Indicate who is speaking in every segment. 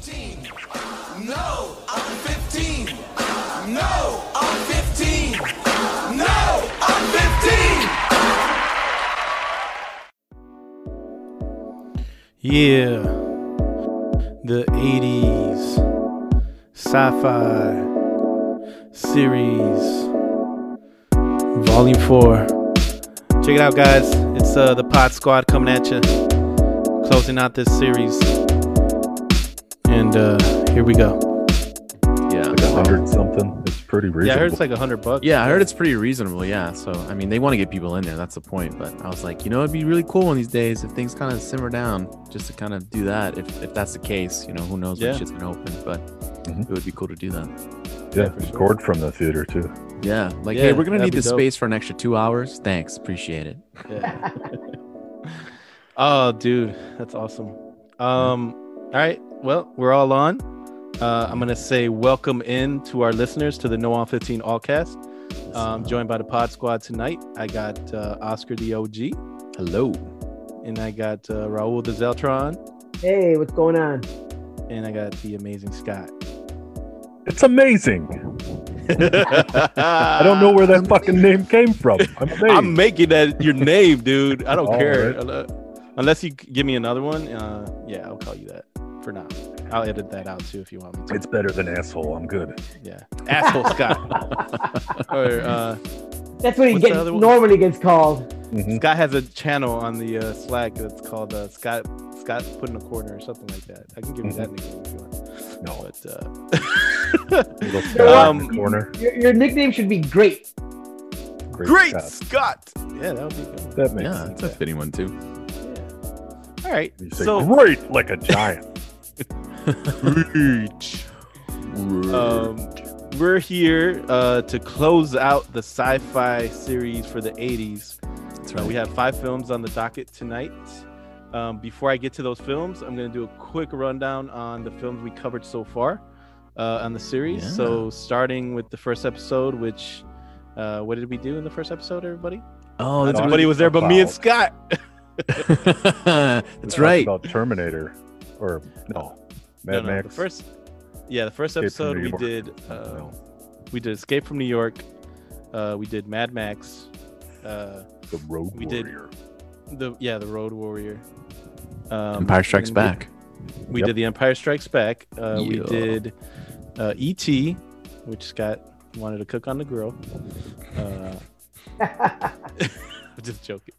Speaker 1: 15. No, I'm 15. No, I'm 15. No, I'm 15.
Speaker 2: Yeah. The 80s sci fi series, volume 4. Check it out, guys. It's uh, the Pod Squad coming at you, closing out this series. And uh, here we go.
Speaker 3: Yeah.
Speaker 4: Like a hundred something. It's pretty reasonable.
Speaker 2: Yeah, I heard it's like a 100 bucks.
Speaker 3: Yeah, I heard it's pretty reasonable. Yeah. So, I mean, they want to get people in there. That's the point. But I was like, you know, it'd be really cool in these days if things kind of simmer down just to kind of do that. If, if that's the case, you know, who knows
Speaker 2: Yeah.
Speaker 3: when shit's going to open. But
Speaker 4: Mhm.
Speaker 3: it would be cool to do that.
Speaker 4: yeah,
Speaker 2: for sure.
Speaker 4: record from the theater too.
Speaker 3: Yeah. Like,
Speaker 2: Yeah,
Speaker 3: hey, we're going to need the space for an extra two hours. Thanks. Appreciate it.
Speaker 2: Yeah. oh, dude, that's awesome. Um, all right, well, we're all on. Uh, I'm gonna say welcome in to our listeners to the No on 15 Allcast. Um, joined by the Pod Squad tonight. I got uh, Oscar the OG,
Speaker 3: Hello.
Speaker 2: and I got uh, Raul the Zeltron,
Speaker 5: Hey, what's going on?
Speaker 2: and I got the amazing Scott.
Speaker 4: It's amazing. I don't know where that fucking name came from. I'm.
Speaker 2: I'm making that your name, dude. I don't
Speaker 4: All
Speaker 2: care.
Speaker 4: right.
Speaker 2: Uh, Unless you give me another one, uh, yeah, I'll call you that for now. I'll edit that out too if you want me to.
Speaker 4: it's better than asshole. I'm good.
Speaker 2: Yeah, asshole Scott. or uh,
Speaker 5: That's what he gets normally gets called.
Speaker 4: Mhm.
Speaker 2: Scott has a channel on the uh, Slack that's called uh, Scott Scott put in a corner or something like that. I can give you that nickname if you want.
Speaker 4: No,
Speaker 2: But uh,
Speaker 4: little
Speaker 5: know
Speaker 4: in the corner.
Speaker 5: Your, your nickname should be Great.
Speaker 2: great
Speaker 4: Scott.
Speaker 2: Scott. Yeah, that would be good.
Speaker 4: That makes
Speaker 3: Yeah,
Speaker 4: sense.
Speaker 3: that's a fitting one, too.
Speaker 2: Yeah. All right.
Speaker 4: You say
Speaker 2: So
Speaker 4: great like a giant.
Speaker 2: Um, we're here uh, to close out the sci-fi series for the 80s.
Speaker 3: That's
Speaker 2: Uh,
Speaker 3: right.
Speaker 2: we have five films on the docket tonight. Um, before I get to those films, I'm going to do a quick rundown on the films we covered so far uh, on the series.
Speaker 3: Yeah.
Speaker 2: So, starting with the first episode, which uh, what did we do in the first episode, everybody?
Speaker 3: oh, that's,
Speaker 2: Nobody was there but me and Scott.
Speaker 3: that's
Speaker 4: Talked
Speaker 3: right.
Speaker 4: About Terminator, or no, Mad
Speaker 2: No, no,
Speaker 4: Max.
Speaker 2: The first, yeah, the first
Speaker 4: Escape
Speaker 2: episode we
Speaker 4: York.
Speaker 2: did. Uh,
Speaker 4: No,
Speaker 2: We did Escape from New York. Uh, we did Mad Max. Uh,
Speaker 4: the Road
Speaker 2: we did-
Speaker 4: Warrior.
Speaker 2: the yeah, the Road Warrior. Um,
Speaker 3: Empire Strikes
Speaker 2: and we-
Speaker 3: Back.
Speaker 2: We
Speaker 4: Yep.
Speaker 2: did the Empire Strikes Back. Uh, We did uh, E.T., which Scott wanted to cook on the grill. Uh, I'm just joking.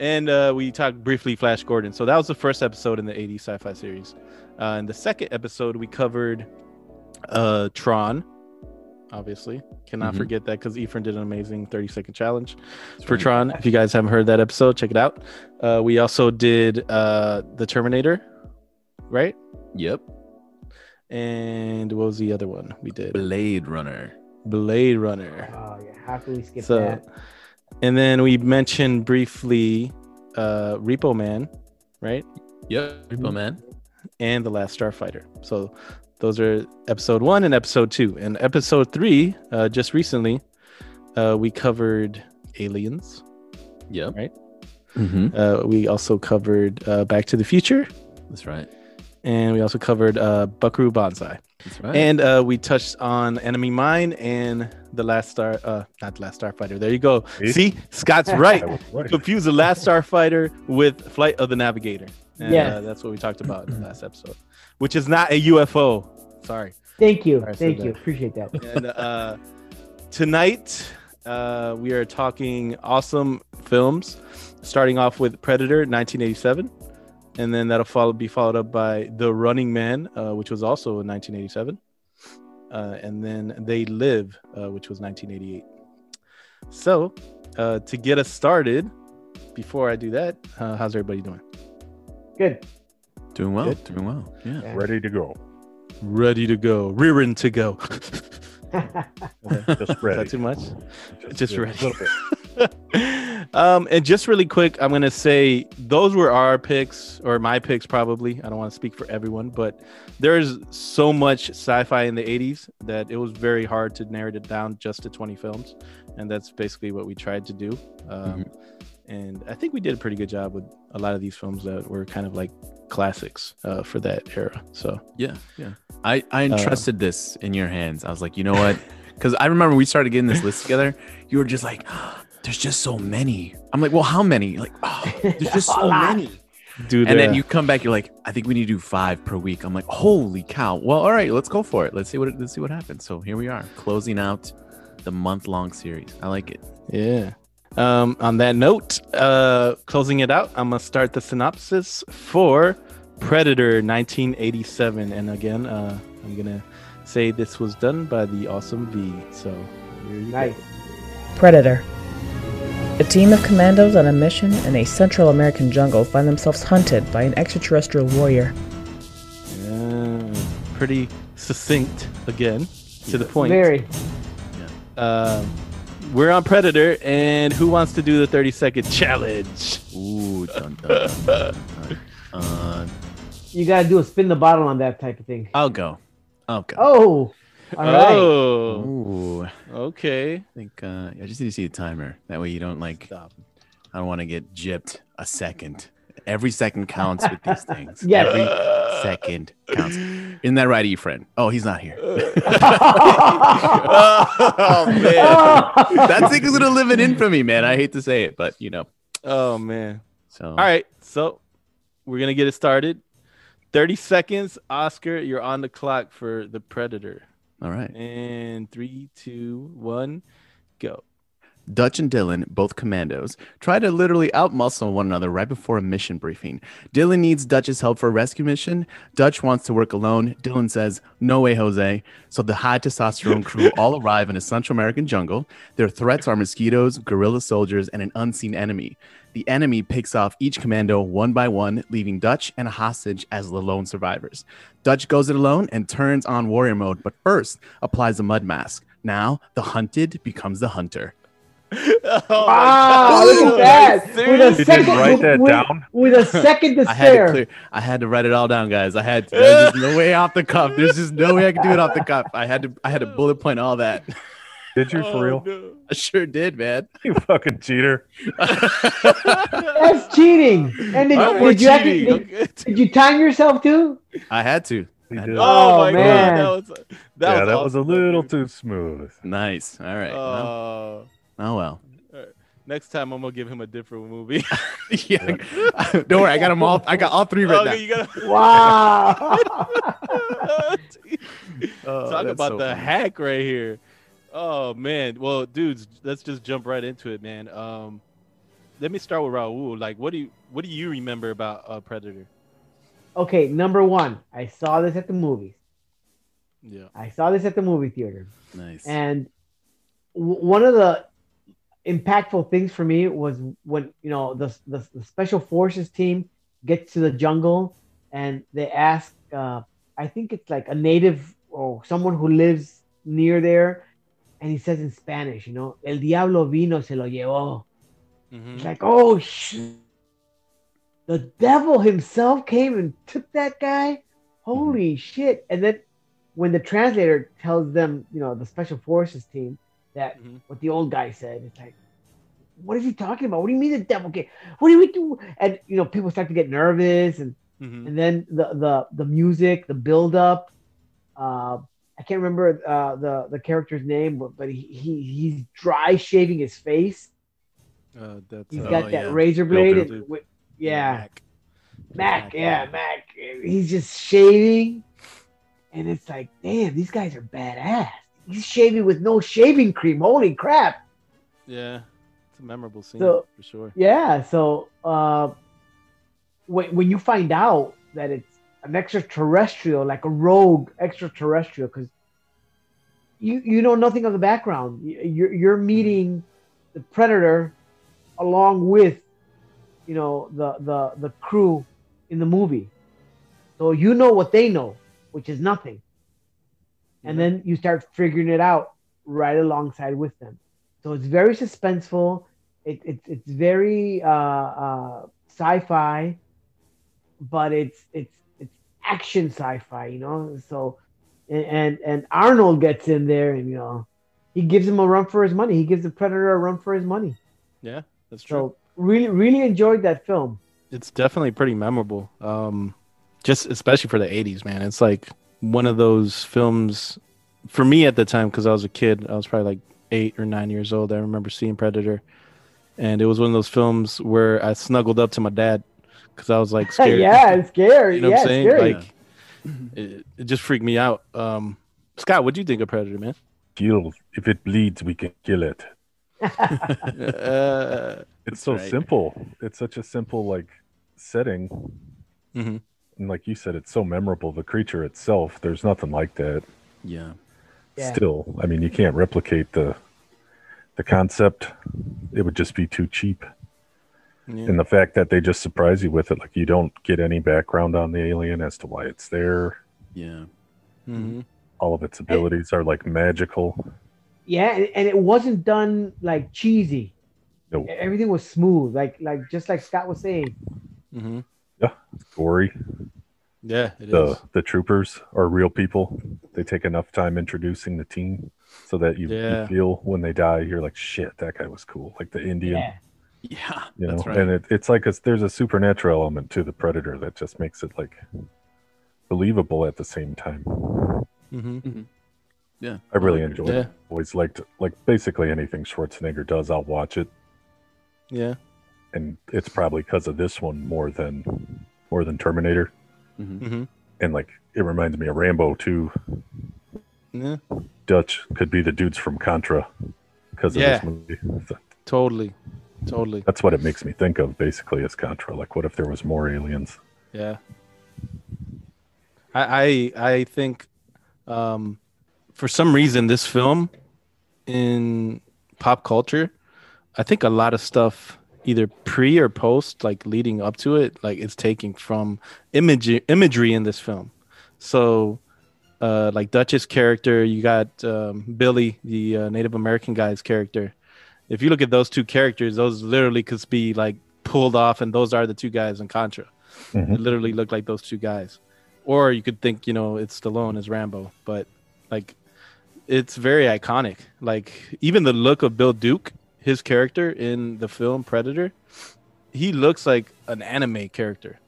Speaker 2: And uh, we talked briefly Flash Gordon. So that was the first episode in the 80s sci-fi series. Uh, in the second episode, we covered uh, Tron. Obviously, cannot
Speaker 3: Mhm.
Speaker 2: forget that because Ephraim did an amazing 30 second challenge
Speaker 3: That's
Speaker 2: for
Speaker 3: right.
Speaker 2: Tron. If you guys haven't heard that episode, check it out. Uh, we also did uh, the Terminator, right?
Speaker 3: Yep.
Speaker 2: And what was the other one we did?
Speaker 3: Blade Runner.
Speaker 2: Blade Runner.
Speaker 5: Oh yeah, how can we skip
Speaker 2: So,
Speaker 5: that?
Speaker 2: And then we mentioned briefly uh, Repo Man, right?
Speaker 3: Yep. Repo Man.
Speaker 2: And The Last Starfighter. So those are episode one and episode two. And episode three, uh, just recently, uh, we covered Aliens.
Speaker 3: Yep.
Speaker 2: Right.
Speaker 3: Mm-hmm.
Speaker 2: Uh, we also covered uh, Back to the Future.
Speaker 3: That's right.
Speaker 2: And we also covered uh, Buckaroo Banzai.
Speaker 3: That's right.
Speaker 2: And uh, we touched on Enemy Mine and The Last Star, uh, not The Last Starfighter. There you go.
Speaker 4: See?
Speaker 2: See, Scott's right.
Speaker 4: I was right.
Speaker 2: confuse the last starfighter with flight of the navigator and
Speaker 5: Yes.
Speaker 2: uh, that's what we talked about in the last episode which is not a ufo sorry
Speaker 5: Thank you,
Speaker 2: I said
Speaker 5: thank
Speaker 2: that.
Speaker 5: you, appreciate that.
Speaker 2: and uh tonight uh we are talking awesome films starting off with predator 1987 and then that'll follow be followed up by the running man uh, which was also in 1987 uh, and then they live uh, which was 1988 so uh, to get us started before i do that uh, how's everybody doing
Speaker 5: Good.
Speaker 3: doing well.
Speaker 2: Good.
Speaker 3: Doing well. Yeah.
Speaker 5: Yeah.
Speaker 4: Ready to go.
Speaker 2: ready to go rearing to go
Speaker 4: Just
Speaker 2: is
Speaker 4: ready.
Speaker 2: that too much Just
Speaker 4: a
Speaker 2: ready.
Speaker 4: little bit.
Speaker 2: um, and just really quick, I'm gonna say those were our picks or my picks probably. I don't want to speak for everyone, but there's so much sci-fi in the 80s that it was very hard to narrow it down just to 20 films, and that's basically what we tried to do. Um, and I think we did a pretty good job with a lot of these films that were kind of like classics uh, for that era. So
Speaker 3: Yeah, yeah. I I entrusted this in your hands. I was like, you know what? Because I remember we started getting this list together. You were just like, there's just so many. I'm like, well, how many? Like, oh, there's just so many.
Speaker 2: dude,
Speaker 3: And then
Speaker 2: uh,
Speaker 3: you come back, you're like, I think we need to do five per week. I'm like, holy cow. Well, all right, let's go for it. Let's see what let's see what happens. So here we are, closing out the month long series. I like it.
Speaker 2: Yeah. Um, on that note, uh, closing it out, I'm gonna start the synopsis for Predator 1987, and again, uh, I'm gonna say this was done by the Awesome V. So here you go.
Speaker 5: Nice.
Speaker 6: Predator. A team of commandos on a mission in a Central American jungle find themselves hunted by an extraterrestrial warrior.
Speaker 2: Yeah, pretty succinct again, to the point.
Speaker 5: Very.
Speaker 2: Um, we're on Predator, and who wants to do the 30 second challenge?
Speaker 3: Ooh, dun, dun, dun, dun, dun. Uh,
Speaker 5: You gotta do a spin the bottle on that type of thing.
Speaker 3: I'll go. I'll go.
Speaker 5: Oh, all right.
Speaker 2: Oh,
Speaker 3: Ooh, I think uh, I just need to see the timer. That way you don't like.
Speaker 2: Stop.
Speaker 3: I don't want to get gypped a second. Every second counts with these things.
Speaker 5: Yes.
Speaker 3: Every second counts. Isn't that right, E-friend? Oh, he's not here. oh man, that thing is gonna live in infamy, man. I hate to say it, but you know.
Speaker 2: Oh man.
Speaker 3: So
Speaker 2: All right, so we're gonna get it started. 30 seconds, Oscar. You're on the clock for the Predator.
Speaker 3: all right.
Speaker 2: And three, two, one, go.
Speaker 3: Dutch and Dylan, both commandos, try to literally outmuscle one another right before a mission briefing. Dylan needs Dutch's help for a rescue mission. Dutch wants to work alone. Dylan says, No way, Jose. So the high testosterone crew all arrive in a Central American jungle. Their threats are mosquitoes, guerrilla soldiers, and an unseen enemy. The enemy picks off each commando one by one, leaving Dutch and a hostage as the lone survivors. Dutch goes it alone and turns on warrior mode, but first applies a mud mask. Now the hunted becomes the hunter.
Speaker 5: Oh wow, look at that. With a
Speaker 4: You
Speaker 5: second,
Speaker 4: didn't write that
Speaker 5: with,
Speaker 4: down?
Speaker 5: with a second to
Speaker 3: I had to
Speaker 5: spare.
Speaker 3: clear. I had to write it all down, guys. I had. To, there's just no way off the cuff. There's just no way I could do it off the cuff. I had to. I had to bullet point all that.
Speaker 4: Did you
Speaker 2: Oh,
Speaker 4: for real?
Speaker 3: I sure did, man.
Speaker 4: You fucking cheater.
Speaker 5: That's cheating. And did,
Speaker 2: I'm
Speaker 5: did you actually,
Speaker 2: cheating.
Speaker 5: did, did you time yourself too?
Speaker 3: I had to. I
Speaker 4: did.
Speaker 3: know.
Speaker 2: Oh,
Speaker 5: Oh,
Speaker 2: my
Speaker 5: man.
Speaker 2: god, that was that
Speaker 4: yeah,
Speaker 2: was,
Speaker 4: that was a little
Speaker 2: dude.
Speaker 4: too smooth.
Speaker 3: Nice. All right. well,
Speaker 2: Uh,
Speaker 3: oh well.
Speaker 2: next time I'm gonna give him a different movie.
Speaker 3: yeah. Don't worry. I got them all. I got all three right
Speaker 2: okay,
Speaker 3: down.
Speaker 2: you gotta
Speaker 5: Wow.
Speaker 3: Oh,
Speaker 2: talk
Speaker 3: that's
Speaker 2: about
Speaker 3: so
Speaker 2: the
Speaker 3: funny.
Speaker 2: hack right here. Oh man. Well, dudes, let's just jump right into it, man. Um, let me start with Raul. Like, what do you what do you remember about uh, Predator?
Speaker 5: okay, number one, I saw this at the movies.
Speaker 2: Yeah.
Speaker 5: I saw this at the movie theater.
Speaker 3: Nice.
Speaker 5: And w- one of the impactful things for me was when you know the, the, the special forces team gets to the jungle and they ask uh, i think it's like a native or someone who lives near there and he says in spanish you know el diablo vino se lo llevó.
Speaker 2: Mhm.
Speaker 5: it's like oh sh- the devil himself came and took that guy? Holy shit. And then when the translator tells them you know the special forces team that
Speaker 2: Mhm.
Speaker 5: what the old guy said it's like what is he talking about? What do you mean the devil came? What do we do? And you know people start to get nervous and and then the the the music the build up uh i can't remember uh the the character's name but, but he, he he's dry shaving his face
Speaker 2: Uh, that's
Speaker 5: He's
Speaker 2: uh,
Speaker 5: got
Speaker 3: Oh,
Speaker 5: that
Speaker 3: yeah.
Speaker 5: razor blade. And wi- yeah,
Speaker 2: Mac.
Speaker 5: Mac. Yeah, Mac. He's just shaving, and it's like, damn, these guys are badass. He's shaving with no shaving cream. Holy crap!
Speaker 2: Yeah, it's a memorable scene
Speaker 5: So-
Speaker 2: for sure.
Speaker 5: Yeah. So, uh, when when you find out that it's an extraterrestrial, like a rogue extraterrestrial, because you you know nothing of the background. You- You're you're meeting the predator along with you know the the the crew in the movie, so you know what they know, which is nothing, and
Speaker 2: Yeah.
Speaker 5: then you start figuring it out right alongside with them. So it's very suspenseful. It, it's it's very uh, uh, sci-fi, but it's it's action sci-fi, you know. So and, and Arnold gets in there, and you know, he gives him a run for his money. He gives the Predator a run for his money.
Speaker 2: Yeah, that's true.
Speaker 5: So really, really enjoyed that film.
Speaker 2: it's definitely pretty memorable. Um, just especially for the '80s, man. It's like one of those films for me at the time because I was a kid. I was probably like eight or nine years old. I remember seeing Predator, and it was one of those films where I snuggled up to my dad because I was like scared.
Speaker 5: yeah, it's scary.
Speaker 2: you know
Speaker 5: yeah,
Speaker 2: what I'm saying?
Speaker 5: scary.
Speaker 2: Like, it, it just freaked me out. Um, Scott, what do you think of Predator, man?
Speaker 4: Kill. If it bleeds, we can kill it.
Speaker 2: Uh,
Speaker 4: It's so
Speaker 3: right.
Speaker 4: simple. It's such a simple like setting.
Speaker 2: mhm.
Speaker 4: And like you said, it's so memorable. The creature itself, there's nothing like that.
Speaker 3: Yeah.
Speaker 5: Yeah.
Speaker 4: Still, I mean, you can't replicate the the concept. It would just be too cheap.
Speaker 2: Yeah.
Speaker 4: And the fact that they just surprise you with it, like you don't get any background on the alien as to why it's there.
Speaker 3: Yeah.
Speaker 2: Mhm.
Speaker 4: All of its abilities are like magical.
Speaker 5: yeah, and, and it wasn't done like cheesy.
Speaker 4: No.
Speaker 5: Everything was smooth, like like just like Scott was saying.
Speaker 2: Mhm.
Speaker 4: Yeah, gory.
Speaker 2: Yeah, it is.
Speaker 4: The the troopers are real people. They take enough time introducing the team so that you, you feel when they die, you're like, shit, that guy was cool. Like the Indian.
Speaker 5: Yeah,
Speaker 3: Yeah.
Speaker 4: you know
Speaker 3: that's right.
Speaker 4: and it, it's like a, there's a supernatural element to the predator that just makes it like believable at the same time
Speaker 2: Mhm.
Speaker 3: yeah.
Speaker 4: i really
Speaker 3: I
Speaker 4: enjoy
Speaker 2: Yeah.
Speaker 4: it always liked like basically anything schwarzenegger does i'll watch it
Speaker 2: Yeah.
Speaker 4: and it's probably because of this one more than more than terminator
Speaker 3: Mhm.
Speaker 2: hmm
Speaker 4: and like it reminds me of rambo too
Speaker 2: Yeah.
Speaker 4: dutch could be the dudes from contra because of
Speaker 2: Yeah.
Speaker 4: this movie So
Speaker 2: Totally. Totally.
Speaker 4: that's what it makes me think of basically as contra like what if there was more aliens
Speaker 2: Yeah. I I I think um for some reason this film in pop culture, I think a lot of stuff either pre or post, like leading up to it, like it's taking from image imagery in this film. So uh like Dutch's character, you got um, Billy, the uh, Native American guy's character. If you look at those two characters, those literally could be like pulled off, and those are the two guys in Contra.
Speaker 4: Mhm.
Speaker 2: It literally looked like those two guys. Or you could think, you know, it's Stallone as Rambo, but like it's very iconic. Like even the look of Bill Duke, his character in the film Predator, he looks like an anime character.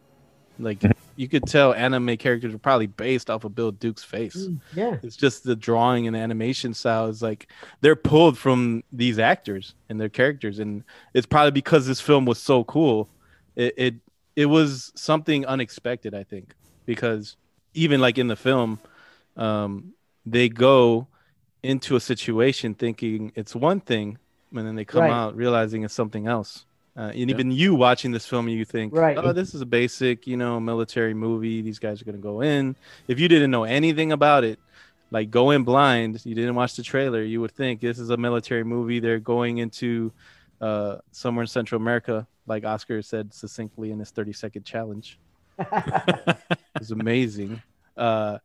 Speaker 2: Like you could tell anime characters are probably based off of Bill Duke's face.
Speaker 5: Mm, yeah,
Speaker 2: It's just the drawing and animation style is like they're pulled from these actors and their characters, and it's probably because this film was so cool. It it, it was something unexpected, I think, because even like in the film, um, they go into a situation thinking it's one thing, and then they come
Speaker 5: Right.
Speaker 2: out realizing it's something else. Uh, and even you watching this film, you think,
Speaker 5: Right.
Speaker 2: "Oh, this is a basic, you know, military movie. These guys are gonna go in." If you didn't know anything about it, like go in blind, you didn't watch the trailer, you would think this is a military movie. They're going into uh, somewhere in Central America, like Oscar said succinctly in his 30 second challenge. it was amazing. Uh,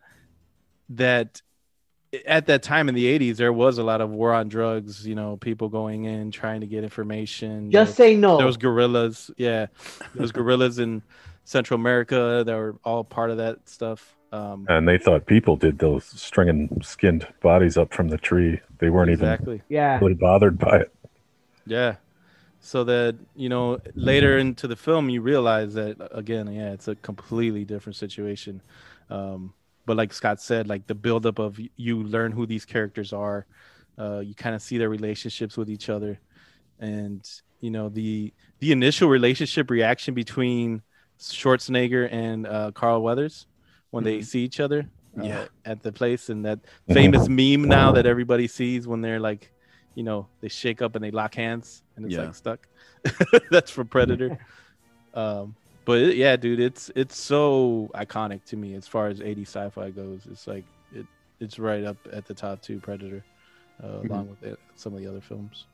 Speaker 2: that at that time in the 80s, there was a lot of war on drugs, you know, people going in trying to get information.
Speaker 5: just
Speaker 2: There-
Speaker 5: say no.
Speaker 2: there was guerrillas. Yeah, there was guerrillas in Central America that were all part of that stuff. Um,
Speaker 4: And they thought people did those stringing skinned bodies up from the tree. They weren't
Speaker 2: exactly.
Speaker 5: yeah,
Speaker 4: even really bothered by it.
Speaker 2: Yeah. So that you know later into the film you realize that again, yeah, it's a completely different situation. Um, but like Scott said, like the buildup of you learn who these characters are, uh, you kind of see their relationships with each other, and you know the the initial relationship reaction between Schwarzenegger and uh, Carl Weathers when they see each other uh,
Speaker 3: Yeah.
Speaker 2: at the place, and that famous meme now that everybody sees when they're like, you know, they shake up and they lock hands and it's
Speaker 3: Yeah.
Speaker 2: like stuck. That's from Predator. um, but it- yeah, dude, it's it's so iconic to me as far as 80 sci-fi goes. It's like it it's right up at the top two Predator, uh, along with it, some of the other films.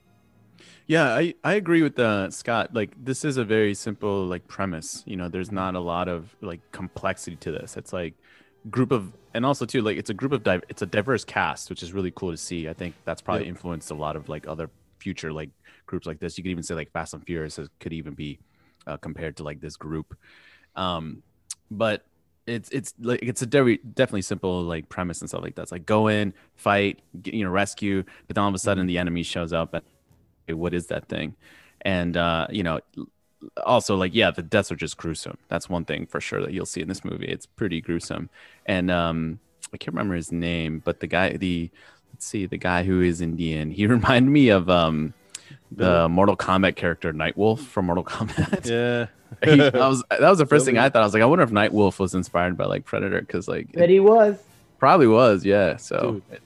Speaker 3: Yeah, I, I agree with uh, Scott. Like, this is a very simple like premise. You know, there's not a lot of like complexity to this. It's like group of, and also too like it's a group of div- it's a diverse cast, which is really cool to see. I think that's probably influenced a lot of like other future like groups like this. You could even say like Fast and Furious could even be uh, compared to like this group. Um, but it's it's like it's a very definitely simple like premise and stuff like that. It's like go in, fight, get, you know, rescue, but then all of a sudden the enemy shows up and okay, what is that thing? and uh, you know, also like yeah, the deaths are just gruesome. That's one thing for sure that you'll see in this movie. It's pretty gruesome, and um, I can't remember his name, but the guy, the let's see, the guy who is Indian, he reminded me of um, the Mortal Kombat character Nightwolf from Mortal Kombat.
Speaker 2: Yeah.
Speaker 3: he, that was that was the first thing I thought. I was like, I wonder if Nightwolf was inspired by like Predator because like
Speaker 5: That he was.
Speaker 3: Probably was, yeah. So it,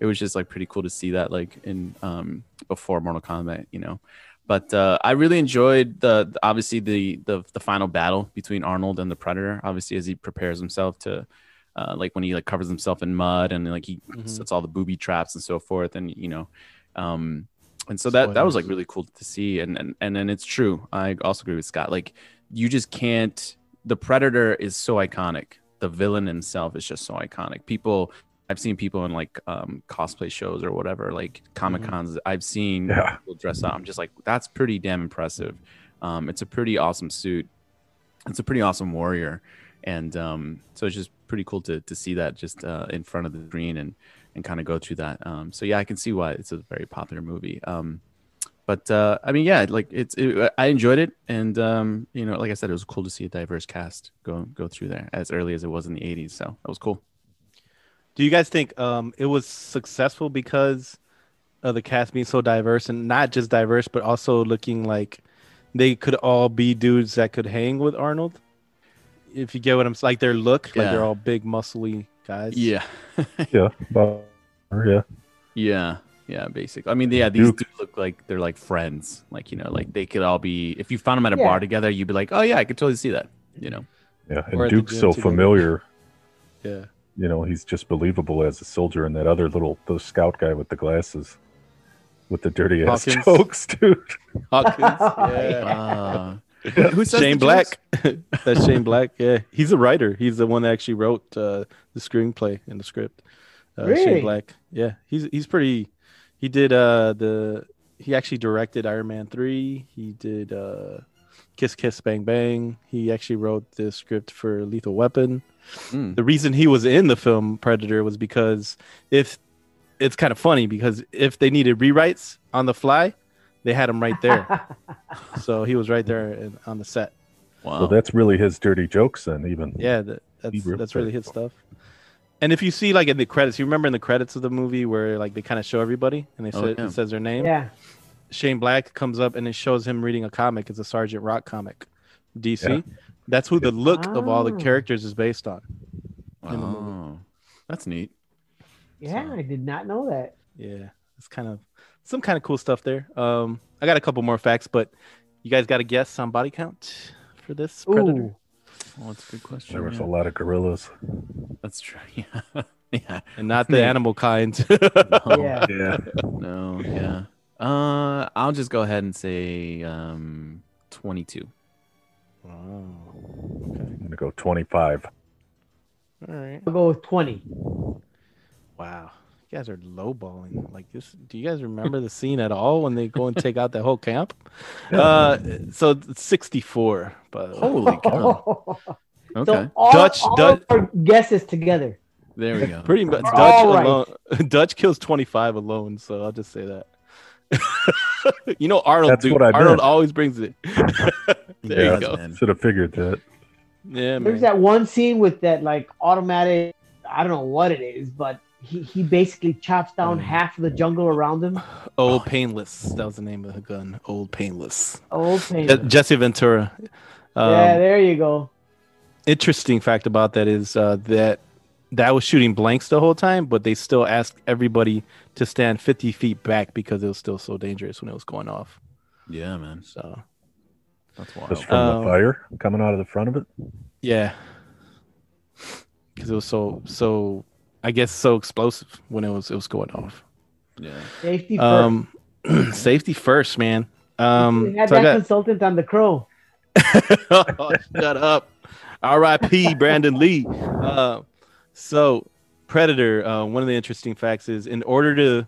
Speaker 3: it was just like pretty cool to see that like in um before Mortal Kombat, you know. But uh, I really enjoyed the the- obviously the, the the final battle between Arnold and the Predator. Obviously, as he prepares himself to uh, like when he like covers himself in mud and like he
Speaker 2: Mhm.
Speaker 3: sets all the booby traps and so forth, and you know, um, and so that that was like really cool to see. And and and then it's true. I also agree with Scott. Like you just can't. The Predator is so iconic. The villain himself is just so iconic. People, I've seen people in like um, cosplay shows or whatever, like Comic Cons. I've seen
Speaker 4: Yeah.
Speaker 3: people dress up. I'm just like, that's pretty damn impressive. Um, it's a pretty awesome suit. It's a pretty awesome warrior, and um, so it's just pretty cool to to see that just uh, in front of the screen and and kind of go through that. Um, so yeah, I can see why it's a very popular movie. Um, but uh, I mean, yeah, like it's it, I enjoyed it, and um, you know, like I said, it was cool to see a diverse cast go go through there as early as it was in the '80s. So that was cool.
Speaker 2: Do you guys think um, it was successful because of the cast being so diverse and not just diverse, but also looking like they could all be dudes that could hang with Arnold? If you get what I'm like, their look, like they're all big, muscly guys.
Speaker 3: Yeah,
Speaker 4: Yeah. But, yeah.
Speaker 3: yeah, yeah. Basically, I mean, yeah, these
Speaker 4: Duke.
Speaker 3: do look like they're like friends. Like you know, like they could all be. If you found them at a
Speaker 5: Yeah.
Speaker 3: bar together, you'd be like, oh yeah, I could totally see that. You know.
Speaker 4: Yeah. And
Speaker 2: at the
Speaker 4: Duke's so
Speaker 2: together.
Speaker 4: familiar.
Speaker 2: yeah.
Speaker 4: You know, he's just believable as a soldier. And that other little, the scout guy with the glasses, with the dirty ass
Speaker 2: Hawkins.
Speaker 4: jokes, dude.
Speaker 2: Hawkins, yeah.
Speaker 3: Uh, who says
Speaker 2: Shane? Black. That's Shane Black. Yeah, he's a writer. He's the one that actually wrote uh, the screenplay and the script. Uh,
Speaker 5: Really?
Speaker 2: Shane Black. Yeah, he's he's pretty. He did uh the. He actually directed Iron Man three. He did uh, Kiss Kiss Bang Bang. He actually wrote the script for Lethal Weapon.
Speaker 3: Mm.
Speaker 2: The reason he was in the film Predator was because if it's kind of funny because if they needed rewrites on the fly, they had him right there. so he was right there in, on the set.
Speaker 3: Wow.
Speaker 4: So that's really his dirty jokes then, even.
Speaker 2: Yeah, that, that's
Speaker 4: He wrote
Speaker 2: that's really his stuff. And if you see like in the credits, you remember in the credits of the movie where like they kind of show everybody and they
Speaker 3: Oh,
Speaker 2: say,
Speaker 3: yeah.
Speaker 2: it says their name.
Speaker 5: yeah.
Speaker 2: Shane Black comes up and it shows him reading a comic. It's a Sergeant Rock comic, DC.
Speaker 4: Yeah.
Speaker 2: That's who the look of all the
Speaker 5: Ah.
Speaker 2: characters is based on. in.
Speaker 3: Oh, that's neat.
Speaker 5: Yeah, I did not know that.
Speaker 2: Yeah, it's kind of some kind of cool stuff there. Um, I got a couple more facts, but you guys got a guess on body count for this Predator?
Speaker 5: Ooh.
Speaker 3: Oh, that's a good question.
Speaker 4: There was
Speaker 3: yeah.
Speaker 4: a lot of gorillas.
Speaker 3: That's true. Yeah. yeah.
Speaker 2: and not the animal kind.
Speaker 5: Yeah.
Speaker 4: Yeah.
Speaker 3: No. Yeah. Uh, I'll just go ahead and say um, 22.
Speaker 2: Wow. Okay.
Speaker 4: I'm going to go 25.
Speaker 2: All right.
Speaker 5: I'll go with 20.
Speaker 2: Wow. You guys are lowballing like this. Do you guys remember the scene at all when they go and take out the whole camp? Uh, so 64. But.
Speaker 3: Holy cow. Okay.
Speaker 5: So all,
Speaker 2: Dutch-
Speaker 5: all
Speaker 2: Dutch-
Speaker 5: of our guesses together.
Speaker 3: there we go.
Speaker 2: Pretty much. Dutch
Speaker 5: all right.
Speaker 2: alone. Dutch kills 25 alone. So I'll just say that. you know Arnold.
Speaker 4: That's
Speaker 2: dude.
Speaker 4: what I
Speaker 2: Arnold
Speaker 4: meant.
Speaker 2: alys brings it. there
Speaker 4: Yeah.
Speaker 2: you go.
Speaker 3: Man.
Speaker 4: Should have figured that.
Speaker 2: Yeah, man.
Speaker 5: There's that one scene with that like automatic, I don't know what it is, but he, he basically chops down
Speaker 2: Mm.
Speaker 5: half of the jungle around him.
Speaker 2: Old Painless. That was the name of the gun. Old Painless.
Speaker 5: Old pain.
Speaker 2: Je- Jesse Ventura. Um,
Speaker 5: yeah, there you go.
Speaker 2: interesting fact about that is uh, that that was shooting blanks the whole time, but they still asked everybody to stand 50 feet back because it was still so dangerous when it was going off.
Speaker 3: Yeah, man.
Speaker 2: So
Speaker 3: That's
Speaker 4: Just
Speaker 3: wild.
Speaker 4: from
Speaker 2: Um,
Speaker 4: the fire coming out of the front of it.
Speaker 2: yeah, because it was so so I guess so explosive when it was it was going off.
Speaker 3: Yeah.
Speaker 5: Safety first.
Speaker 2: Um, safety first, man. Um,
Speaker 5: we had
Speaker 2: so
Speaker 5: that
Speaker 2: got-
Speaker 5: consultant on the crow.
Speaker 2: oh, shut up. R.I.P. Brandon Lee. Uh, so, Predator. Uh, one of the interesting facts is, in order to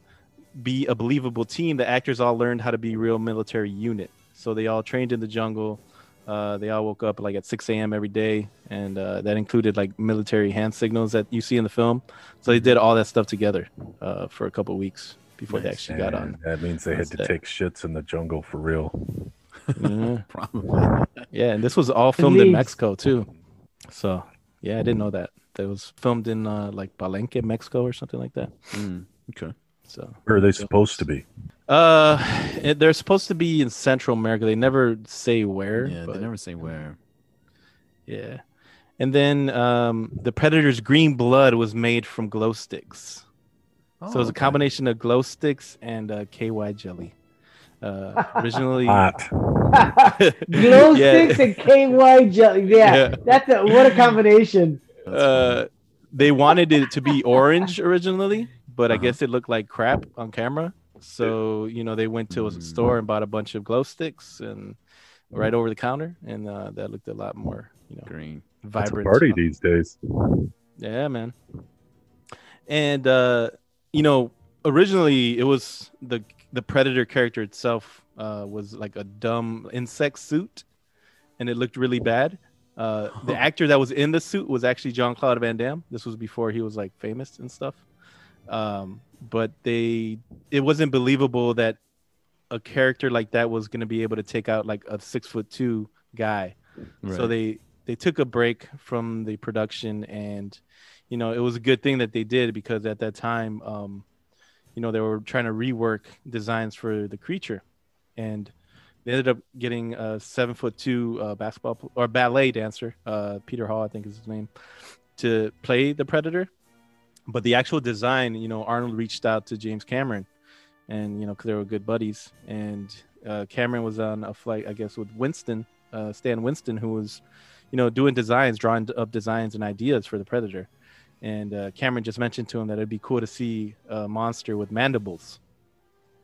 Speaker 2: be a believable team, the actors all learned how to be real military unit. So they all trained in the jungle. Uh, they all woke up like at 6 a.m. every day, and uh, that included like military hand signals that you see in the film. So they did all that stuff together uh, for a couple weeks. before they actually got on.
Speaker 4: That means they had
Speaker 2: That's
Speaker 4: to take shits in the jungle for real.
Speaker 2: Yeah.
Speaker 3: Probably.
Speaker 2: Yeah, and this was all filmed in Mexico too. So yeah, I didn't know that. That was filmed in uh, like Palenque, Mexico, or something like that.
Speaker 3: Mm, okay.
Speaker 2: So
Speaker 4: Where are they supposed to be?
Speaker 2: Uh, they're supposed to be in Central America. They never say where.
Speaker 3: Yeah,
Speaker 2: but-
Speaker 3: they never say where.
Speaker 2: Yeah, and then um, the Predator's green blood was made from glow sticks. so it was a combination of glow sticks and uh, KY jelly. Uh, originally,
Speaker 4: Hot.
Speaker 5: Glow
Speaker 2: Yeah.
Speaker 5: sticks and KY jelly. Yeah,
Speaker 2: Yeah.
Speaker 5: that's a, what a combination.
Speaker 2: uh, they wanted it to be orange originally, but I guess it looked like crap on camera. So you know they went to a
Speaker 3: Mm.
Speaker 2: store and bought a bunch of glow sticks and right over the counter, and uh, that looked a lot more you know
Speaker 3: green.
Speaker 4: It's a
Speaker 2: vibrant.
Speaker 4: party these days.
Speaker 2: Yeah, man. And uh, you know, originally it was the the predator character itself uh, was like a dumb insect suit, and it looked really bad. Uh, the actor that was in the suit was actually Jean-Claude Van Damme. This was before he was like famous and stuff. Um, but they, it wasn't believable that a character like that was going to be able to take out like a six foot two guy. So they they took a break from the production, and you know it was a good thing that they did because at that time, um, you know, they were trying to rework designs for the creature, and they ended up getting a seven foot two uh, basketball or ballet dancer, uh, Peter Hall, I think is his name, to play the Predator. But the actual design, you know, Arnold reached out to James Cameron, and you know, because they were good buddies, and uh, Cameron was on a flight, I guess, with Winston, uh, Stan Winston, who was, you know, doing designs, drawing up designs and ideas for the Predator. And uh, Cameron just mentioned to him that it'd be cool to see a monster with mandibles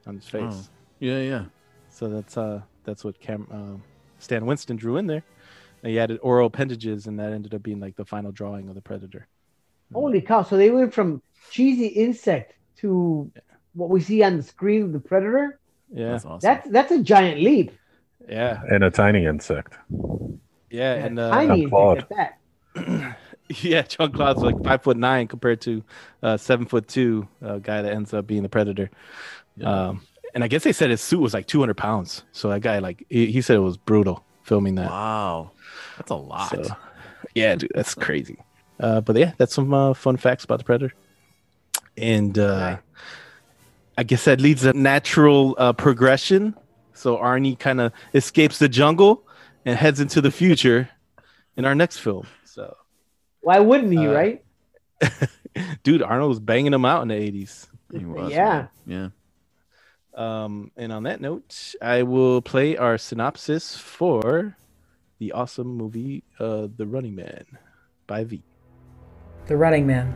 Speaker 2: on his face.
Speaker 3: Oh. Yeah, yeah.
Speaker 2: So that's uh that's what Cam um Stan Winston drew in there. And he added oral appendages, and that ended up being like the final drawing of the Predator.
Speaker 5: Holy cow! So they went from cheesy insect to what we see on the screen of the predator.
Speaker 2: Yeah,
Speaker 3: That's awesome.
Speaker 5: That's that's a giant leap.
Speaker 2: yeah,
Speaker 4: And a tiny insect.
Speaker 2: yeah,
Speaker 5: Yeah,
Speaker 2: and uh,
Speaker 5: tiny insect at that.
Speaker 2: yeah, Jean-Claude's like five foot nine compared to uh, seven foot two uh, guy that ends up being the Predator.
Speaker 3: Yeah.
Speaker 2: Um, and I guess they said his suit was like 200 pounds. So that guy, like, he, he said it was brutal filming that.
Speaker 3: wow. That's a lot.
Speaker 2: So, yeah, dude, that's crazy. Uh, but yeah, that's some uh, fun facts about the Predator. And uh, I guess that leads a natural uh, progression. So Arnie kind of escapes the jungle and heads into the future in our next film. So,
Speaker 5: Why wouldn't he?
Speaker 2: Uh,
Speaker 5: right?
Speaker 2: dude, Arnold was banging him out in the 80s.
Speaker 3: He was,
Speaker 5: Yeah.
Speaker 3: man.
Speaker 2: Um, and on that note, I will play our synopsis for the awesome movie, uh, The Running Man by V.
Speaker 6: The Running Man.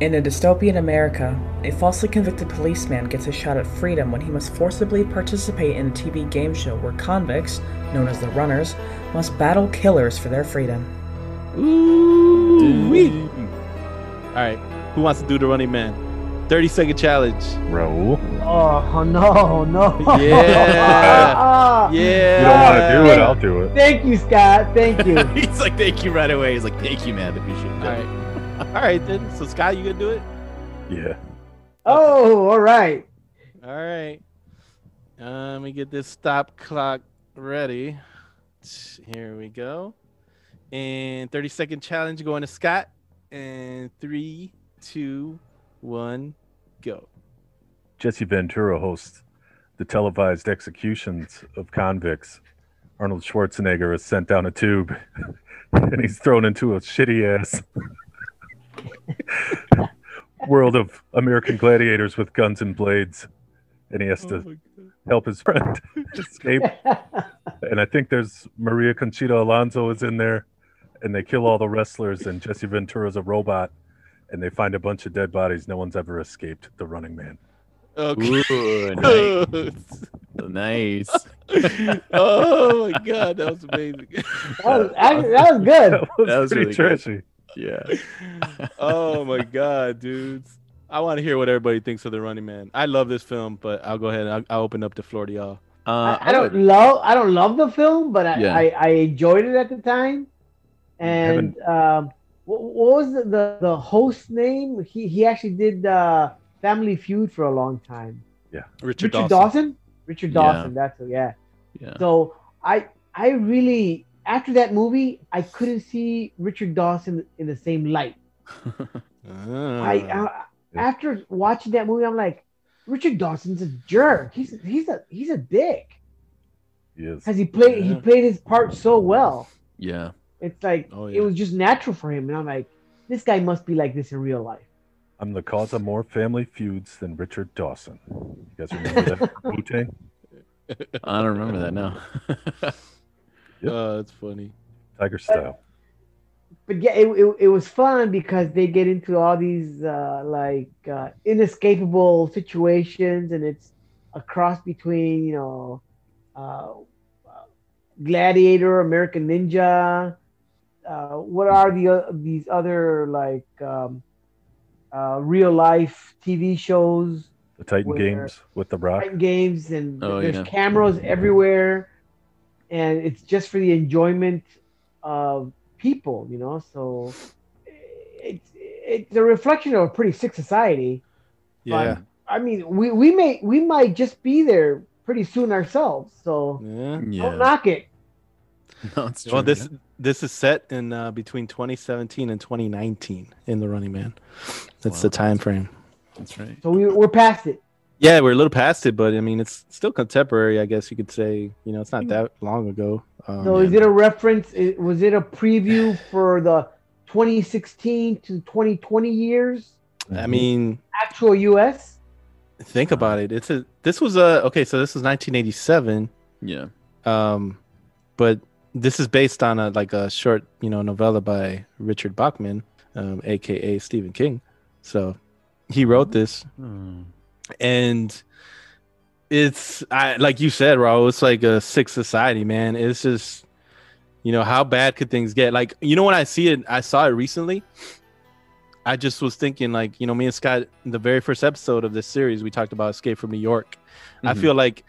Speaker 6: In a dystopian America, a falsely convicted policeman gets a shot at freedom when he must forcibly participate in a TV game show where convicts, known as the Runners, must battle killers for their freedom.
Speaker 2: Ooh, wee. All right, who wants to do The Running Man? 30 second challenge.
Speaker 4: Raul.
Speaker 5: Oh no, no.
Speaker 2: Yeah. yeah.
Speaker 4: You don't want to do it, I'll do it.
Speaker 5: Thank you, Scott. Thank you.
Speaker 3: He's like, thank you right away. He's like, thank you, man. I appreciate it.
Speaker 2: right. All right, then. So, Scott, you gonna do it?
Speaker 4: Yeah.
Speaker 5: oh, all right.
Speaker 2: All right. Uh, let me get this stop clock ready. Here we go. And 30 second challenge going to Scott. And three, two, one, go.
Speaker 4: Jesse Ventura hosts the televised executions of convicts. Arnold Schwarzenegger is sent down a tube and he's thrown into a shitty ass world of American gladiators with guns and blades. And he has oh to help his friend escape. And I think there's Maria Conchita Alonso is in there. And they kill all the wrestlers, and Jesse Ventura's a robot. And they find a bunch of dead bodies. No one's ever escaped the running man.
Speaker 2: Okay.
Speaker 3: Ooh, nice. nice.
Speaker 2: oh my god, that was amazing.
Speaker 5: That was, actually, that was good.
Speaker 4: That was,
Speaker 3: That was
Speaker 4: pretty
Speaker 3: really good.
Speaker 4: Trashy.
Speaker 3: Yeah.
Speaker 2: oh my god, dudes. I want to hear what everybody thinks of the Running Man. I love this film, but I'll go ahead and I'll, I'll open up the floor to y'all.
Speaker 3: Uh,
Speaker 5: I, I don't love I don't love the film, but I,
Speaker 3: Yeah.
Speaker 5: I, I enjoyed it at the time. And um, what, what was the, the the host name? He he actually did uh, Family Feud for a long time.
Speaker 2: Richard,
Speaker 5: Richard
Speaker 2: Dawson.
Speaker 5: Dawson. Richard
Speaker 3: Yeah.
Speaker 5: Dawson. That's it. Yeah.
Speaker 3: Yeah.
Speaker 5: So I I really after that movie I couldn't see Richard Dawson in the same light.
Speaker 2: Ah.
Speaker 5: I, I after watching that movie I'm like Richard Dawson's a jerk. He's he's a he's a dick.
Speaker 4: He is.
Speaker 5: Cuz he played he played his part so well.
Speaker 3: Yeah.
Speaker 5: It's like
Speaker 2: Oh,
Speaker 5: it was just natural for him and I'm like this guy must be like this in real life.
Speaker 4: I'm the cause of more family feuds than Richard Dawson. You guys remember that? Wu Tang?
Speaker 3: I don't remember that now.
Speaker 2: Oh, that's funny.
Speaker 4: Tiger Style.
Speaker 5: but yeah, it, it, it was fun because they get into all these uh, like uh, inescapable situations, and it's a cross between you know, uh, Gladiator, American Ninja. Uh, what are the o- these other like um, uh, real life TV shows?
Speaker 4: The Titan Games with The Rock.
Speaker 5: Fighting games, and
Speaker 3: Oh,
Speaker 5: there's
Speaker 3: yeah.
Speaker 5: cameras everywhere, and it's just for the enjoyment of people, you know. So it's it's a reflection of a pretty sick society.
Speaker 2: Yeah.
Speaker 5: I mean, we we may we might just be there pretty soon ourselves. So
Speaker 2: Yeah.
Speaker 5: don't
Speaker 3: yeah.
Speaker 5: knock it.
Speaker 3: No, it's true.
Speaker 2: Well, this this is set in uh, between 2017 and 2019 in the Running Man. That's the time frame.
Speaker 3: That's right.
Speaker 5: So we we're past it.
Speaker 2: Yeah, we're a little past it, but I mean, it's still contemporary. I guess you could say. You know, it's not that long ago. Um,
Speaker 5: So is it a reference? Was it a preview for the 2016 to 2020 years?
Speaker 2: I mean,
Speaker 5: Actual U.S.
Speaker 2: think about it. It's a. This was a. Okay, so this was 1987.
Speaker 3: Yeah.
Speaker 2: Um, but this is based on a like a short, you know, novella by Richard Bachman, um, aka Stephen King. So he wrote this,
Speaker 3: Hmm.
Speaker 2: And it's I like you said, Raul. It's like a sick society, man. It's just, you know, how bad could things get? Like, you know, when I see it, I saw it recently. I just was thinking, like, you know, me and Scott, in the very first episode of this series, we talked about Escape from New York. I
Speaker 3: Mhm.
Speaker 2: feel like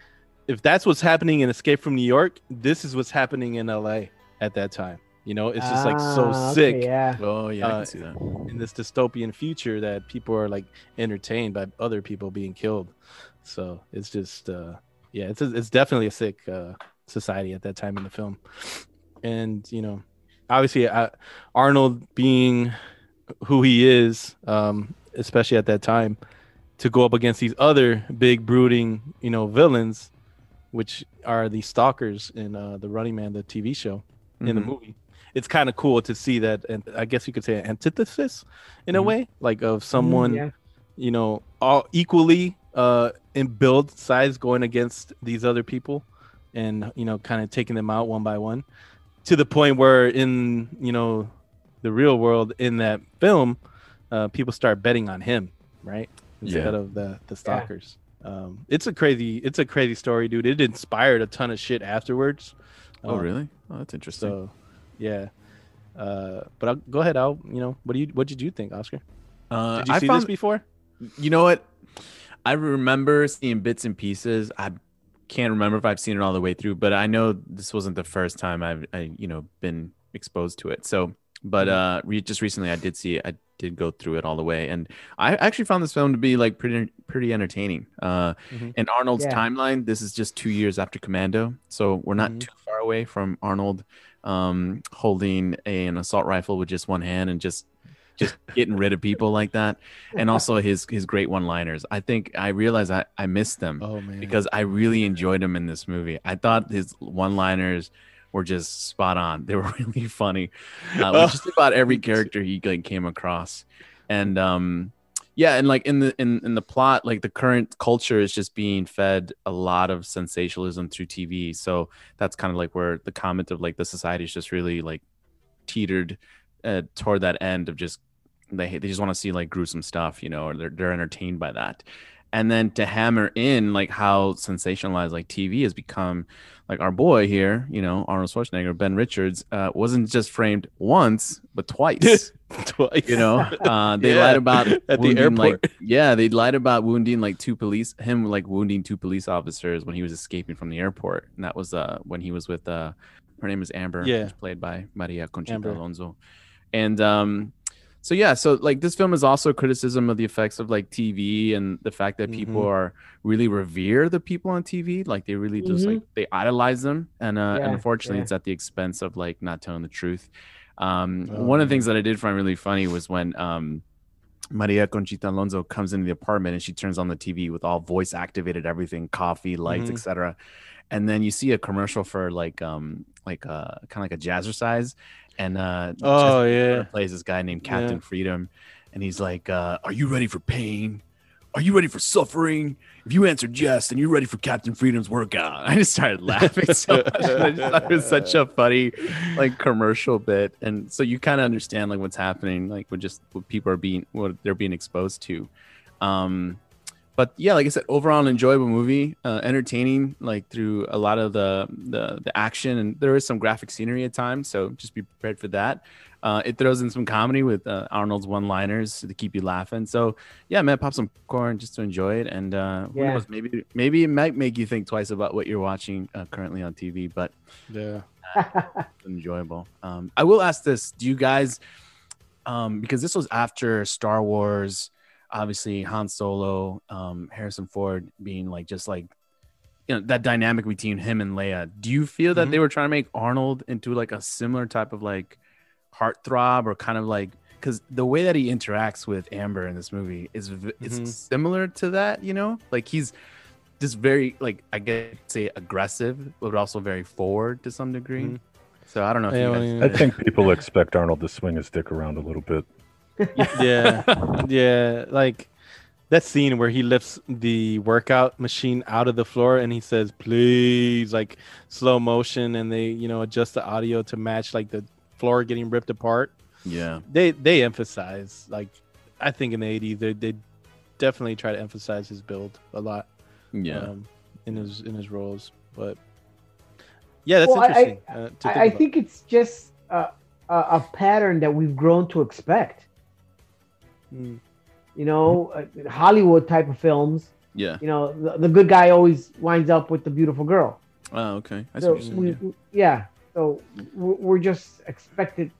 Speaker 2: if that's what's happening in Escape from New York, this is what's happening in LA at that time. You know, it's just like so
Speaker 5: Ah, okay,
Speaker 2: sick
Speaker 5: yeah.
Speaker 3: Oh yeah, I
Speaker 2: Uh,
Speaker 3: can see that.
Speaker 2: in this dystopian future that people are like entertained by other people being killed. So it's just, uh, yeah, it's a, it's definitely a sick uh, society at that time in the film. And you know, obviously, uh, Arnold being who he is, um, especially at that time, to go up against these other big brooding, you know, villains, which are the stalkers in uh, the Running Man, the TV show in the
Speaker 3: Mhm.
Speaker 2: movie. It's kind of cool to see that, and I guess you could say an antithesis in a
Speaker 3: Mhm.
Speaker 2: way, like of someone,
Speaker 5: Mm, yeah.
Speaker 2: you know, all equally uh, in build size going against these other people, and you know, kind of taking them out one by one, to the point where in you know the real world in that film, uh, people start betting on him, right, instead
Speaker 3: Yeah.
Speaker 2: of the the stalkers. Um, it's a crazy, it's a crazy story, dude. It inspired a ton of shit afterwards.
Speaker 3: Oh
Speaker 2: Um,
Speaker 3: really? Oh, that's interesting.
Speaker 2: so, yeah. Uh, but I'll, go ahead, Al. You know, what do you what did you think, Oscar?
Speaker 3: uh,
Speaker 2: Did you
Speaker 3: I
Speaker 2: see
Speaker 3: found,
Speaker 2: this before?
Speaker 3: You know what? I remember seeing bits and pieces. I can't remember if I've seen it all the way through, but I know this wasn't the first time I've I, you know been exposed to it. So, but uh, re- just recently I did see it. I did go through it all the way, and I actually found this film to be like pretty pretty entertaining. Uh,
Speaker 2: Mhm.
Speaker 3: and Arnold's
Speaker 5: Yeah.
Speaker 3: timeline. This is just two years after Commando, so we're not
Speaker 2: Mhm.
Speaker 3: too far away from Arnold um, holding a, an assault rifle with just one hand and just just getting rid of people like that. And also his his great one liners i think i realized i i missed them
Speaker 2: Oh man,
Speaker 3: because i really enjoyed him in this movie. I thought his one liners were just spot on. They were really funny uh, with just about every character he like came across. And um yeah and like in the in, in the plot like the current culture is just being fed a lot of sensationalism through tv so that's kind of like where the comment of like the society is just really like teetered uh, toward that end of just they they just want to see like gruesome stuff, you know, or they're they're entertained by that. And then to hammer in like how sensationalized like TV has become, like our boy here, you know, Arnold Schwarzenegger, Ben Richards, uh, wasn't just framed once but twice.
Speaker 2: twice.
Speaker 3: you know, uh, they
Speaker 2: Yeah,
Speaker 3: lied about
Speaker 2: at the airport.
Speaker 3: Like, yeah, they lied about wounding like two police, him like wounding two police officers when he was escaping from the airport, and that was uh when he was with uh her name is Amber,
Speaker 2: Yeah.
Speaker 3: played by Maria Conchita
Speaker 2: Amber.
Speaker 3: Alonso, and um, so yeah, so like this film is also a criticism of the effects of like TV and the fact that people
Speaker 2: Mhm.
Speaker 3: are really revere the people on TV, like they really just like they idolize them, and uh, and unfortunately,
Speaker 5: yeah.
Speaker 3: it's at the expense of like not telling the truth. Um,
Speaker 2: Oh,
Speaker 3: one of the things that I did find really funny was when um, Maria Conchita Alonso comes into the apartment and she turns on the TV with all voice activated everything, coffee, lights,
Speaker 2: Mhm.
Speaker 3: etc. And then you see a commercial for like um like uh kind of like a jazzercise, and uh
Speaker 2: Oh,
Speaker 3: Justin
Speaker 2: yeah.
Speaker 3: Plays this guy named Captain
Speaker 2: Yeah.
Speaker 3: Freedom, and he's like, uh, "Are you ready for pain? Are you ready for suffering? If you answered yes, then you're ready for Captain Freedom's workout." I just started laughing so much. I just thought it was such a funny like commercial bit, and so you kind of understand like what's happening, like what just what people are being what they're being exposed to. Um, but yeah, like I said, overall an enjoyable movie, uh, entertaining, like through a lot of the, the the action, and there is some graphic scenery at times, so just be prepared for that. Uh, it throws in some comedy with uh, Arnold's one-liners to keep you laughing. So yeah, man, pop some corn just to enjoy it, and uh, who
Speaker 5: Yeah.
Speaker 3: knows, maybe maybe it might make you think twice about what you're watching uh, currently on TV, but
Speaker 2: Yeah.
Speaker 3: enjoyable. Um, I will ask this: Do you guys, um, because this was after Star Wars, obviously Han Solo, um, Harrison Ford being like just like you know that dynamic between him and Leia. Do you feel that
Speaker 2: Mhm.
Speaker 3: they were trying to make Arnold into like a similar type of like heartthrob or kind of like because the way that he interacts with Amber in this movie is v-
Speaker 2: Mhm.
Speaker 3: similar to that, you know, like he's just very like I guess say aggressive, but also very forward to some degree.
Speaker 2: Mhm.
Speaker 3: So I don't know if
Speaker 2: Yeah,
Speaker 3: you
Speaker 2: well,
Speaker 3: guys.
Speaker 4: I think people expect Arnold to swing his dick around a little bit.
Speaker 2: Yeah. Yeah like that scene where he lifts the workout machine out of the floor and he says please like slow motion and they you know adjust the audio to match like the floor getting ripped apart.
Speaker 3: Yeah,
Speaker 2: they they emphasize like i think in the 80s they, they definitely try to emphasize his build a lot
Speaker 3: yeah,
Speaker 2: um, in his in his roles but yeah that's
Speaker 5: Well, I-
Speaker 2: interesting uh, to think
Speaker 5: I, I think it's just a, a, a pattern that we've grown to expect.
Speaker 2: Mm.
Speaker 5: You know, uh, Hollywood type of films.
Speaker 3: yeah.
Speaker 5: You know, the, the good guy always winds up with the beautiful girl.
Speaker 3: Oh, okay. I see
Speaker 5: So
Speaker 3: what you're saying,
Speaker 5: we,
Speaker 3: yeah.
Speaker 5: we- yeah. So we're we're just expected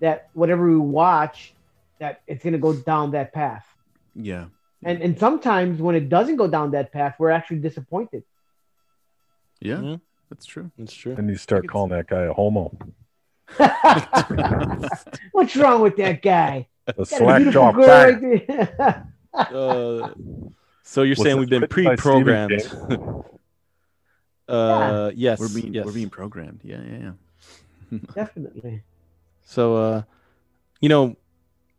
Speaker 5: that whatever we watch, that it's gonna go down that path.
Speaker 3: Yeah.
Speaker 5: And and sometimes when it doesn't go down that path, we're actually disappointed.
Speaker 3: Yeah,
Speaker 2: Mhm.
Speaker 3: that's true.
Speaker 2: that's true
Speaker 4: And you start calling that guy a homo.
Speaker 5: What's wrong with that guy?
Speaker 4: A
Speaker 5: Got a
Speaker 4: slack jaw
Speaker 5: right
Speaker 2: uh, so you're
Speaker 4: Was
Speaker 2: saying we've been
Speaker 4: written by Stephen
Speaker 2: pre-programmed uh yes
Speaker 3: We're being
Speaker 2: yes.
Speaker 3: we're being programmed. Yeah, yeah, yeah.
Speaker 5: Definitely.
Speaker 2: so uh you know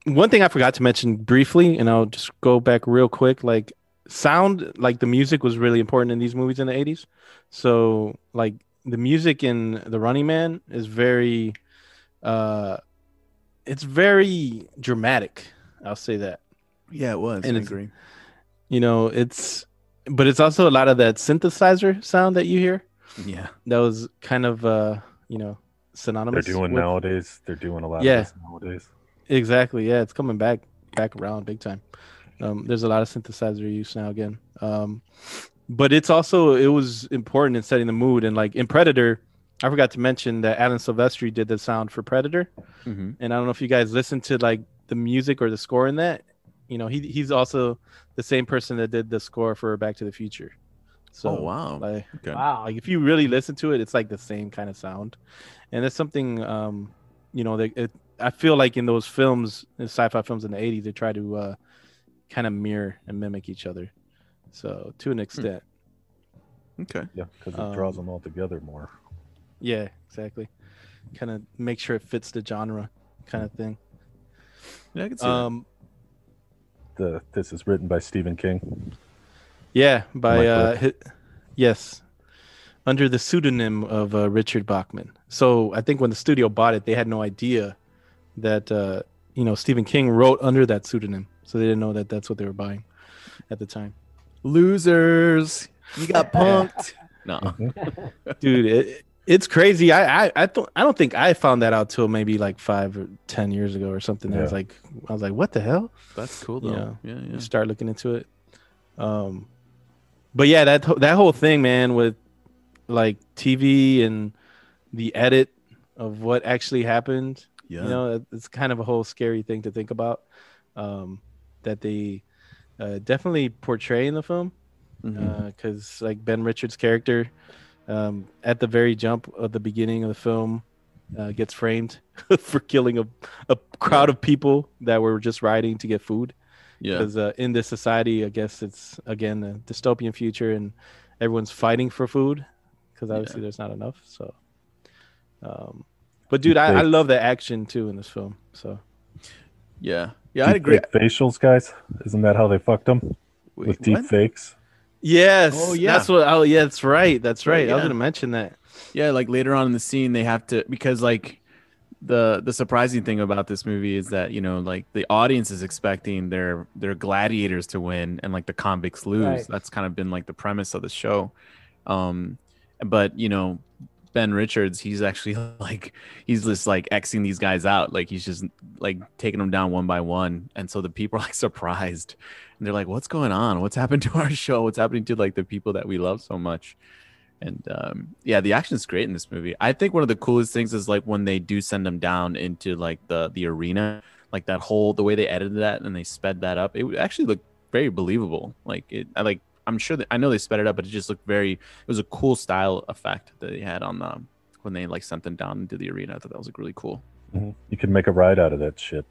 Speaker 2: one thing i forgot to mention briefly and i'll just go back real quick like sound like the music was really important in these movies in the 80s so like the music in the running man is very uh it's very dramatic i'll say that
Speaker 3: Yeah, it was.
Speaker 2: And
Speaker 3: I agree.
Speaker 2: you know it's but it's also a lot of that synthesizer sound that you hear
Speaker 3: Yeah.
Speaker 2: that was kind of uh you know synonymous.
Speaker 4: They're doing
Speaker 2: with-
Speaker 4: nowadays. They're doing a lot
Speaker 2: Yeah.
Speaker 4: of this nowadays.
Speaker 2: exactly yeah it's coming back back around big time um there's a lot of synthesizer use now again um but it's also it was important in setting the mood and like in predator i forgot to mention that alan silvestri did the sound for predator
Speaker 3: hmm
Speaker 2: and i don't know if you guys listened to like the music or the score in that you know he, he's also the same person that did the score for back to the future so
Speaker 3: oh wow.
Speaker 2: like
Speaker 3: Okay.
Speaker 5: Wow.
Speaker 2: like if you really listen to it it's like the same kind of sound and it's something um you know that it, i feel like in those films in sci-fi films in the 80s they try to uh kind of mirror and mimic each other so to an extent
Speaker 3: Okay.
Speaker 4: Yeah, because it draws
Speaker 2: Um,
Speaker 4: them all together more.
Speaker 2: Yeah exactly kind of make sure it fits the genre kind of thing
Speaker 3: Yeah, I can see
Speaker 2: um
Speaker 4: The this is written by Stephen King.
Speaker 2: yeah by uh
Speaker 4: that.
Speaker 2: hi- yes under the pseudonym of uh, richard bachman so i think when the studio bought it they had no idea that uh you know stephen king wrote under that pseudonym so they didn't know that that's what they were buying at the time.
Speaker 3: Losers. You got punked. no.
Speaker 2: dude it, it's crazy I, I i don't i don't think i found that out till maybe like five or ten years ago or something i was like i was like what the hell
Speaker 3: That's cool
Speaker 2: Yeah.
Speaker 3: though. Yeah, yeah.
Speaker 2: you start looking into it um but yeah that that whole thing man with like tv and the edit of what actually happened
Speaker 3: Yeah.
Speaker 2: You know, it's kind of a whole scary thing to think about. Um, that they uh, definitely portray in the film because like Ben Richards' character um, at the very jump of the beginning of the film uh, gets framed for killing a, a crowd of people that were just riding to get food
Speaker 3: yeah.
Speaker 2: because uh, in this society i guess it's again a dystopian future and everyone's fighting for food because obviously there's not enough so um, but dude I, I love the action too in this film so
Speaker 3: Yeah. Yeah, I'd agree.
Speaker 4: fake facials, guys. Isn't that how they fucked them
Speaker 3: Wait,
Speaker 4: with deep
Speaker 3: what?
Speaker 4: fakes?
Speaker 2: Yes
Speaker 3: Oh, yeah.
Speaker 2: that's what oh yeah that's right that's
Speaker 3: Right,
Speaker 2: right i was
Speaker 3: yeah.
Speaker 2: gonna mention that
Speaker 3: Yeah, like later on in the scene, they have to because like the the surprising thing about this movie is that you know like the audience is expecting their their gladiators to win and like the convicts lose.
Speaker 5: Right.
Speaker 3: That's kind of been like the premise of the show. Um, but you know Ben Richards, he's actually like he's just like xing these guys out. Like he's just like taking them down one by one, and so the people are like surprised. And they're like, "What's going on? What's happened to our show? What's happening to like the people that we love so much?" And um, yeah, the action is great in this movie. I think one of the coolest things is like when they do send them down into like the the arena, like that whole the way they edited that and they sped that up. It actually looked very believable. Like it, I like. I'm sure that I know they sped it up, but it just looked very. It was a cool style effect that they had on them when they like sent them down into the arena. I thought that was like really cool.
Speaker 4: Mhm. You could make a ride out of that shit.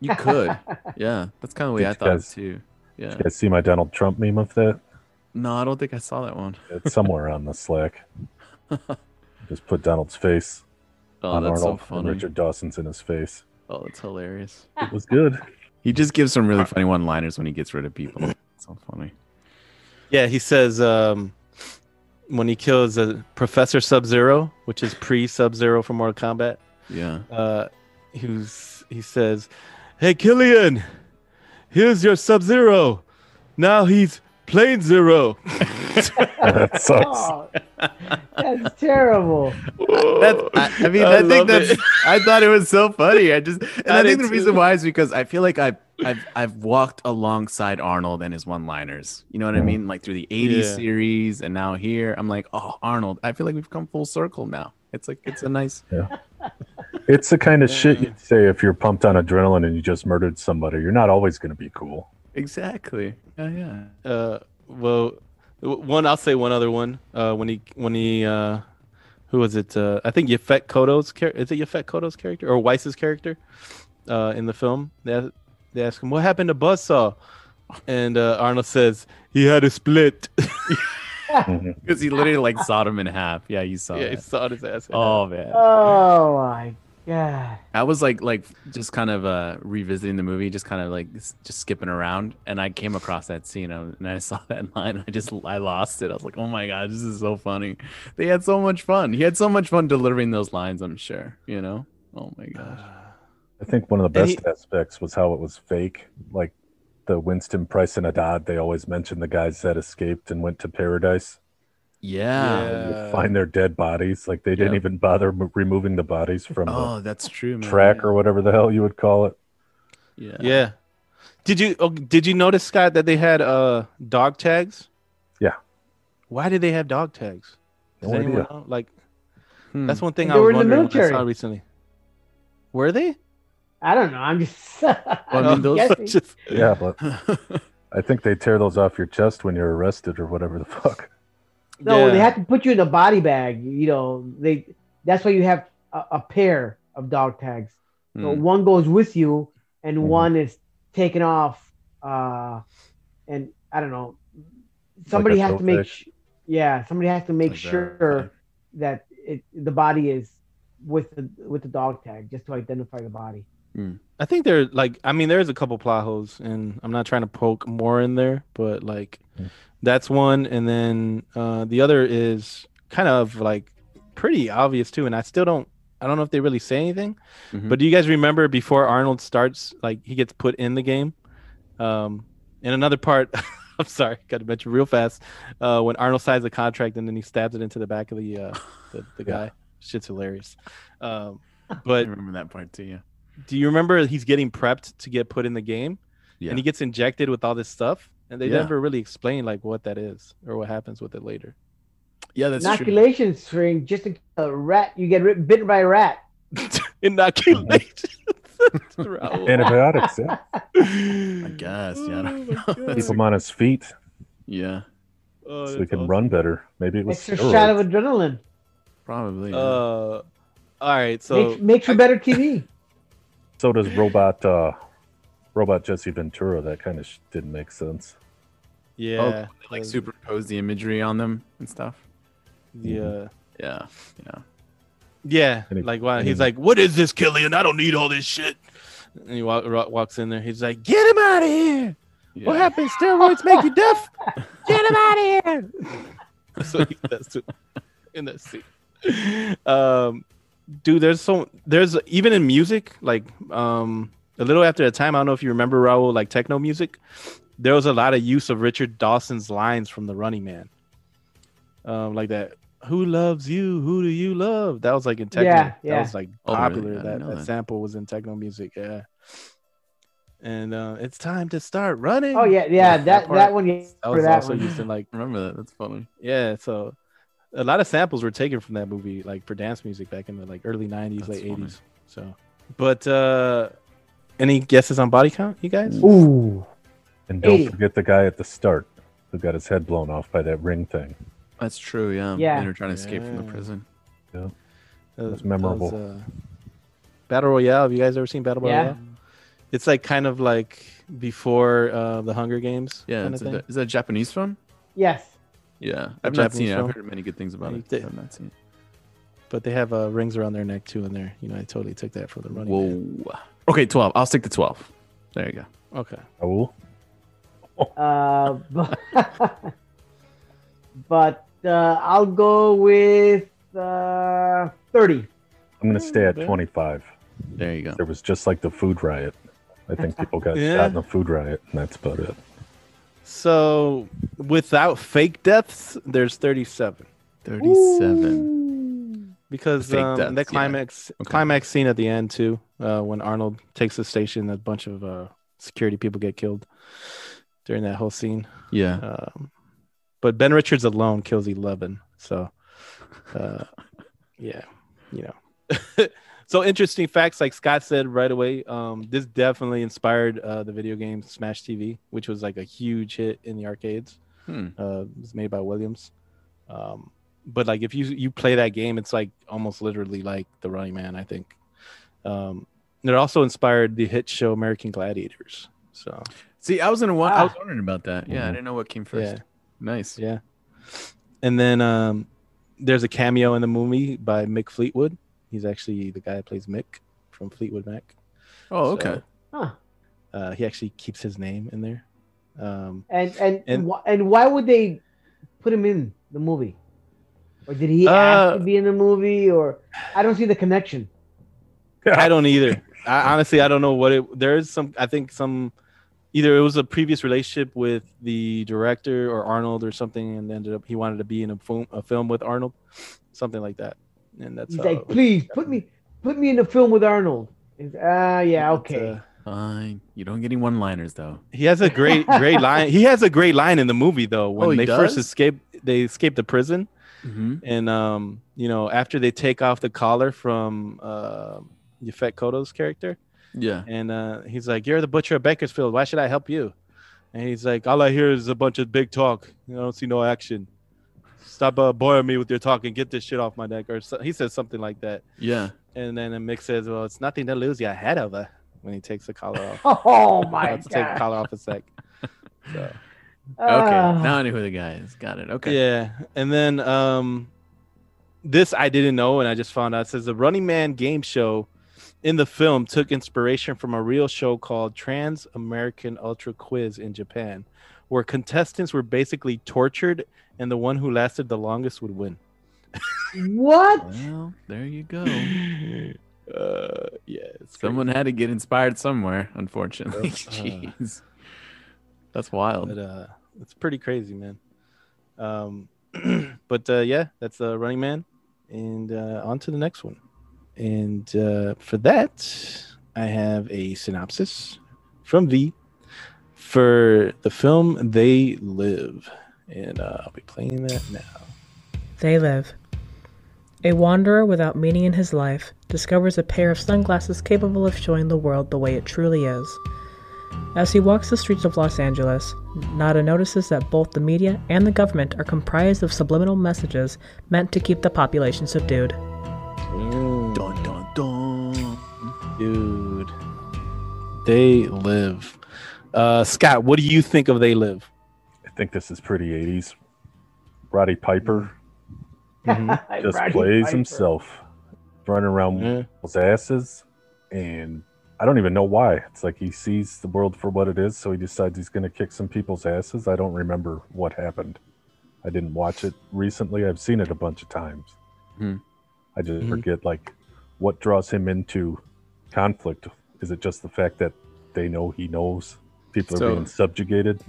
Speaker 3: You could, yeah. That's kind of the way
Speaker 4: Did
Speaker 3: I thought
Speaker 4: guys-
Speaker 3: it too. Yeah.
Speaker 4: You guys see my Donald Trump meme of that?
Speaker 3: No, I don't think I saw that one.
Speaker 4: It's somewhere on the Slack. Just put Donald's face
Speaker 3: Oh,
Speaker 4: on
Speaker 3: that's
Speaker 4: Arnold
Speaker 3: so
Speaker 4: and
Speaker 3: funny.
Speaker 4: Richard Dawson's in his face.
Speaker 3: Oh, that's hilarious.
Speaker 4: It was good.
Speaker 3: He just gives some really funny one-liners when he gets rid of people. so funny.
Speaker 2: yeah he says um, when he kills uh, professor sub-zero which is pre-sub-zero from mortal kombat
Speaker 3: Yeah.
Speaker 2: uh, who's he says, "Hey Killian, here's your Sub Zero. Now he's Plain Zero.
Speaker 4: that sucks.
Speaker 5: Oh, that's terrible.
Speaker 3: That's, I, I mean,
Speaker 2: I
Speaker 3: I, think
Speaker 2: love
Speaker 3: that's.
Speaker 2: it.
Speaker 3: I thought it was so funny. I just, and
Speaker 2: I
Speaker 3: I, think
Speaker 2: did
Speaker 3: the reason why is because I feel like I've, I've, I've walked alongside Arnold and his one-liners. You know what I mm. mean? Like through the '80s
Speaker 2: Yeah.
Speaker 3: series, and now here, I'm like, oh, Arnold. I feel like we've come full circle now. It's like it's a nice.
Speaker 4: It's the kind of shit you'd say if you're pumped on adrenaline and you just murdered somebody. You're not always going to be cool.
Speaker 3: Exactly. Yeah, yeah.
Speaker 2: uh, well, one I'll say one other one. Uh, when he when he uh, who was it? Uh, I think Yaphet Kotto's character. Is it Yaphet Kotto's character or Weiss's character? Uh, in the film, they they ask him what happened to Buzzsaw, and uh, Arnold says he had a split.
Speaker 3: Because he literally like sawed him in half. Yeah, you saw
Speaker 2: yeah, he sawed his ass. in
Speaker 3: Oh man.
Speaker 5: Oh my god.
Speaker 3: I was like like just kind of uh revisiting the movie, just kind of like just skipping around, and I came across that scene and I saw that line. And I just I lost it. I was like, oh my god, this is so funny. They had so much fun. He had so much fun delivering those lines. I'm sure. You know. Oh my gosh.
Speaker 4: I think one of the
Speaker 2: And
Speaker 4: best aspects was how it was fake. Like the Winston Price and Adad, they always mentioned the guys that escaped and went to paradise.
Speaker 3: Yeah.
Speaker 2: Yeah.
Speaker 4: Find their dead bodies. Like they didn't
Speaker 3: yeah.
Speaker 4: even bother m- removing the bodies from
Speaker 3: Oh, that's true,
Speaker 4: the
Speaker 3: man.
Speaker 4: track
Speaker 3: yeah.
Speaker 4: or whatever the hell you would call it.
Speaker 3: yeah.
Speaker 2: Yeah. Did you oh, did you notice Scott that they had uh dog tags?
Speaker 4: Yeah.
Speaker 2: Why did they have dog tags? Does
Speaker 4: No
Speaker 2: anyone
Speaker 4: idea.
Speaker 2: know? Like
Speaker 3: Hmm.
Speaker 2: that's one thing
Speaker 5: They
Speaker 2: I was
Speaker 5: were in the
Speaker 2: wondering when I
Speaker 5: military.
Speaker 2: saw recently. Were they?
Speaker 5: I don't know. I'm just.
Speaker 3: I mean, those-
Speaker 2: Just-
Speaker 4: Yeah, but I think they tear those off your chest when you're arrested or whatever the fuck.
Speaker 5: No, they have to put you in a body bag. You know, they. That's why you have a, a pair of dog tags. So
Speaker 3: Hmm.
Speaker 5: one goes with you, and
Speaker 4: Mhm.
Speaker 5: one is taken off. Uh, and I don't know. Somebody
Speaker 4: a
Speaker 5: has to make. Sh- yeah, somebody has to make
Speaker 3: Like
Speaker 5: sure
Speaker 3: okay.
Speaker 5: that it the body is with the with the dog tag, just to identify the body.
Speaker 2: I think there like I mean there's a couple plot holes and I'm not trying to poke more in there, but like
Speaker 4: Hmm.
Speaker 2: that's one and then uh the other is kind of like pretty obvious too and I still don't I don't know if they really say anything.
Speaker 3: Mhm.
Speaker 2: But do you guys remember before Arnold starts like he gets put in the game? Um in another part I'm sorry, got to mention real fast. Uh when Arnold signs the contract and then he stabs it into the back of the uh the, the
Speaker 4: Yeah.
Speaker 2: guy. Shit's hilarious. Um
Speaker 3: I
Speaker 2: but
Speaker 3: remember that part too. Yeah.
Speaker 2: Do you remember he's getting prepped to get put in the game
Speaker 3: Yeah.
Speaker 2: and he gets injected with all this stuff and they
Speaker 3: Yeah.
Speaker 2: never really explain like what that is or what happens with it later
Speaker 3: yeah, that's true.
Speaker 5: Inoculation string, just a, a rat. You get ri- bitten by a rat.
Speaker 2: inoculate. Raul.
Speaker 4: Antibiotics, yeah.
Speaker 3: I guess. Yeah. I don't know.
Speaker 4: Keep him on his feet
Speaker 3: yeah.
Speaker 2: Oh,
Speaker 4: so he can
Speaker 2: awesome.
Speaker 4: run better. Maybe it was
Speaker 5: Extra shot of adrenaline.
Speaker 3: Probably.
Speaker 2: Uh, all right, so
Speaker 5: makes, makes for better TV.
Speaker 4: So does robot uh, robot Jesse Ventura. That kind of sh- didn't make sense.
Speaker 2: yeah,
Speaker 3: oh, like
Speaker 2: uh,
Speaker 3: superimpose the imagery on them and stuff.
Speaker 2: yeah.
Speaker 3: Yeah. Yeah.
Speaker 2: Yeah,
Speaker 4: And he-
Speaker 2: like why he's
Speaker 4: he-
Speaker 2: like, "What is this, Killian? I don't need all this shit." And he walk, ro- walks in there. He's like, "Get him out of here! What
Speaker 3: Yeah.
Speaker 2: happened? Steroids make you deaf? Get him out of here!" so he does to in that scene. Um, dude, there's so there's even in music, like um, a little after a time. I don't know if you remember Raul, like techno music. There was a lot of use of Richard Dawson's lines from The Running Man, um, like that. Who loves you? Who do you love? That was like in techno.
Speaker 5: Yeah, yeah.
Speaker 2: That was like
Speaker 3: Oh, really?
Speaker 2: popular. That, that
Speaker 3: that.
Speaker 2: sample was in techno music. Yeah. And uh, it's time to start running.
Speaker 5: Oh yeah, yeah.
Speaker 2: Like,
Speaker 5: That
Speaker 2: part-
Speaker 5: that one. Yeah,
Speaker 2: that
Speaker 5: for
Speaker 2: was
Speaker 5: that
Speaker 2: also
Speaker 5: one.
Speaker 2: used in like
Speaker 3: Remember that? That's funny.
Speaker 2: yeah. So a lot of samples were taken from that movie, like for dance music back in the like early '90s,
Speaker 3: That's
Speaker 2: late
Speaker 3: funny.
Speaker 2: '80s. So, but uh any guesses on body count, you guys?
Speaker 5: Ooh.
Speaker 4: And don't
Speaker 5: 80.
Speaker 4: forget the guy at the start who got his head blown off by that ring thing.
Speaker 3: That's true. Yeah.
Speaker 5: Yeah.
Speaker 3: they're trying to escape from the
Speaker 2: Yeah.
Speaker 3: prison.
Speaker 2: That
Speaker 4: was memorable.
Speaker 2: uh, Battle Royale. Have you guys ever seen Battle Royale?
Speaker 5: Yeah.
Speaker 2: Royale? It's like kind of like before uh, the Hunger Games.
Speaker 3: Yeah.
Speaker 2: kind
Speaker 3: Is,
Speaker 2: of thing.
Speaker 3: that, is that a Japanese film?
Speaker 5: Yes.
Speaker 3: Yeah. I've not seen it.
Speaker 2: film?
Speaker 3: I've heard many good things about
Speaker 2: You
Speaker 3: it.
Speaker 2: did.
Speaker 3: I've not seen it.
Speaker 2: But they have uh, rings around their neck too, in there. You know, I totally took that for the running. Man.
Speaker 3: Whoa. Okay, 12. I'll stick to 12. There you go.
Speaker 2: Okay.
Speaker 4: Raul?
Speaker 5: Uh, but but uh, I'll go with uh, thirty.
Speaker 4: I'm going to stay at 25.
Speaker 3: There you go.
Speaker 4: There was just like the food riot. I think people got
Speaker 2: Yeah.
Speaker 4: shot in the food riot, and that's about it.
Speaker 2: So without fake deaths, there's 37
Speaker 3: 37.
Speaker 2: because
Speaker 3: The
Speaker 2: um,
Speaker 3: deaths,
Speaker 2: the
Speaker 3: yeah.
Speaker 2: climax
Speaker 3: Okay.
Speaker 2: climax scene at the end too, uh, when Arnold takes the station, a bunch of uh, security people get killed during that whole scene.
Speaker 3: Yeah.
Speaker 2: Um, but Ben Richards alone kills 11. So, uh, yeah, you know. so interesting facts, like Scott said right away. Um, this definitely inspired uh, the video game Smash TV, which was like a huge hit in the arcades.
Speaker 3: Hmm.
Speaker 2: Uh, it was made by Williams. Um, but like if you you play that game, it's like almost literally like the Running Man. I think. Um, it also inspired the hit show American Gladiators. So
Speaker 3: See, I was gonna. wa- I was
Speaker 5: Ah.
Speaker 3: wondering about that. Yeah, I
Speaker 4: Mhm.
Speaker 3: didn't know what came first.
Speaker 2: yeah.
Speaker 3: Nice.
Speaker 2: Yeah. And then um, there's a cameo in the movie by Mick Fleetwood. He's actually the guy that plays Mick from Fleetwood Mac.
Speaker 3: Oh,
Speaker 2: So,
Speaker 3: okay.
Speaker 5: Huh.
Speaker 2: uh, he actually keeps his name in there. Um,
Speaker 5: And and
Speaker 2: And-
Speaker 5: wh- and why would they put him in the movie? Or did he
Speaker 2: Uh,
Speaker 5: ask to be in the movie? Or I don't see the connection.
Speaker 2: I don't either. I, honestly, I don't know what it. There is some. I think some. Either it was a previous relationship with the director or Arnold or something, and ended up he wanted to be in a film, a film with Arnold, something like that. And that's
Speaker 5: He's
Speaker 2: how-
Speaker 5: like, please put me put me in the film with Arnold. Ah, yeah, okay.
Speaker 2: uh,
Speaker 3: Fine. You don't get any one-liners though.
Speaker 2: He has a great, great line. He has a great line in the movie though. When
Speaker 3: Oh, he
Speaker 2: they first escape, they escape the prison,
Speaker 3: Mm-hmm.
Speaker 2: and um, you know, after they take off the collar from uh, Yaphet Kotto's character,
Speaker 3: Yeah.
Speaker 2: and uh, he's like, "You're the butcher of Bakersfield. Why should I help you?" And he's like, "All I hear is a bunch of big talk. I don't see no action. Stop uh, boring me with your talk and get this shit off my neck." Or so, he says something like that.
Speaker 3: Yeah.
Speaker 2: And then Mick says, "Well, it's nothing to lose your head over." When he takes the collar off,
Speaker 5: Oh my
Speaker 2: About to take the collar off a sec. So.
Speaker 3: Okay.
Speaker 5: Ah.
Speaker 3: now I know who the guy is. Got it. Okay.
Speaker 2: Yeah, and then um, this I didn't know, and I just found out. It says the Running Man game show in the film took inspiration from a real show called Trans American Ultra Quiz in Japan, where contestants were basically tortured, and the one who lasted the longest would win.
Speaker 5: What?
Speaker 3: Well, there you go.
Speaker 2: uh, yeah, it's crazy.
Speaker 3: Someone had to get inspired somewhere, unfortunately.
Speaker 2: Yep. Uh,
Speaker 3: Jeez. That's wild.
Speaker 2: but uh, it's pretty crazy, man. Um, but uh, yeah, that's uh, Running Man, and uh, on to the next one. And uh, for that, I have a synopsis from V for the film They Live, and uh, I'll be playing that now.
Speaker 6: They live. A wanderer without meaning in his life discovers a pair of sunglasses capable of showing the world the way it truly is. As he walks the streets of Los Angeles, Nada notices that both the media and the government are comprised of subliminal messages meant to keep the population subdued.
Speaker 3: Dun dun dun.
Speaker 2: dude, they live. Uh, Scott, what do you think of They Live?
Speaker 4: I think this is pretty 80s. Roddy Piper
Speaker 2: Mhm.
Speaker 4: just
Speaker 5: Roddy
Speaker 4: plays
Speaker 5: Piper.
Speaker 4: himself, running around
Speaker 2: Yeah.
Speaker 4: people's asses, and I don't even know why. It's like he sees the world for what it is, so he decides he's going to kick some people's asses. I don't remember what happened. I didn't watch it recently. I've seen it a bunch of times.
Speaker 3: Hmm.
Speaker 4: I just
Speaker 2: Mhm.
Speaker 4: forget like what draws him into conflict. Is it just the fact that they know he knows people are
Speaker 3: So-
Speaker 4: being subjugated?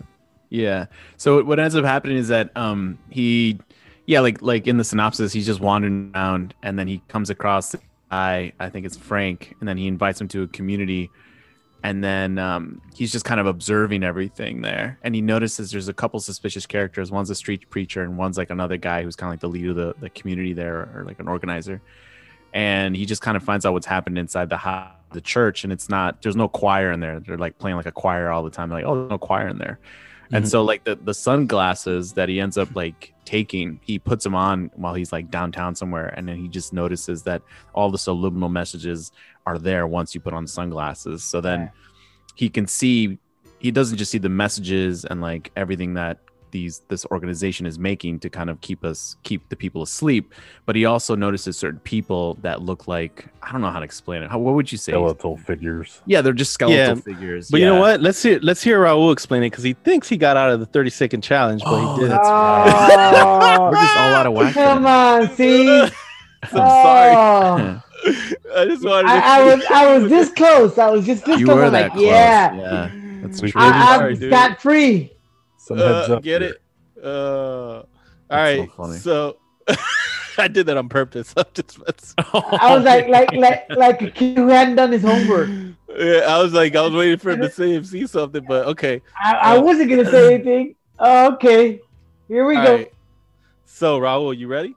Speaker 3: Yeah. So what ends up happening is that um he yeah, like like in the synopsis, he's just wandering around and then he comes across guy, I think it's Frank, and then he invites him to a community and then um he's just kind of observing everything there. And he notices there's a couple suspicious characters. One's a street preacher and one's like another guy who's kind of like the leader of the, the community there or like an organizer. And he just kind of finds out what's happened inside the ho- the church and it's not there's no choir in there. They're like playing like a choir all the time. They're like, oh, no choir in there. And
Speaker 2: Mhm.
Speaker 3: so like the the sunglasses that he ends up like taking, he puts them on while he's like downtown somewhere, and then he just notices that all the subliminal messages are there once you put on sunglasses. So then
Speaker 5: Yeah.
Speaker 3: he can see. He doesn't just see the messages and like everything that these this organization is making to kind of keep us keep the people asleep, but he also notices certain people that look like I don't know how to explain it. How, what would you say?
Speaker 4: Skeletal figures.
Speaker 3: Yeah, they're just skeletal
Speaker 2: Yeah,
Speaker 3: figures.
Speaker 2: But you know what? Let's hear let's hear Raul explain it because he thinks he got out of the 30 second challenge, but
Speaker 3: Oh,
Speaker 2: he did.
Speaker 3: that's
Speaker 5: Oh,
Speaker 3: We're just all out of whack.
Speaker 5: come on, see.
Speaker 2: I'm sorry. I just wanted to
Speaker 5: I, I was I was this close. I was just this
Speaker 3: you
Speaker 5: close.
Speaker 3: were
Speaker 5: I'm
Speaker 3: that
Speaker 5: like,
Speaker 3: close.
Speaker 5: yeah,
Speaker 3: yeah, that's true.
Speaker 5: I,
Speaker 2: Sorry,
Speaker 5: I'm scot free.
Speaker 4: Some heads
Speaker 2: Uh,
Speaker 4: up.
Speaker 2: get
Speaker 4: here.
Speaker 2: it? Uh, all
Speaker 3: That's so funny.
Speaker 2: So, I did that on purpose. I'm just messing.
Speaker 5: I was like like like like a kid who hadn't done his homework.
Speaker 2: Yeah, I was like, I was waiting for him to say see something, but okay.
Speaker 5: I, I wasn't gonna say anything. Oh, okay, here we
Speaker 2: All
Speaker 5: go.
Speaker 2: right. So, Raul, you ready?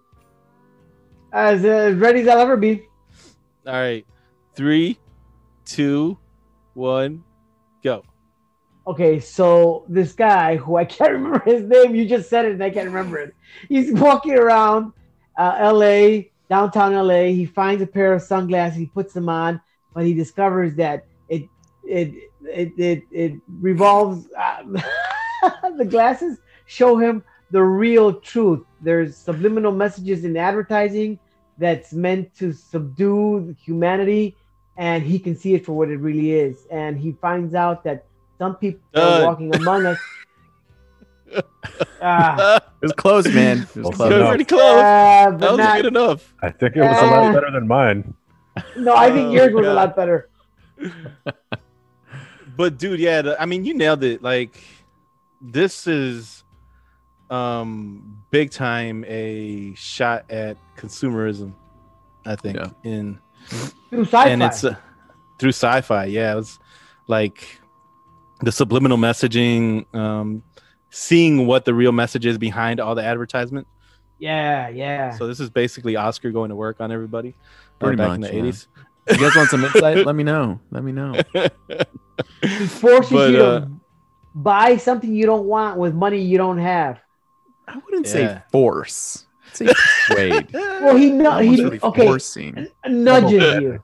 Speaker 5: As, as ready as I'll ever be.
Speaker 2: All right. Three, two, one, go.
Speaker 5: Okay, so this guy who I can't remember his name, you just said it and I can't remember it. He's walking around uh, LA, downtown LA. He finds a pair of sunglasses, he puts them on, but he discovers that it it it it, it revolves. Uh, the glasses show him the real truth. There's subliminal messages in advertising that's meant to subdue humanity, and he can see it for what it really is. And he finds out that some people
Speaker 2: Done.
Speaker 5: are walking among us. Ah,
Speaker 3: It was close, man. It was close.
Speaker 2: That was pretty close.
Speaker 5: uh,
Speaker 2: that was
Speaker 5: not,
Speaker 2: good enough.
Speaker 4: I think it was a
Speaker 5: Uh,
Speaker 4: lot better than mine.
Speaker 5: no, I think
Speaker 2: Oh,
Speaker 5: yours was a lot better.
Speaker 2: But dude, yeah, the, I mean, you nailed it. Like, this is um big time a shot at consumerism. I think
Speaker 3: Yeah.
Speaker 2: in
Speaker 5: Through sci-fi.
Speaker 2: and it's uh, through sci-fi. Yeah, it was like the subliminal messaging, um, seeing what the real message is behind all the advertisement.
Speaker 5: yeah, yeah.
Speaker 2: So this is basically Oscar going to work on everybody uh,
Speaker 3: Pretty
Speaker 2: back in
Speaker 3: much,
Speaker 2: the
Speaker 3: yeah.
Speaker 2: eighties.
Speaker 3: you guys want some insight? Let me know. Let me know.
Speaker 5: It forces
Speaker 2: but,
Speaker 5: you
Speaker 2: uh,
Speaker 5: to buy something you don't want with money you don't have.
Speaker 3: I wouldn't
Speaker 2: Yeah.
Speaker 3: say force. I'd say persuade.
Speaker 5: Well, he no,
Speaker 3: Almost
Speaker 5: he
Speaker 3: really
Speaker 5: okay
Speaker 3: forcing.
Speaker 5: nudges you,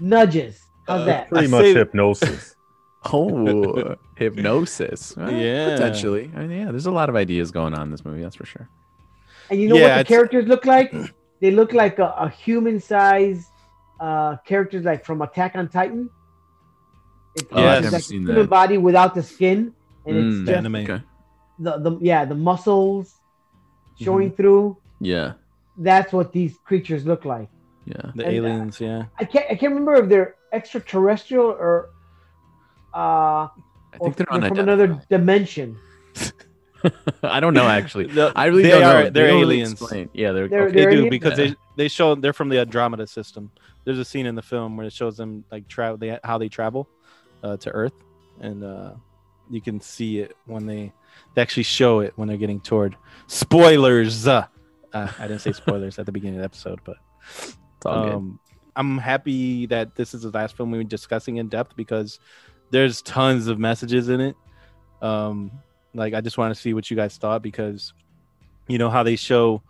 Speaker 5: nudges. How's
Speaker 2: Uh,
Speaker 5: that?
Speaker 4: Pretty
Speaker 2: I
Speaker 4: much
Speaker 2: say-
Speaker 4: hypnosis.
Speaker 3: Oh, hypnosis. Well,
Speaker 2: Yeah.
Speaker 3: potentially. I mean, yeah, there's a lot of ideas going on in this movie. That's for sure.
Speaker 5: And you know
Speaker 2: Yeah,
Speaker 5: what the
Speaker 2: it's-
Speaker 5: characters look like? They look like a, a human-sized uh, characters, like from Attack on Titan. It's
Speaker 3: Oh,
Speaker 2: I've
Speaker 5: it's
Speaker 2: never
Speaker 5: like
Speaker 3: seen
Speaker 5: human
Speaker 3: that.
Speaker 5: body without the skin, and
Speaker 3: Mm,
Speaker 5: it's just
Speaker 2: anime.
Speaker 3: Okay.
Speaker 5: the, the yeah the muscles showing
Speaker 2: Mm-hmm.
Speaker 5: through.
Speaker 3: Yeah.
Speaker 5: That's what these creatures look like.
Speaker 3: Yeah.
Speaker 2: The
Speaker 5: And, uh,
Speaker 2: aliens, yeah.
Speaker 5: I can't I can't remember if they're extraterrestrial or uh
Speaker 3: I
Speaker 5: or
Speaker 3: think they're
Speaker 5: from another dimension.
Speaker 3: I don't know actually.
Speaker 2: The-
Speaker 3: I really
Speaker 2: they
Speaker 3: don't know.
Speaker 2: are-
Speaker 3: They
Speaker 2: they're
Speaker 3: don't
Speaker 2: aliens.
Speaker 3: explain. Yeah, they're,
Speaker 5: They're-
Speaker 3: okay.
Speaker 2: They
Speaker 5: they're
Speaker 2: do
Speaker 5: aliens?
Speaker 2: because
Speaker 3: Yeah.
Speaker 2: they they show they're from the Andromeda system. There's a scene in the film where it shows them like travel they how they travel uh, to Earth, and uh, you can see it when they they actually show it when they're getting toward spoilers. Uh, Uh, I didn't say spoilers at the beginning of the episode, but
Speaker 3: It's all good.
Speaker 2: um, I'm happy that this is the last film we were discussing in depth because there's tons of messages in it. Um, like I just want to see what you guys thought because you know how they show.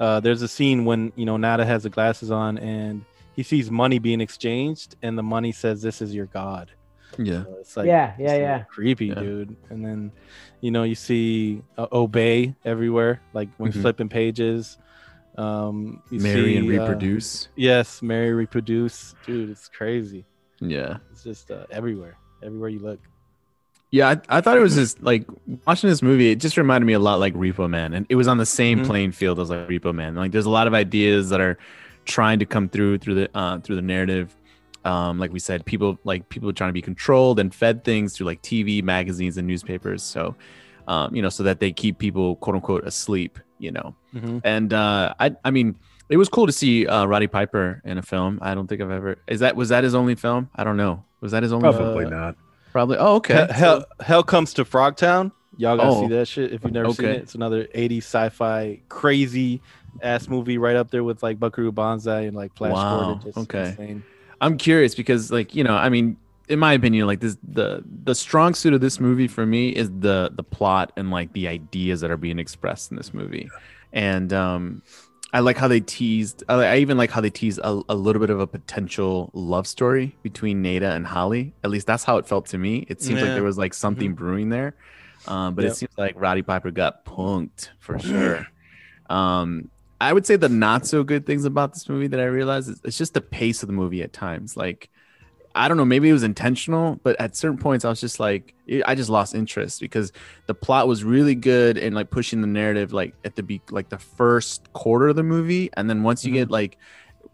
Speaker 2: Uh, there's a scene when you know Nada has the glasses on and he sees money being exchanged and the money says this is your god.
Speaker 3: Yeah.
Speaker 2: So it's like
Speaker 5: yeah,
Speaker 2: it's
Speaker 5: yeah,
Speaker 2: like
Speaker 5: yeah.
Speaker 2: creepy,
Speaker 3: Yeah.
Speaker 2: dude. And then you know you see uh, obey everywhere, like when
Speaker 3: Mhm.
Speaker 2: flipping pages. Um, you
Speaker 3: Marry and
Speaker 2: see, uh,
Speaker 3: reproduce.
Speaker 2: Yes, marry, reproduce, dude. It's crazy.
Speaker 3: yeah.
Speaker 2: It's just uh, everywhere, everywhere you look.
Speaker 3: Yeah, I, I thought it was just like watching this movie. It just reminded me a lot like Repo Man, and it was on the same
Speaker 2: Mhm.
Speaker 3: playing field as like Repo Man. Like, there's a lot of ideas that are trying to come through through the uh, through the narrative. Um, like we said, people like people trying to be controlled and fed things through like TV, magazines, and newspapers. So, um, you know, so that they keep people quote unquote asleep. You know,
Speaker 2: Mm-hmm.
Speaker 3: and uh, I I mean, it was cool to see uh, Roddy Piper in a film. I don't think I've ever is that was that his only film? I don't know. Was that his only?
Speaker 4: Probably
Speaker 2: Uh,
Speaker 4: not.
Speaker 3: Probably. Oh, okay.
Speaker 2: Hell, Hell comes to Frogtown. Y'all gotta
Speaker 3: Oh.
Speaker 2: see that shit if you've never seen it. It's another 80s sci-fi crazy ass movie right up there with like Buckaroo Banzai and like Flash
Speaker 3: Wow,
Speaker 2: Gordon. Just
Speaker 3: okay.
Speaker 2: insane.
Speaker 3: I'm curious because like you know I mean in my opinion like this the the strong suit of this movie for me is the the plot and like the ideas that are being expressed in this movie and um I like how they teased I, even like how they teased a, a little bit of a potential love story between Nada and Holly. At least that's how it felt to me. It seems like there was like something brewing there. Um but
Speaker 2: Yep.
Speaker 3: it seems like Roddy Piper got punked for sure. Um I would say the not so good things about this movie that I realized is it's just the pace of the movie at times. Like, I don't know, maybe it was intentional, but at certain points I was just like, I just lost interest because the plot was really good and like pushing the narrative like at the be like the first quarter of the movie, and then once you get like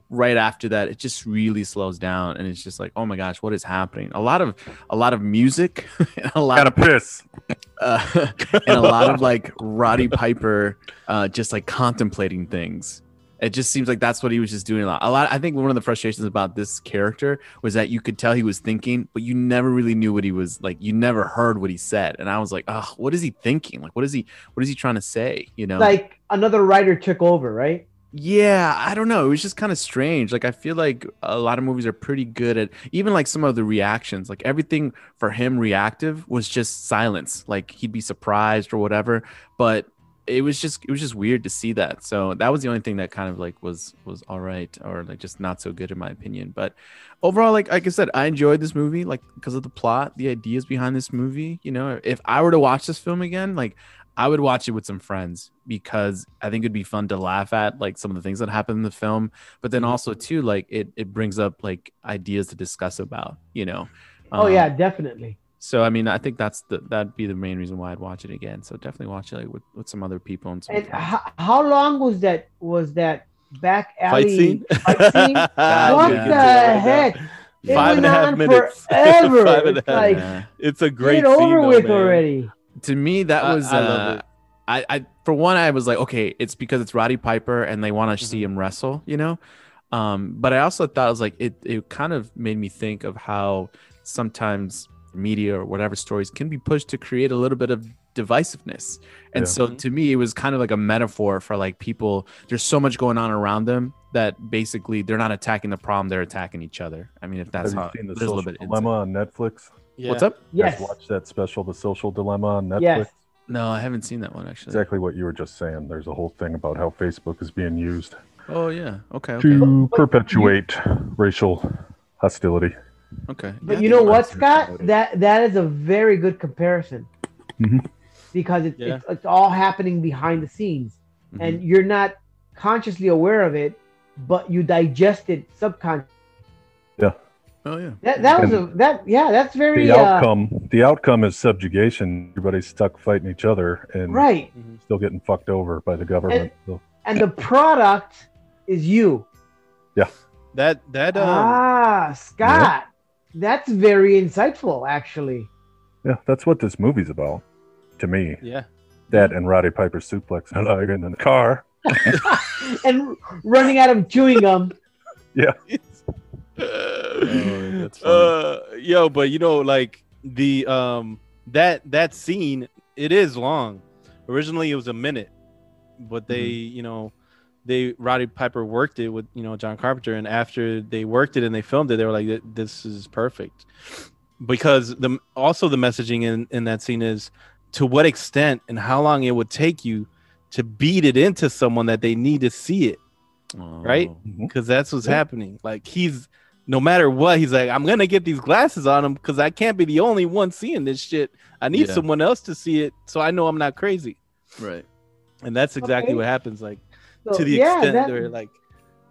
Speaker 3: right after that, it just really slows down and it's just like, oh my gosh, what is happening? A lot of a lot of music, and a lot
Speaker 4: Gotta
Speaker 3: of
Speaker 4: piss.
Speaker 3: uh, and a lot of like Roddy Piper uh, just like contemplating things. It just seems like that's what he was just doing a lot. A lot. I think one of the frustrations about this character was that you could tell he was thinking, but you never really knew what he was like. You never heard what he said, and I was like, oh, what is he thinking? Like, what is he? What is he trying to say? You know?
Speaker 5: Like another writer took over, right?
Speaker 3: Yeah, I don't know. It was just kind of strange. Like I feel like a lot of movies are pretty good at even like some of the reactions. Like everything for him reactive was just silence. Like he'd be surprised or whatever, but it was just it was just weird to see that. So that was the only thing that kind of like was was all right or like just not so good in my opinion. But overall like like I said, I enjoyed this movie like because of the plot, the ideas behind this movie, you know. If I were to watch this film again, like I would watch it with some friends because I think it'd be fun to laugh at like some of the things that happen in the film, but then also too like it it brings up like ideas to discuss about, you know.
Speaker 5: Oh
Speaker 3: Um,
Speaker 5: yeah, definitely.
Speaker 3: So I mean, I think that's the that'd be the main reason why I'd watch it again. So definitely watch it like with, with some other people and some
Speaker 5: And how, how long was that? Was that back alley
Speaker 2: Fight scene.
Speaker 5: Fight scene?
Speaker 3: God,
Speaker 5: what
Speaker 3: yeah.
Speaker 5: the heck? It
Speaker 2: Five and
Speaker 5: went
Speaker 2: half
Speaker 5: on
Speaker 2: minutes.
Speaker 5: Forever.
Speaker 2: Five
Speaker 5: It's like
Speaker 3: Yeah.
Speaker 2: It's a great
Speaker 5: get over
Speaker 2: scene, though,
Speaker 5: with
Speaker 2: man.
Speaker 5: already.
Speaker 3: to me that
Speaker 2: I-
Speaker 3: was
Speaker 2: I
Speaker 3: uh. I, I for one I was like okay it's because it's Roddy Piper and they want to see
Speaker 2: Mm-hmm.
Speaker 3: him wrestle you know um but I also thought it was like it it kind of made me think of how sometimes media or whatever stories can be pushed to create a little bit of divisiveness and
Speaker 4: Yeah.
Speaker 3: so
Speaker 2: Mhm.
Speaker 3: to me it was kind of like a metaphor for like people there's so much going on around them that basically they're not attacking the problem they're attacking each other I mean if that's
Speaker 4: Have
Speaker 3: how
Speaker 4: you seen the
Speaker 3: there's a
Speaker 4: Social
Speaker 3: little bit
Speaker 4: Dilemma on Netflix?
Speaker 2: Yeah.
Speaker 3: what's up
Speaker 5: Yes.
Speaker 4: watch that special, The Social Dilemma on Netflix?
Speaker 5: Yes.
Speaker 3: no I haven't seen that one actually
Speaker 4: Exactly what you were just saying. There's a whole thing about how Facebook is being used
Speaker 3: oh yeah okay okay
Speaker 4: to
Speaker 5: But-
Speaker 4: perpetuate racial hostility.
Speaker 3: Okay
Speaker 5: But
Speaker 3: Yeah,
Speaker 5: you know what, Scott?
Speaker 3: about.
Speaker 5: That that is a very good comparison.
Speaker 4: Mhm.
Speaker 5: Because it's,
Speaker 2: Yeah.
Speaker 5: it's it's all happening behind the scenes,
Speaker 3: Mhm.
Speaker 5: and you're not consciously aware of it, but you digest it subconsciously. Yeah.
Speaker 3: Oh yeah.
Speaker 5: That that was a that yeah, that's very
Speaker 4: The
Speaker 5: uh,
Speaker 4: outcome, the outcome is subjugation. Everybody's stuck fighting each other and
Speaker 5: right,
Speaker 4: still getting fucked over by the government. So,
Speaker 5: and the product is you. Yeah.
Speaker 2: That that um,
Speaker 5: ah, Scott, that's very insightful, actually.
Speaker 4: yeah, that's what this movie's about. To me,
Speaker 2: yeah.
Speaker 4: that and Roddy Piper's suplex and like in the car.
Speaker 5: And running out of chewing gum.
Speaker 3: that's funny.
Speaker 2: uh, yo, but you know, like the um that that scene, it is long. Originally, it was a minute, but they, you know, they Roddy Piper worked it with you know John Carpenter, and after they worked it and they filmed it, they were like, "This is perfect," because the also the messaging in in that scene is to what extent and how long it would take you to beat it into someone that they need to see it, right?
Speaker 3: Oh. Mm-hmm.
Speaker 2: Because that's what's
Speaker 5: Yeah.
Speaker 2: happening. Like he's no matter what, he's like, I'm gonna get these glasses on him because I can't be the only one seeing this shit. I need
Speaker 3: Yeah.
Speaker 2: someone else to see it, so I know I'm not crazy.
Speaker 3: Right.
Speaker 2: And that's exactly
Speaker 5: Okay.
Speaker 2: what happens. Like
Speaker 5: So,
Speaker 2: to the
Speaker 5: yeah,
Speaker 2: extent
Speaker 5: that-
Speaker 2: they're like,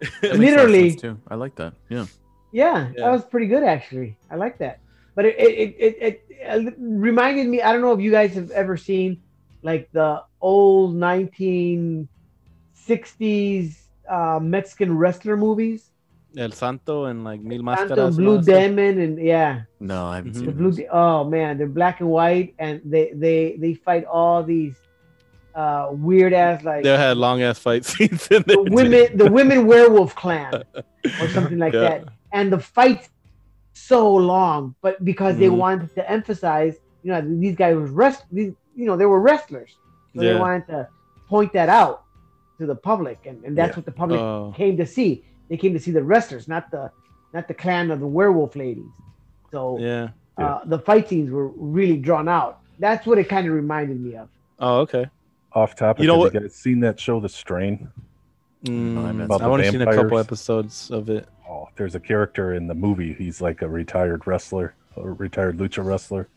Speaker 3: That makes a lot of
Speaker 5: Literally-
Speaker 3: too. I like that. Yeah.
Speaker 5: Yeah,
Speaker 2: Yeah.
Speaker 5: that was pretty good actually. I like that. But it it, it, it it reminded me. I don't know if you guys have ever seen like the old 1960s uh, Mexican wrestler movies.
Speaker 2: El Santo and like Mil Máscaras. and
Speaker 5: Blue
Speaker 2: all.
Speaker 5: Demon, and yeah,
Speaker 3: No, I haven't
Speaker 2: Mhm.
Speaker 3: seen
Speaker 5: the. Blue. De- oh man, they're black and white, and they they they fight all these uh, weird ass like
Speaker 2: They had long ass fight scenes in there.
Speaker 5: the
Speaker 2: too.
Speaker 5: women the women werewolf clan or something like
Speaker 2: Yeah.
Speaker 5: that and the fights so long but because they
Speaker 2: Mhm.
Speaker 5: wanted to emphasize you know these guys was rest these you know they were wrestlers so they wanted to point that out to the public and, and that's
Speaker 3: Yeah.
Speaker 5: what the public
Speaker 2: Oh.
Speaker 5: came to see they came to see the wrestlers not the not the clan of the werewolf ladies so
Speaker 2: Yeah.
Speaker 5: uh, the fight scenes were really drawn out that's what it kind of reminded me of
Speaker 2: Oh, okay.
Speaker 4: Off topic,
Speaker 2: You know
Speaker 4: have
Speaker 2: what-
Speaker 4: you guys seen that show, The Strain?
Speaker 2: Mm,
Speaker 3: About
Speaker 2: I
Speaker 4: the
Speaker 2: want to seen a couple episodes of it.
Speaker 4: Oh, there's a character in the movie. He's like a retired wrestler, a retired lucha wrestler,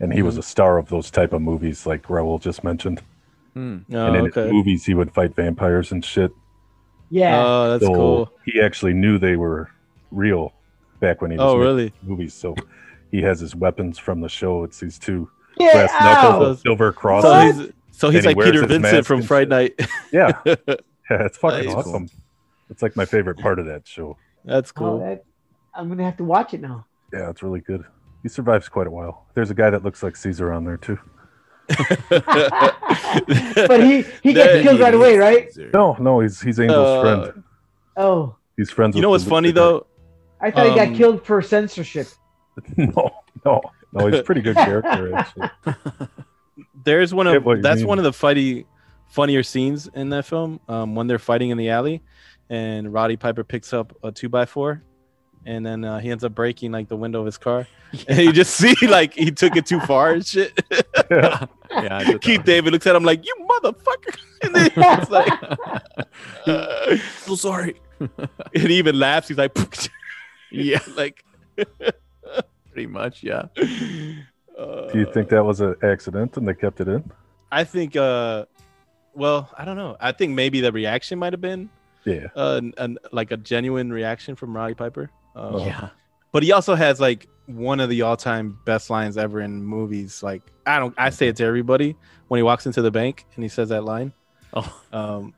Speaker 4: and he was
Speaker 2: Mhm.
Speaker 4: a star of those type of movies, like Raul just mentioned.
Speaker 3: Hmm.
Speaker 2: Oh,
Speaker 4: and in
Speaker 2: okay.
Speaker 4: his movies, he would fight vampires and shit.
Speaker 5: yeah
Speaker 2: Oh, that's
Speaker 4: so
Speaker 2: cool.
Speaker 4: he actually knew they were real back when he was
Speaker 2: Oh,
Speaker 4: making
Speaker 2: really?
Speaker 4: movies. So he has his weapons from the show. It's these two
Speaker 5: Get
Speaker 4: brass knuckles
Speaker 5: out!
Speaker 4: with silver crosses.
Speaker 2: So
Speaker 5: What?
Speaker 2: he's so he's
Speaker 4: And he
Speaker 2: like
Speaker 4: wears
Speaker 2: Peter Vincent from
Speaker 4: and Fright.
Speaker 2: Night.
Speaker 4: Yeah, yeah, it's fucking
Speaker 2: Nice.
Speaker 4: awesome. It's like my favorite part of that show.
Speaker 2: That's
Speaker 5: Oh,
Speaker 2: cool.
Speaker 5: that, i'm gonna have to watch it now
Speaker 4: Yeah, it's really good. He survives quite a while. There's a guy that looks like Caesar on there too.
Speaker 5: but he he
Speaker 2: There
Speaker 5: gets killed right away, right?
Speaker 4: No, no, he's he's Angel's
Speaker 2: Uh,
Speaker 4: friend.
Speaker 5: Oh,
Speaker 4: He's friends.
Speaker 2: you
Speaker 4: with
Speaker 2: know what's funny though?
Speaker 5: I thought he
Speaker 2: Um,
Speaker 5: got killed for censorship.
Speaker 4: no, no, no. He's a pretty good character actually.
Speaker 2: There's one of
Speaker 4: what
Speaker 2: that's
Speaker 4: mean.
Speaker 2: one of the fighty, funnier scenes in that film. Um, when they're fighting in the alley, and Roddy Piper picks up a two by four, and then uh, he ends up breaking like the window of his car, and you just see like he took it too far and shit.
Speaker 4: Yeah.
Speaker 3: Yeah,
Speaker 2: Keith. David looks at him like, "You motherfucker!" And then it's like, uh,
Speaker 3: so sorry.
Speaker 2: and he even laughs. He's like,
Speaker 3: yeah,
Speaker 2: like.
Speaker 3: pretty much. Yeah.
Speaker 2: Uh,
Speaker 4: Do you think that was an accident and they kept it in?
Speaker 2: I think. uh Well, I don't know. I think maybe the reaction might have been
Speaker 4: Yeah.
Speaker 2: uh, an, an, like a genuine reaction from Roddy Piper. Uh,
Speaker 3: Yeah.
Speaker 2: But he also has like one of the all-time best lines ever in movies. Like I don't, I say it to everybody when he walks into the bank and he says that line.
Speaker 3: Oh.
Speaker 2: Um,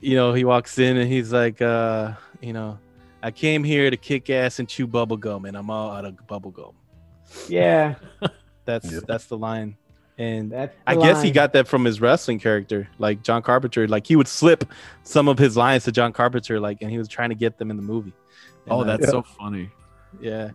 Speaker 2: you know, he walks in and he's like, uh, you know, I came here to kick ass and chew bubble gum, and I'm all out of bubble gum.
Speaker 5: Yeah,
Speaker 2: That's
Speaker 4: Yeah.
Speaker 2: that's the line. And
Speaker 5: that's.
Speaker 2: I
Speaker 5: the
Speaker 2: guess he got that from his wrestling character, like John Carpenter. Like he would slip some of his lines to John Carpenter, like, and he was trying to get them in the movie. And,
Speaker 3: Oh,
Speaker 2: uh,
Speaker 3: that's
Speaker 4: Yeah.
Speaker 3: so funny.
Speaker 2: yeah.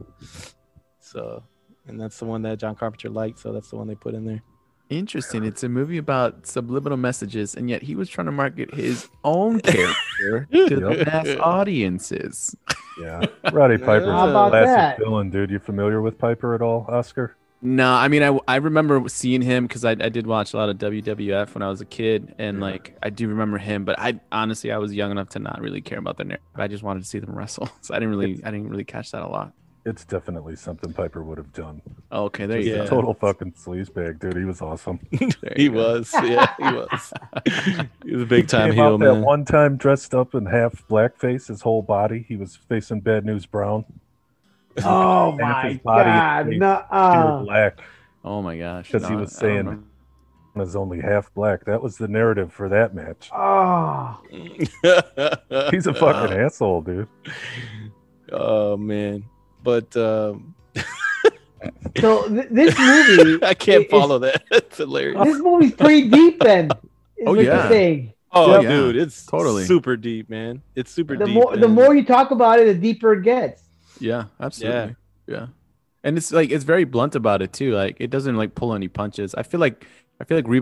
Speaker 2: So, and that's the one that John Carpenter liked, so that's the one they put in there.
Speaker 3: Interesting. It's a movie about subliminal messages, and yet he was trying to market his own character to the mass audiences.
Speaker 4: Yeah. Roddy Piper's
Speaker 2: How
Speaker 4: a
Speaker 2: about
Speaker 4: classic
Speaker 5: that?
Speaker 4: villain, dude. You familiar with Piper at all, Oscar?
Speaker 3: No, I mean, I, I remember seeing him because I, I did watch a lot of WWF when I was a kid, and
Speaker 4: Yeah.
Speaker 3: like I do remember him. But I honestly, I was young enough to not really care about the narrative. I just wanted to see them wrestle, so I didn't really, I didn't really catch that a lot.
Speaker 4: It's definitely something Piper would have done.
Speaker 3: Oh, okay, there
Speaker 4: Just
Speaker 3: you
Speaker 2: Yeah.
Speaker 4: a
Speaker 3: go.
Speaker 4: total fucking sleazebag, dude. He was awesome.
Speaker 2: He
Speaker 3: go.
Speaker 2: was, yeah, he was. he was a big time
Speaker 4: Came
Speaker 2: heel,
Speaker 4: out that one time dressed up in half blackface, his whole body. He was facing Bad News Brown.
Speaker 5: Oh
Speaker 4: Half
Speaker 5: my
Speaker 4: his body
Speaker 5: god! No, uh,
Speaker 4: black.
Speaker 3: Oh my gosh.
Speaker 4: Because he was saying-
Speaker 3: know.
Speaker 4: Was only half black. That was the narrative for that match.
Speaker 5: oh,
Speaker 4: He's a fucking asshole, dude.
Speaker 2: oh man, but um,
Speaker 5: so th- this movie,
Speaker 2: I can't
Speaker 5: is-
Speaker 2: follow that. It's hilarious.
Speaker 5: this movie's pretty deep. Then,
Speaker 3: Oh,
Speaker 5: what
Speaker 3: yeah.
Speaker 5: you're saying.
Speaker 2: Oh,
Speaker 3: Yeah,
Speaker 2: dude, it's
Speaker 3: totally.
Speaker 2: super deep, man. It's super
Speaker 5: The
Speaker 2: deep.
Speaker 5: more the more you talk about it, the deeper it gets.
Speaker 3: Yeah, absolutely. Yeah. yeah. And it's like it's very blunt about it too. Like it doesn't like pull any punches. I feel like I feel like Re-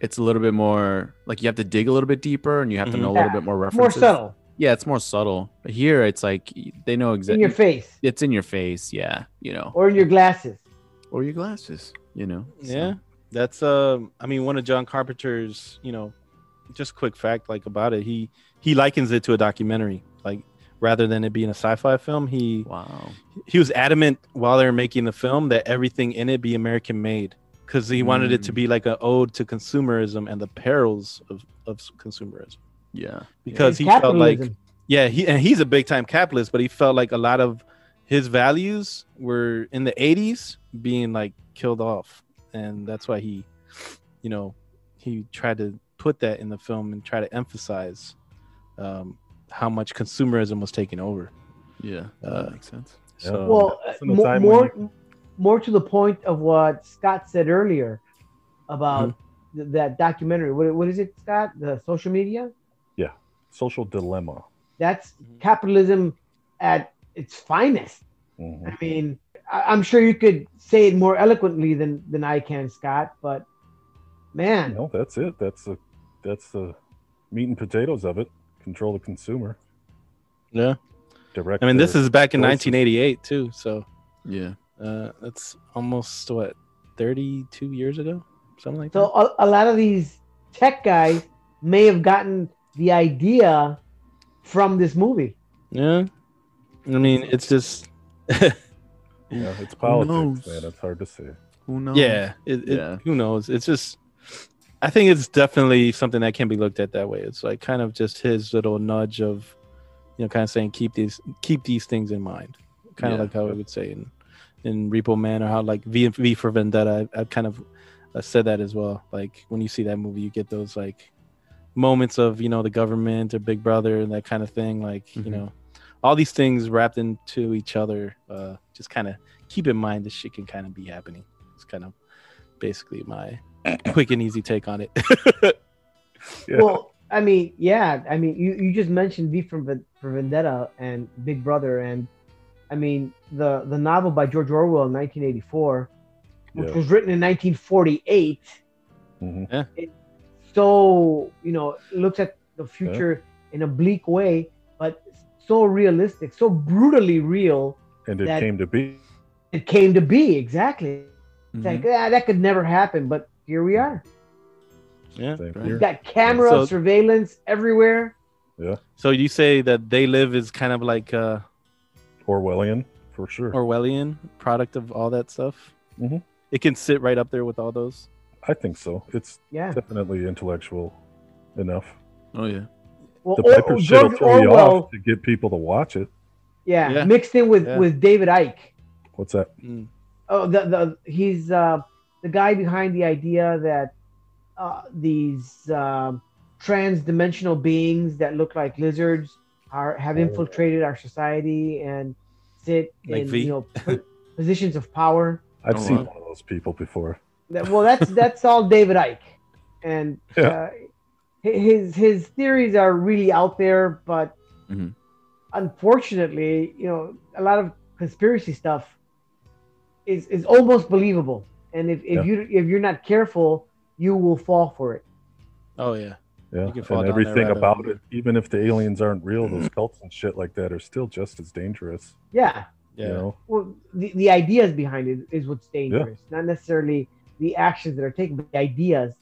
Speaker 3: it's a little bit more like you have to dig a little bit deeper and you have to know a little bit more references.
Speaker 5: More
Speaker 3: references.
Speaker 5: subtle,
Speaker 3: Yeah, it's more subtle. But here it's like they know exactly.
Speaker 5: in
Speaker 3: exactly.
Speaker 5: your face
Speaker 3: It's in your face. Yeah, you know,
Speaker 5: or in your glasses.
Speaker 3: or your glasses. You know. so-
Speaker 2: Yeah, that's um. I mean, one of John Carpenter's, you know, just quick fact like about it. He he likens it to a documentary, like rather than it being a sci-fi film. He
Speaker 3: Wow.
Speaker 2: he was adamant while they were making the film that everything in it be American made because he wanted it to
Speaker 3: Mm.
Speaker 2: be like an ode to consumerism and the perils of of consumerism.
Speaker 3: Yeah.
Speaker 2: Because
Speaker 5: And
Speaker 2: he felt like yeah, he and he's a big time capitalist, but he felt like a lot of his values were in the 80s being like killed off. And that's why he, you know, he tried to put that in the film and try to emphasize um, how much consumerism was taking over.
Speaker 3: Yeah.
Speaker 2: Uh,
Speaker 3: that makes sense.
Speaker 2: So,
Speaker 5: well,
Speaker 4: That's
Speaker 5: uh,
Speaker 4: in the
Speaker 5: mo-
Speaker 4: time
Speaker 5: more
Speaker 4: when
Speaker 5: more to the point of what Scott said earlier about
Speaker 2: Mm-hmm.
Speaker 5: th- that documentary. What, what is it, Scott? The social media.
Speaker 4: Social dilemma.
Speaker 5: That's capitalism at its finest.
Speaker 4: Mhm.
Speaker 5: I mean, I, I'm sure you could say it more eloquently than than I can, Scott. But man,
Speaker 4: No, that's it. That's the that's the meat and potatoes of it. Control the consumer.
Speaker 2: yeah.
Speaker 4: Direct.
Speaker 2: I mean, this is back in
Speaker 4: choices.
Speaker 2: 1988 too. So
Speaker 3: Yeah.
Speaker 2: uh, that's almost what 32 years ago, something like
Speaker 5: so
Speaker 2: that.
Speaker 5: a, a lot of these tech guys may have gotten the idea from this movie.
Speaker 2: Yeah. I mean, it's just
Speaker 4: Yeah, it's politics,
Speaker 3: knows?
Speaker 4: man. It's hard to say.
Speaker 3: Who knows?
Speaker 2: yeah, it, it-
Speaker 3: Yeah.
Speaker 2: who knows? It's just I think it's definitely something that can be looked at that way. It's like kind of just his little nudge of you know kind of saying keep these keep these things in mind. Kind of like how we would say in in Repo Man or how like V V for Vendetta I, I kind of uh, said that as well. Like when you see that movie you get those like moments of, you know, the government or Big Brother and that kind of thing like,
Speaker 3: Mhm.
Speaker 2: you know, all these things wrapped into each other uh just kind of keep in mind this shit can kind of be happening. It's kind of basically my quick and easy take on it.
Speaker 4: Yeah.
Speaker 5: Well, I mean, yeah, I mean, you, you just mentioned V for, Ven- for Vendetta and Big Brother, and I mean the the novel by George Orwell in 1984, which
Speaker 4: Yeah.
Speaker 5: was written in 1948.
Speaker 4: Mhm.
Speaker 5: So you know, looks at the future in a bleak way, but so realistic, so brutally real.
Speaker 4: And it came to be.
Speaker 5: It came to be exactly.
Speaker 3: Mhm.
Speaker 5: Like, ah, that could never happen, but here we are.
Speaker 2: yeah.
Speaker 4: Same
Speaker 3: Right.
Speaker 5: You
Speaker 4: here.
Speaker 5: got camera
Speaker 2: So-
Speaker 5: surveillance everywhere. Yeah.
Speaker 2: So you say that They Live is kind of like a
Speaker 4: Orwellian for sure.
Speaker 2: Orwellian product of all that stuff.
Speaker 4: Mhm.
Speaker 2: It can sit right up there with all those.
Speaker 4: I think so. It's
Speaker 5: Yeah.
Speaker 4: definitely intellectual enough.
Speaker 3: Oh yeah.
Speaker 5: Well,
Speaker 4: The
Speaker 5: Or-
Speaker 4: Piper shit will
Speaker 5: George
Speaker 4: throw you off to get people to watch it.
Speaker 5: yeah,
Speaker 2: Yeah.
Speaker 5: mixed in with
Speaker 2: Yeah.
Speaker 5: with David Icke.
Speaker 4: What's that?
Speaker 2: Mm.
Speaker 5: Oh, the the he's uh, the guy behind the idea that uh, these um, trans-dimensional beings that look like lizards are have
Speaker 4: Oh.
Speaker 5: infiltrated our society and sit
Speaker 2: Like
Speaker 5: in
Speaker 2: V?
Speaker 5: you know positions of power.
Speaker 4: I've
Speaker 3: Oh,
Speaker 4: seen
Speaker 3: wow.
Speaker 4: one of those people before.
Speaker 5: That, well, that's that's all David Icke, and
Speaker 4: Yeah.
Speaker 5: uh, his his theories are really out there, but
Speaker 3: Mhm.
Speaker 5: unfortunately, you know, a lot of conspiracy stuff is is almost believable, and if, if
Speaker 4: Yeah.
Speaker 5: you if you're not careful, you will fall for it.
Speaker 2: Oh yeah.
Speaker 4: Yeah,
Speaker 2: You can fall
Speaker 4: and everything
Speaker 2: rabbit
Speaker 4: about
Speaker 2: hole.
Speaker 4: it, even if the aliens aren't real, those cults and shit like that are still just as dangerous.
Speaker 5: Yeah.
Speaker 2: Yeah.
Speaker 4: You know,
Speaker 5: Well, the, the ideas behind it is what's dangerous, not necessarily the actions that are taken, but the ideas.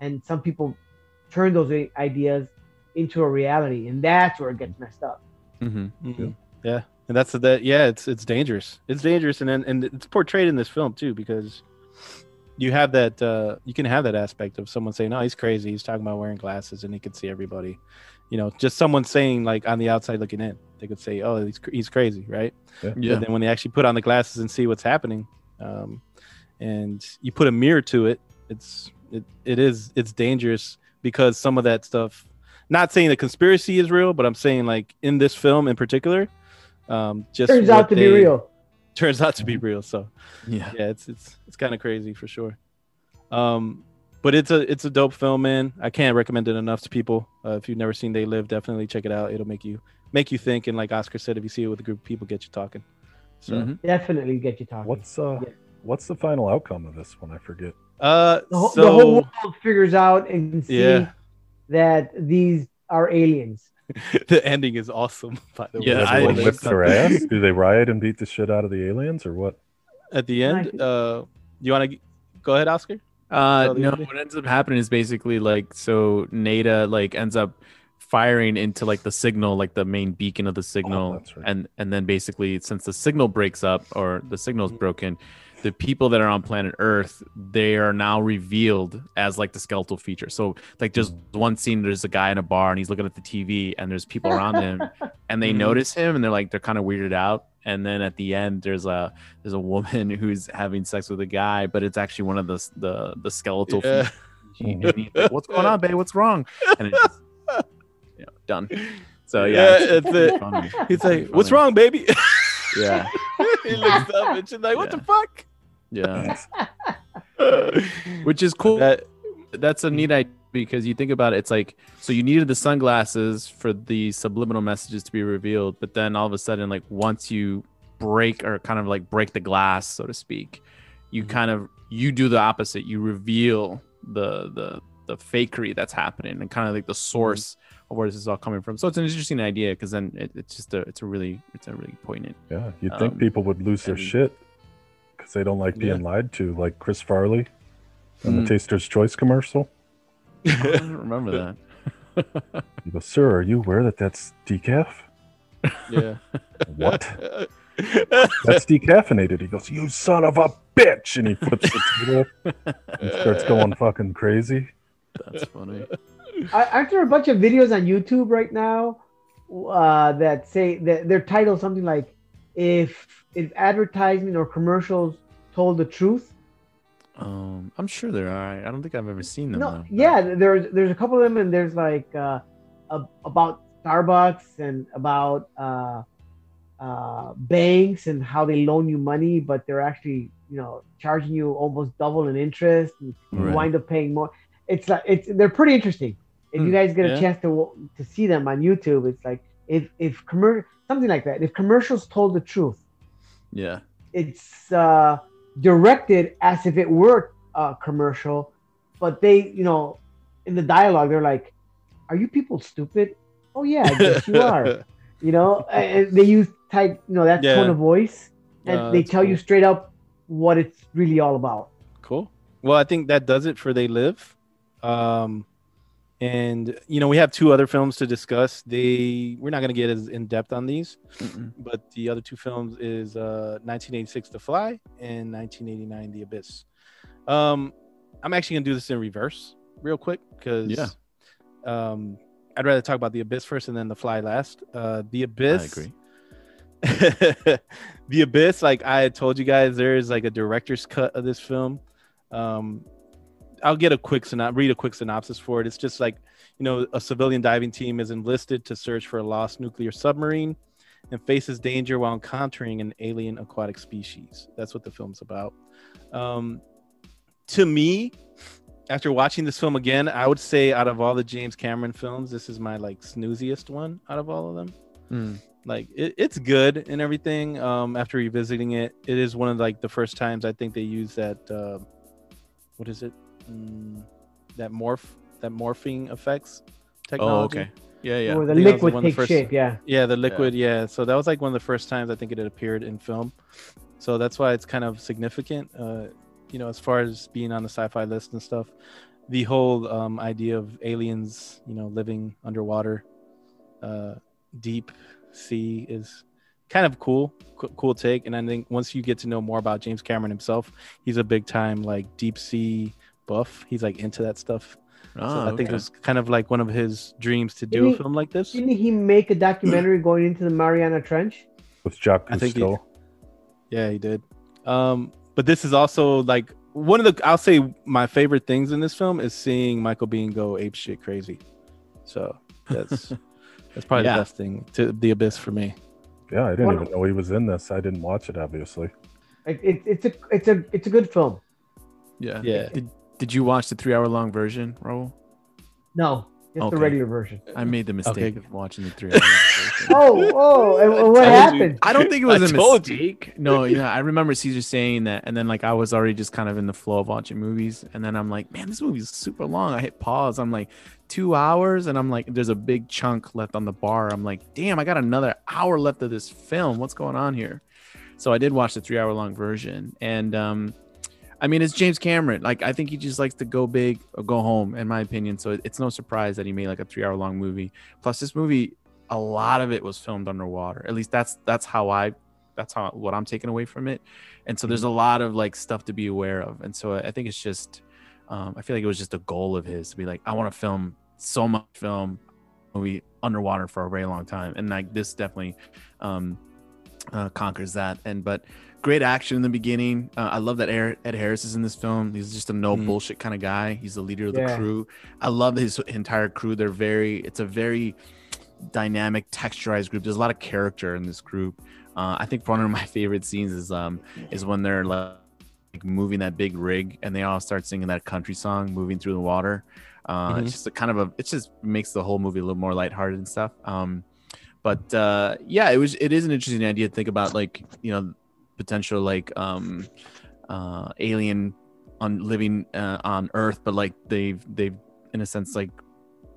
Speaker 5: And some people turn those ideas into a reality, and that's where it gets messed up.
Speaker 3: Mm-hmm.
Speaker 2: Mhm. Yeah, and that's that. Yeah, it's it's dangerous. It's dangerous, and then and it's portrayed in this film too because you have that. uh You can have that aspect of someone saying, "No, he's crazy. He's talking about wearing glasses, and he can see everybody." You know, just someone saying like on the outside looking in, they could say, "Oh, he's he's crazy," right?
Speaker 3: Yeah.
Speaker 2: But then when they actually put on the glasses and see what's happening, um, and you put a mirror to it, it's it, it is it's dangerous because some of that stuff. Not saying the conspiracy is real, but I'm saying like in this film in particular, um, just
Speaker 5: Turns out to be real.
Speaker 2: Turns out to be real. So
Speaker 3: Yeah.
Speaker 2: yeah, it's it's it's kind of crazy for sure. Um, but it's a it's a dope film, man. I can't recommend it enough to people. Uh, if you've never seen They Live, definitely check it out. It'll make you make you think, and like Oscar said, if you see it with a group of people, get you talking. So
Speaker 3: Mhm.
Speaker 5: Definitely get you talking.
Speaker 4: what's uh,
Speaker 5: Yeah.
Speaker 4: What's the final outcome of this one? I forget.
Speaker 2: Uh,
Speaker 5: The, whole
Speaker 2: so
Speaker 5: the whole world figures out and see
Speaker 2: Yeah.
Speaker 5: that these are aliens.
Speaker 2: the ending is awesome. By the
Speaker 3: Yeah,
Speaker 2: way,
Speaker 4: Does
Speaker 3: I-
Speaker 4: everyone
Speaker 2: Like,
Speaker 4: whip their ass? Do they riot and beat the shit out of the aliens, or what?
Speaker 2: at the end.
Speaker 5: think-
Speaker 2: Uh, you want to go ahead, Oscar?
Speaker 3: Uh, no,
Speaker 2: ending?
Speaker 3: what ends up happening is basically like so Nada like ends up firing into like the signal, like the main beacon of the signal,
Speaker 4: that's right.
Speaker 3: and and then basically since the signal breaks up or the signal is broken, the people that are on planet Earth they are now revealed as like the skeletal feature. So like just one scene, there's a guy in a bar and he's looking at the TV, and there's people around him, and they
Speaker 2: Mhm.
Speaker 3: notice him, and they're like they're kind of weirded out. And then at the end, there's a there's a woman who's having sex with a guy, but it's actually one of the the the skeletal
Speaker 2: Yeah.
Speaker 3: features. And he's like, What's going on, babe? What's wrong? And it's just, you know, done. So yeah,
Speaker 2: Yeah,
Speaker 3: it's,
Speaker 2: that's it.
Speaker 3: funny.
Speaker 2: He's like,
Speaker 3: Funny.
Speaker 2: "What's wrong, baby?"
Speaker 3: Yeah,
Speaker 2: he looks up and she's like, "What
Speaker 3: Yeah.
Speaker 2: the fuck?"
Speaker 3: Yeah. Which is cool.
Speaker 2: That
Speaker 3: That's a neat idea because you think about it, it's like so you needed the sunglasses for the subliminal messages to be revealed, but then all of a sudden, like once you break or kind of like break the glass, so to speak, you mm-hmm. kind of you do the opposite. You reveal the the the fakery that's happening and kind of like the mm-hmm. source of where this is all coming from. So it's an interesting idea because then it, it's just a it's a really it's a really poignant.
Speaker 4: Yeah, you'd think
Speaker 3: Um,
Speaker 4: people would lose their
Speaker 3: and-
Speaker 4: shit because they don't like being lied to, like Chris Farley in
Speaker 3: Mm.
Speaker 4: the Taster's Choice commercial.
Speaker 3: I don't remember that.
Speaker 4: He goes, "Sir, are you aware that that's decaf?
Speaker 2: yeah.
Speaker 4: What? That's decaffeinated." He goes, "You son of a bitch!" And he flips the table and starts going fucking crazy.
Speaker 3: That's funny.
Speaker 5: Are- Aren't there a bunch of videos on YouTube right now uh, that say that they're titled something like "If if advertisement or commercials told the truth"?
Speaker 3: Um, I'm sure there are. I don't think I've ever seen them.
Speaker 5: No,
Speaker 3: though.
Speaker 5: yeah, there's there's a couple of them, and there's like uh, a, about Starbucks and about uh, uh, banks and how they loan you money, but they're actually you know charging you almost double in interest, and you wind up paying more. It's like it's they're pretty interesting. If you
Speaker 3: Hmm,
Speaker 5: guys get
Speaker 2: yeah.
Speaker 5: a chance to to see them on YouTube, it's like if if commer- something like that. If commercials told the truth,
Speaker 3: Yeah.
Speaker 5: it's uh, directed as if it were a commercial, but they, you know, in the dialogue, they're like, "Are you people stupid?" Oh yeah, guess you are. You know, and they use type, you know, that
Speaker 2: Yeah.
Speaker 5: tone of voice, and
Speaker 2: Uh,
Speaker 5: they tell you straight up what it's really all about.
Speaker 2: Cool. Well, I think that does it for They Live. Um, and you know, we have two other films to discuss. They we're not going to get as in depth on these,
Speaker 3: Mm-mm.
Speaker 2: but the other two films is uh 1986 The Fly and 1989 The Abyss. Um, I'm actually going to do this in reverse real quick because
Speaker 3: Yeah.
Speaker 2: um I'd rather talk about The Abyss first and then The Fly last. Uh, The Abyss.
Speaker 3: I agree.
Speaker 2: the abyss like i told you guys there is like a director's cut of this film um i'll get a quick synop- read a quick synopsis for it. It's just like you know a civilian diving team is enlisted to search for a lost nuclear submarine and faces danger while encountering an alien aquatic species. That's what the film's about. Um to me after watching this film again i would say out of all the james cameron films this is my like snooziest one out of all of them.
Speaker 3: Mm.
Speaker 2: like it, it's good and everything um after revisiting it. It is one of like the first times i think they use that uh, what is it mm, that morph that morphing effects technology.
Speaker 3: Oh,
Speaker 2: technology
Speaker 3: okay. Yeah, yeah.
Speaker 5: Where the
Speaker 2: I think that was
Speaker 5: liquid
Speaker 2: one the
Speaker 5: takes
Speaker 2: first-
Speaker 5: shape. Yeah.
Speaker 2: yeah the liquid yeah. so that was like one of the first times i think it had appeared in film so that's why it's kind of significant uh you know as far as being on the sci-fi list and stuff the whole um idea of aliens you know living underwater uh deep sea is kind of cool co- cool take and i think once you get to know more about james cameron himself he's a big time like deep sea buff he's like into that stuff so
Speaker 3: Ah,
Speaker 2: i think
Speaker 3: okay.
Speaker 2: it was kind of like one of his dreams to do
Speaker 5: Didn't
Speaker 2: a
Speaker 5: he-
Speaker 2: film like this
Speaker 5: Didn't he make a documentary going into the Mariana Trench?
Speaker 4: With Jacques
Speaker 2: I think he- Yeah, he did. Um, but this is also like one of the I'll say my favorite things in this film is seeing Michael Biehn go ape shit crazy. So that's that's probably
Speaker 3: Yeah.
Speaker 2: the best thing to the abyss for me.
Speaker 4: Yeah, I didn't
Speaker 5: One-
Speaker 4: even know he was in this. I didn't watch it, obviously.
Speaker 5: It, it, it's a it's a it's a good film.
Speaker 3: yeah.
Speaker 2: Yeah.
Speaker 3: Did, did you watch the three hour long version, Raul?
Speaker 5: No, just the
Speaker 3: Okay.
Speaker 5: regular version.
Speaker 3: I made the mistake
Speaker 2: Okay.
Speaker 3: of watching the three hour long version.
Speaker 5: Oh, oh, and what
Speaker 2: told you.
Speaker 5: happened?
Speaker 3: I don't think it was
Speaker 2: I
Speaker 3: a
Speaker 2: told you.
Speaker 3: mistake. No, you know, I remember Caesar saying that, and then like I was already just kind of in the flow of watching movies, and then I'm like, man, this movie's super long. I hit pause. I'm like, two hours, and I'm like, there's a big chunk left on the bar. I'm like, damn, I got another hour left of this film. What's going on here? So I did watch the three hour long version, and um, I mean, it's James Cameron. Like, I think he just likes to go big or go home, in my opinion. So it's no surprise that he made like a three hour long movie. Plus, this movie, a lot of it was filmed underwater. At least that's that's how I, that's how what I'm taking away from it. And so there's a lot of like stuff to be aware of. And so I think it's just, um, I feel like it was just a goal of his to be like, I want to film so much film movie underwater for a very long time, and like this definitely um, uh, conquers that. And but great action in the beginning. Uh, I love that Ed Ed Harris is in this film. He's just a no
Speaker 2: Mhm.
Speaker 3: bullshit kind of guy. He's the leader of the
Speaker 5: Yeah.
Speaker 3: crew. I love his entire crew. They're very. It's a very dynamic, texturized group. There's a lot of character in this group. Uh, I think one of my favorite scenes is um is when they're like, like moving that big rig and they all start singing that country song, moving through the water. Uh,
Speaker 2: Mhm.
Speaker 3: It's just a kind of a. It just makes the whole movie a little more lighthearted and stuff. Um, but uh, yeah, it was. It is an interesting idea to think about, like you know, potential like um, uh, alien on living uh, on Earth, but like they've they've in a sense like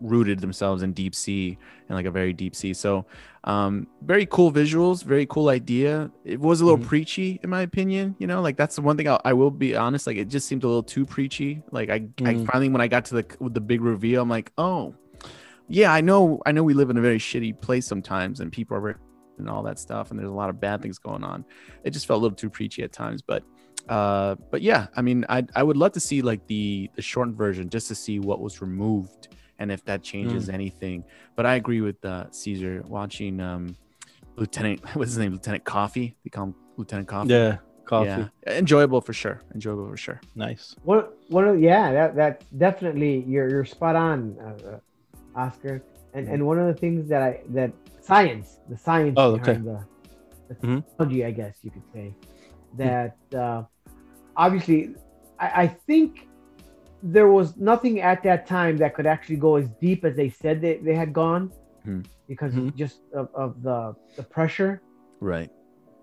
Speaker 3: rooted themselves in deep sea and like a very deep sea. So um very cool visuals, very cool idea. It was a little
Speaker 2: Mhm.
Speaker 3: preachy in my opinion, you know, like that's the one thing I, I will be honest, like it just seemed a little too preachy. Like I, I
Speaker 2: Mm.
Speaker 3: finally when I got to the with the big reveal, I'm like, oh yeah, I know I know we live in a very shitty place sometimes and people are very and all that stuff and there's a lot of bad things going on. It just felt a little too preachy at times, but uh but yeah, I mean I I would love to see like the the shortened version just to see what was removed and if that changes anything. But I agree with uh, Caesar watching um, Lieutenant. What's his name? Lieutenant Coffey. They call him Lieutenant Coffey.
Speaker 2: Yeah, Coffey.
Speaker 3: Yeah. Enjoyable for sure. Enjoyable for sure.
Speaker 2: Nice.
Speaker 5: One, one of yeah, that that definitely you're you're spot on, uh, uh, Oscar. And and one of the things that I that science, the science
Speaker 2: Oh, okay.
Speaker 5: behind the, the
Speaker 2: Mhm.
Speaker 5: technology, I guess you could say, that uh, obviously, I, I think there was nothing at that time that could actually go as deep as they said they, they had gone,
Speaker 3: Mhm.
Speaker 5: because
Speaker 2: Mhm.
Speaker 5: just of, of the the pressure
Speaker 3: Right.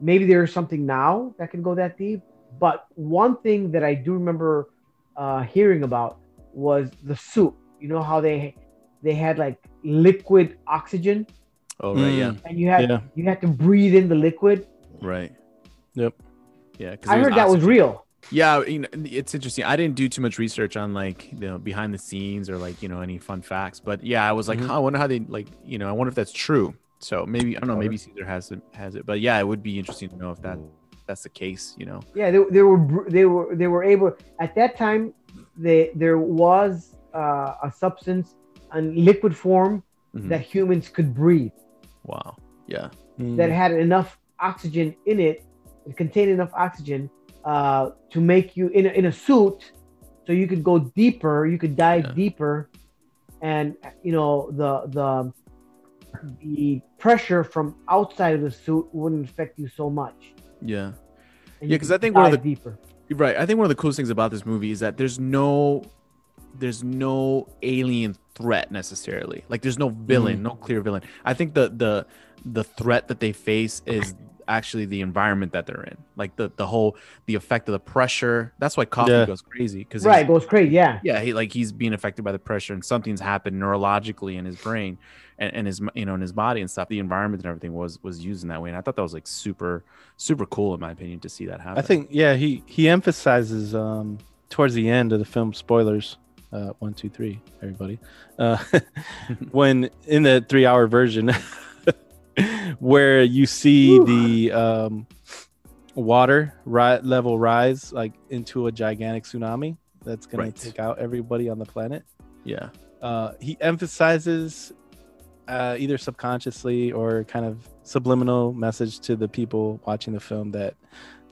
Speaker 5: maybe there's something now that can go that deep. But one thing that I do remember uh, hearing about was the suit. You know how they they had like liquid oxygen,
Speaker 3: Oh right. Yeah.
Speaker 5: and you had
Speaker 2: Yeah.
Speaker 5: you had to breathe in the liquid.
Speaker 3: Right.
Speaker 2: Yep.
Speaker 3: Yeah. 'cause
Speaker 5: I
Speaker 3: it
Speaker 5: heard that was real.
Speaker 3: Yeah, you know, it's interesting. I didn't do too much research on like you know behind the scenes or like you know any fun facts, but yeah, I was like,
Speaker 2: Mhm.
Speaker 3: huh, I wonder how they like you know I wonder if that's true. So maybe I don't know, maybe Caesar has it has it, but yeah, it would be interesting to know if that that's the case. You know.
Speaker 5: Yeah, they, they were they were they were able at that time. They there was uh, a substance in liquid form
Speaker 3: Mhm.
Speaker 5: that humans could breathe.
Speaker 3: Wow. Yeah.
Speaker 2: Mm.
Speaker 5: that had enough oxygen in it, it contained enough oxygen uh, to make you in a, in a suit, so you could go deeper, you could dive
Speaker 3: Yeah.
Speaker 5: deeper, and you know the the the pressure from outside of the suit wouldn't affect you so much.
Speaker 3: Yeah.
Speaker 5: and
Speaker 3: Yeah,
Speaker 5: because
Speaker 3: I think one of the-
Speaker 5: deeper.
Speaker 3: Right. I think one of the coolest things about this movie is that there's no there's no alien threat necessarily. Like there's no villain, no clear villain. I think the the the threat that they face is actually the environment that they're in. Like the the whole the effect of the pressure. That's why Coffey
Speaker 2: Yeah.
Speaker 3: goes crazy cuz
Speaker 5: Right, goes crazy. Yeah,
Speaker 3: yeah, he like he's being affected by the pressure and something's happened neurologically in his brain and, and his you know in his body and stuff. The environment and everything was was used in that way. And I thought that was like super super cool in my opinion to see that happen.
Speaker 2: I think yeah, he he emphasizes um towards the end of the film spoilers. Uh, one, two, three, everybody. Uh, when in the three-hour version, where you see the um, water ri- level rise like into a gigantic tsunami that's gonna take out everybody on the planet.
Speaker 3: yeah.
Speaker 2: uh, he emphasizes uh, either subconsciously or kind of subliminal message to the people watching the film that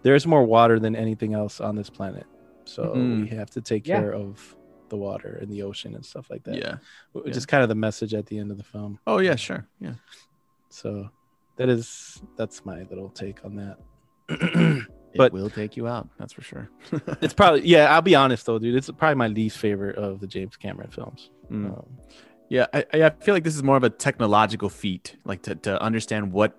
Speaker 2: there's more water than anything else on this planet. So
Speaker 3: Mhm.
Speaker 2: we have to take
Speaker 5: Yeah.
Speaker 2: care of the water and the ocean and stuff like that.
Speaker 3: Yeah.
Speaker 2: which
Speaker 3: yeah.
Speaker 2: is kind of the message at the end of the film.
Speaker 3: Oh yeah, sure. Yeah.
Speaker 2: So that is that's my little take on that.
Speaker 3: It
Speaker 2: But-
Speaker 3: will take you out. That's for sure.
Speaker 2: it's probably yeah. I'll be honest though, dude. It's probably my least favorite of the James Cameron films.
Speaker 3: Mm.
Speaker 2: Um,
Speaker 3: Yeah, I, I I feel like this is more of a technological feat, like to, to understand what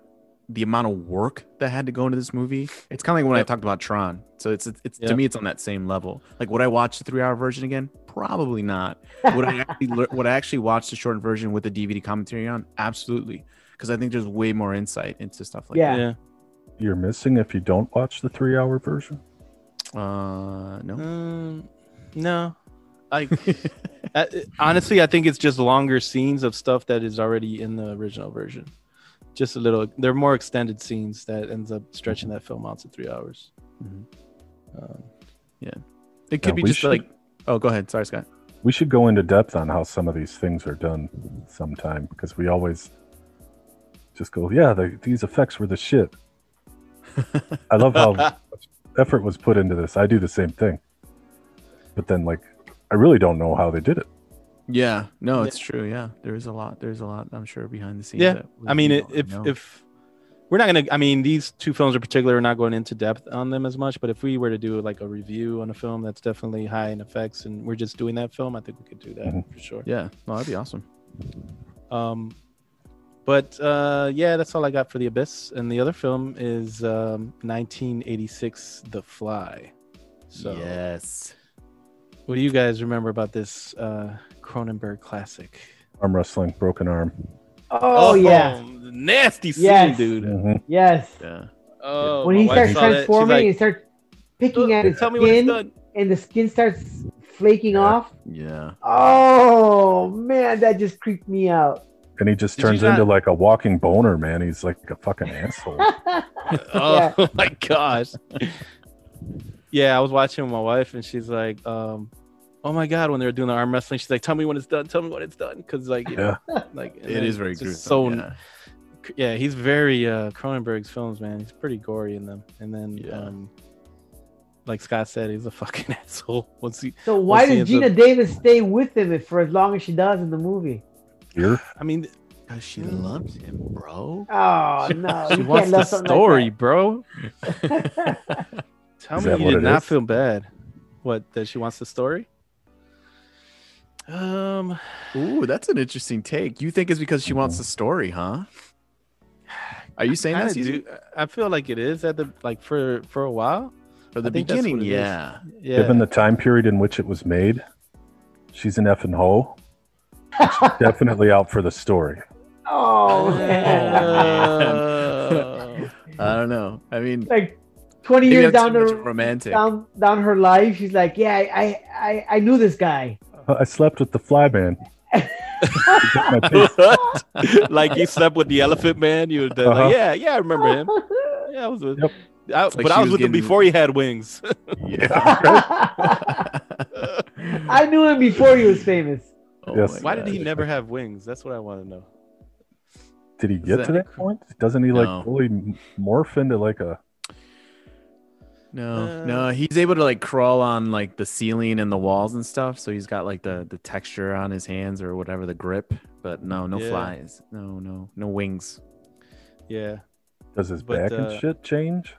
Speaker 3: the amount of work that had to go into this movie. It's kind of like when I talked about Tron. So it's it's, it's to me it's on that same level. Like would I watch the three hour version again? Probably not. Would I actually lear- would I actually watch the shortened version with the DVD commentary on? Absolutely, because I think there's way more insight into stuff like
Speaker 5: Yeah.
Speaker 2: Yeah.
Speaker 4: You're missing if you don't watch the three-hour version.
Speaker 3: Uh, no.
Speaker 2: Um, no. I uh, honestly, I think it's just longer scenes of stuff that is already in the original version. Just a little. They're more extended scenes that ends up stretching that film out to three hours.
Speaker 3: Mhm.
Speaker 2: Um, yeah,
Speaker 3: It could
Speaker 4: Yeah,
Speaker 3: be just
Speaker 4: should-
Speaker 3: like. Oh, go ahead. Sorry, Scott.
Speaker 4: We should go into depth on how some of these things are done sometime because we always just go, yeah, the, these effects were the shit. I love how much effort was put into this. I do the same thing. But then, like, I really don't know how they did it.
Speaker 3: Yeah. No, it's true. Yeah, there is a lot. There's a lot. I'm sure behind the scenes.
Speaker 2: yeah, I mean,
Speaker 3: we
Speaker 2: it,
Speaker 3: don't
Speaker 2: if
Speaker 3: know.
Speaker 2: if we're not gonna, I mean, these two films in particular, are not going into depth on them as much. But if we were to do like a review on a film that's definitely high in effects, and we're just doing that film, I think we could do that
Speaker 4: Mhm.
Speaker 2: for sure.
Speaker 3: yeah, no, that'd be awesome.
Speaker 2: Um, but uh, yeah, that's all I got for the Abyss. And the other film is um, 1986, The Fly. So,
Speaker 3: yes.
Speaker 2: what do you guys remember about this uh, Cronenberg classic?
Speaker 4: Arm wrestling, broken arm.
Speaker 5: Oh, yeah.
Speaker 2: nasty scene,
Speaker 5: Yes.
Speaker 2: dude.
Speaker 4: Mhm.
Speaker 5: Yes.
Speaker 3: Yeah.
Speaker 2: Oh,
Speaker 5: when he starts
Speaker 2: saw that, she's
Speaker 5: transforming
Speaker 2: like,
Speaker 5: and starts picking at his
Speaker 2: tell me
Speaker 5: skin,
Speaker 2: done.
Speaker 5: and the skin starts flaking
Speaker 4: Yeah.
Speaker 5: off.
Speaker 3: Yeah.
Speaker 5: Oh man, that just creeped me out.
Speaker 4: And he just
Speaker 2: Did you
Speaker 4: turns
Speaker 2: not-
Speaker 4: into like a walking boner, man. He's like a fucking asshole.
Speaker 2: Oh
Speaker 5: Yeah.
Speaker 2: my gosh. yeah, I was watching with my wife, and she's like, um, "Oh my god!" When they were doing the arm wrestling, she's like, "Tell me when it's done. Tell me when it's done." Because like, you know, like and
Speaker 3: It
Speaker 2: then
Speaker 3: is very gruesome.
Speaker 2: So
Speaker 3: yeah.
Speaker 2: yeah, he's very uh Cronenberg's films, man. He's pretty gory in them. And then
Speaker 3: Yeah.
Speaker 2: um like Scott said, he's a fucking asshole. Once he
Speaker 5: So why
Speaker 2: he
Speaker 5: does Geena
Speaker 2: up-
Speaker 5: Davis stay with him if for as long as she does in the movie?
Speaker 4: Here,
Speaker 2: I mean
Speaker 3: Because she loves him, bro.
Speaker 5: Oh no,
Speaker 2: she wants the story,
Speaker 5: like
Speaker 2: bro. Tell
Speaker 4: Is
Speaker 2: me you
Speaker 4: what
Speaker 2: did not
Speaker 4: is?
Speaker 2: feel bad. What that she wants the story? Um
Speaker 3: Ooh, that's an interesting take. You think it's because she wants the story, huh? Are you saying
Speaker 2: kinda
Speaker 3: that
Speaker 2: do, I feel like it is at the like for for a while.
Speaker 3: For the
Speaker 2: I
Speaker 3: beginning,
Speaker 2: what it is.
Speaker 3: yeah.
Speaker 2: Yeah.
Speaker 4: given the time period in which it was made, she's an effing hoe.
Speaker 5: that.
Speaker 4: Definitely out for the story.
Speaker 5: oh man.
Speaker 2: Uh,
Speaker 3: I don't know. I mean,
Speaker 5: like 20 years down
Speaker 3: too
Speaker 5: the
Speaker 3: romantic.
Speaker 5: down down her life, she's like, yeah, I I I knew this guy.
Speaker 4: I slept with the fly man. My taste.
Speaker 2: What? like you slept with the elephant man. You were
Speaker 4: Uh-huh.
Speaker 2: like, yeah, yeah, I remember him. Yeah, I was with.
Speaker 4: Yep.
Speaker 2: I,
Speaker 3: like
Speaker 2: but I was,
Speaker 3: was
Speaker 2: with him before he had wings.
Speaker 3: Yeah.
Speaker 5: I knew him before he was famous.
Speaker 3: Oh
Speaker 4: Yes.
Speaker 3: my
Speaker 2: Why did he never have wings? That's what I want to know.
Speaker 4: Did he get
Speaker 3: that-
Speaker 4: to that point? Doesn't he like
Speaker 3: No.
Speaker 4: fully morph into like a?
Speaker 3: No,
Speaker 2: Uh,
Speaker 3: no, he's able to like crawl on like the ceiling and the walls and stuff. So he's got like the the texture on his hands or whatever the grip. But no, no
Speaker 2: Yeah.
Speaker 3: flies. No, no, no wings.
Speaker 2: Yeah.
Speaker 4: Does his
Speaker 2: But,
Speaker 4: back
Speaker 2: uh,
Speaker 4: and shit change?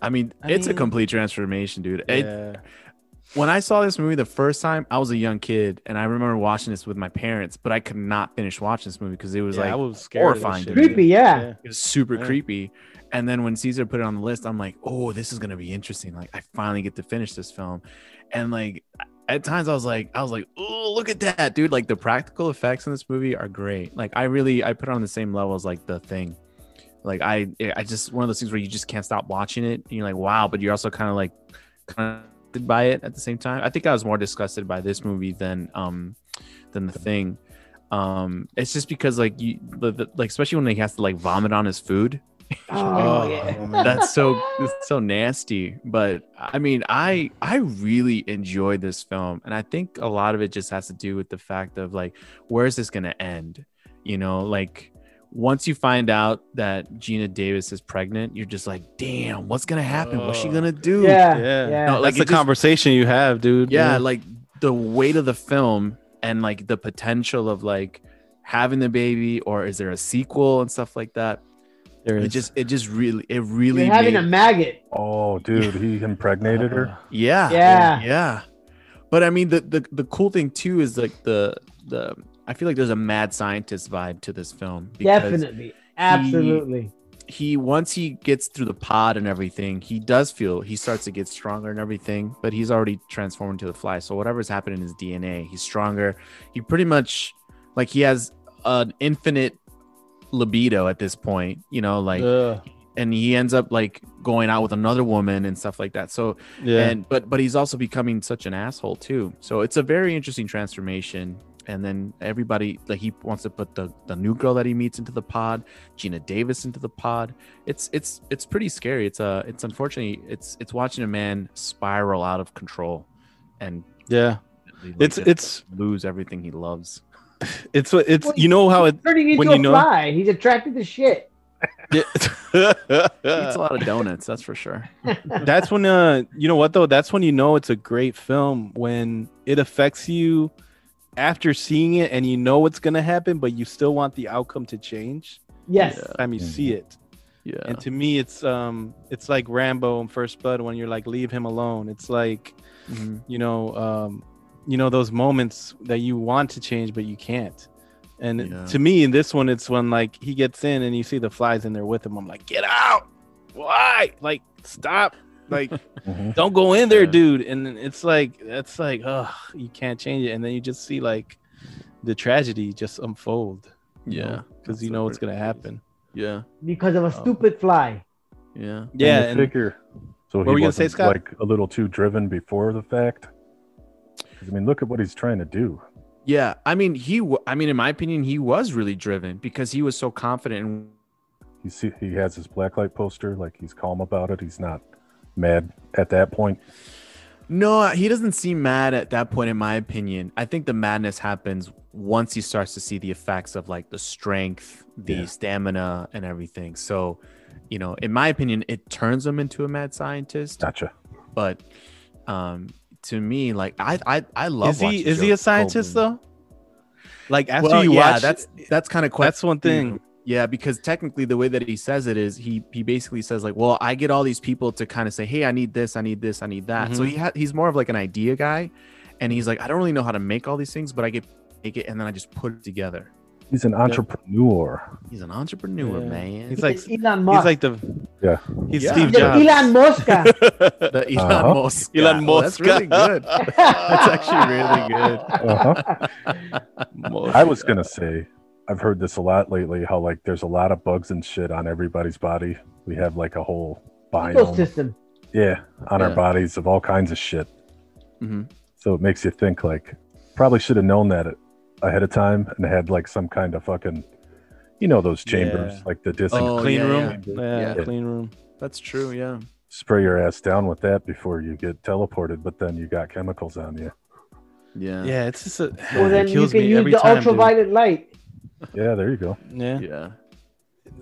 Speaker 3: I mean,
Speaker 2: I
Speaker 3: it's a complete transformation, dude. It-
Speaker 2: Yeah.
Speaker 3: when I saw this movie the first time, I was a young kid, and I remember watching this with my parents, but I could not finish watching this movie because it was
Speaker 2: yeah, I
Speaker 3: like
Speaker 2: was scared. of that
Speaker 3: horrifying,
Speaker 2: shit,
Speaker 3: dude.
Speaker 5: Creepy, yeah.
Speaker 3: it was super
Speaker 2: Yeah.
Speaker 3: creepy. And then when Caesar put it on the list, I'm like, oh, this is gonna be interesting. Like, I finally get to finish this film, and like at times I was like, I was like, oh, look at that, dude! Like the practical effects in this movie are great. Like I really, I put it on the same level as like the thing. Like I, I just one of those things where you just can't stop watching it, and you're like, wow, but you're also kind of like, kind of by it at the same time. I think I was more disgusted by this movie than um, than the thing. Um, it's just because like you, the, the, like especially when he has to like vomit on his food.
Speaker 5: Oh, oh, yeah.
Speaker 3: That's so it's so nasty. But I mean, I I really enjoyed this film, and I think a lot of it just has to do with the fact of like, where's this gonna end? You know, like once you find out that Geena Davis is pregnant, you're just like, damn, what's gonna happen? What's she
Speaker 2: Oh.
Speaker 3: gonna do?
Speaker 5: Yeah,
Speaker 2: Yeah.
Speaker 5: yeah.
Speaker 3: No,
Speaker 2: That's
Speaker 3: like,
Speaker 2: the
Speaker 3: just-
Speaker 2: conversation you have, dude.
Speaker 3: yeah, like the weight of the film and like the potential of like having the baby or is there a sequel and stuff like that
Speaker 2: there
Speaker 3: it
Speaker 2: is.
Speaker 3: just it just really it really
Speaker 5: You're having
Speaker 3: made-
Speaker 5: a maggot.
Speaker 4: Oh, dude, he impregnated her.
Speaker 3: Yeah
Speaker 5: Yeah.
Speaker 3: yeah but i mean the, the the cool thing too is like the the i I feel like there's a mad scientist vibe to this film.
Speaker 5: Definitely. Absolutely.
Speaker 3: He once he gets through the pod and everything, he does feel he starts to get stronger and everything, but he's already transformed into the fly. So whatever's happened in his DNA, he's stronger. He pretty much like he has an infinite libido at this point, you know, like
Speaker 2: Ugh.
Speaker 3: and he ends up like going out with another woman and stuff like that. So
Speaker 2: yeah.
Speaker 3: and but but he's also becoming such an asshole too so it's a very interesting transformation and then everybody like he wants to put the the new girl that he meets into the pod geena davis into the pod it's it's it's pretty scary it's uh it's unfortunately it's it's watching a man spiral out of control and
Speaker 2: yeah.
Speaker 3: like,
Speaker 2: It's it's
Speaker 3: lose everything he loves
Speaker 2: it's what it's
Speaker 5: Well,
Speaker 2: you know how it
Speaker 5: Turning into
Speaker 2: when
Speaker 5: a
Speaker 2: you know-
Speaker 5: fly. He's attracted to shit.
Speaker 3: he eats a lot of donuts that's for sure
Speaker 2: that's when uh you know what though that's when you know it's a great film when it affects you after seeing it and you know what's gonna happen but you still want the outcome to change
Speaker 5: Yes.
Speaker 3: Yeah.
Speaker 2: time you see it
Speaker 3: yeah
Speaker 2: and to me it's um it's like rambo in first blood when you're like leave him alone it's like
Speaker 3: Mhm.
Speaker 2: you know um you know those moments that you want to change but you can't and
Speaker 3: Yeah.
Speaker 2: to me in this one it's when like he gets in and you see the flies in there with him i'm like get out why like stop like
Speaker 4: Mhm.
Speaker 2: don't go in there
Speaker 3: Yeah.
Speaker 2: dude and then it's like that's like oh you can't change it and then you just see like the tragedy just unfold
Speaker 3: yeah
Speaker 2: because you
Speaker 3: That's
Speaker 2: know
Speaker 3: what
Speaker 2: what's gonna happen
Speaker 3: yeah
Speaker 5: Because of a
Speaker 3: Oh.
Speaker 5: stupid fly.
Speaker 3: yeah
Speaker 2: yeah
Speaker 4: And
Speaker 2: and
Speaker 4: you figure. So
Speaker 2: What
Speaker 4: he
Speaker 2: were you gonna say, Scott?
Speaker 4: like a little too driven before the fact. I mean, look at what he's trying to do.
Speaker 3: Yeah, I mean, he. w- I mean, in my opinion, he was really driven because he was so confident. In,
Speaker 4: You see, he has his blacklight poster. Like he's calm about it. He's not mad at that point.
Speaker 3: no, he doesn't seem mad at that point. In my opinion, I think the madness happens once he starts to see the effects of like the strength, the
Speaker 4: Yeah.
Speaker 3: stamina, and everything. So, you know, in my opinion, it turns him into a mad scientist.
Speaker 4: Gotcha.
Speaker 3: But, um, to me, like I, I, I love.
Speaker 2: is he is he a scientist
Speaker 3: Goldblum.
Speaker 2: though like after
Speaker 3: well,
Speaker 2: you
Speaker 3: yeah,
Speaker 2: watch
Speaker 3: that's that's kind of
Speaker 2: that's one thing
Speaker 3: Yeah, because technically the way that he says it is he he basically says like, well, I get all these people to kind of say, hey, I need this, I need this, I need that. So
Speaker 2: Mhm.
Speaker 3: he ha- he's more of like an idea guy, and he's like, I don't really know how to make all these things, but I get make it, and then I just put it together.
Speaker 4: He's an entrepreneur.
Speaker 3: He's an entrepreneur,
Speaker 2: Yeah.
Speaker 3: man.
Speaker 2: He's like
Speaker 5: Elon Musk.
Speaker 2: he's like the
Speaker 4: Yeah.
Speaker 2: he's
Speaker 3: Yeah.
Speaker 2: Steve Jobs
Speaker 5: Elon Musk.
Speaker 3: the Elon
Speaker 4: Uh-huh.
Speaker 3: Musk.
Speaker 2: Elon
Speaker 3: Oh, that's really good. That's actually really good.
Speaker 4: Uh-huh. I was gonna say, I've heard this a lot lately. How like there's a lot of bugs and shit on everybody's body. We have like a whole biome,
Speaker 5: Ecosystem.
Speaker 4: yeah, on our bodies of all kinds of shit.
Speaker 3: Mhm.
Speaker 4: So it makes you think like probably should have known that ahead of time and had like some kind of fucking, you know, those chambers
Speaker 2: Yeah.
Speaker 4: like the dis
Speaker 3: Oh,
Speaker 2: clean
Speaker 3: yeah,
Speaker 2: room
Speaker 3: yeah.
Speaker 2: yeah,
Speaker 3: Yeah.
Speaker 2: clean room
Speaker 3: That's true. Yeah.
Speaker 4: spray your ass down with that before you get teleported, but then you got chemicals on you.
Speaker 3: Yeah.
Speaker 2: yeah it's just a,
Speaker 5: Well,
Speaker 2: it
Speaker 5: then you can
Speaker 2: me
Speaker 5: use
Speaker 2: every
Speaker 5: the
Speaker 2: time, dude.
Speaker 5: ultraviolet light.
Speaker 4: Yeah, there you go.
Speaker 2: yeah
Speaker 3: Yeah.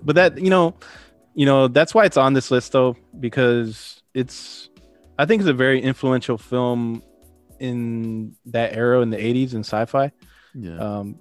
Speaker 2: but that you know you know that's why it's on this list though because it's i think it's a very influential film in that era in the 80s in sci-fi
Speaker 3: Yeah.
Speaker 2: um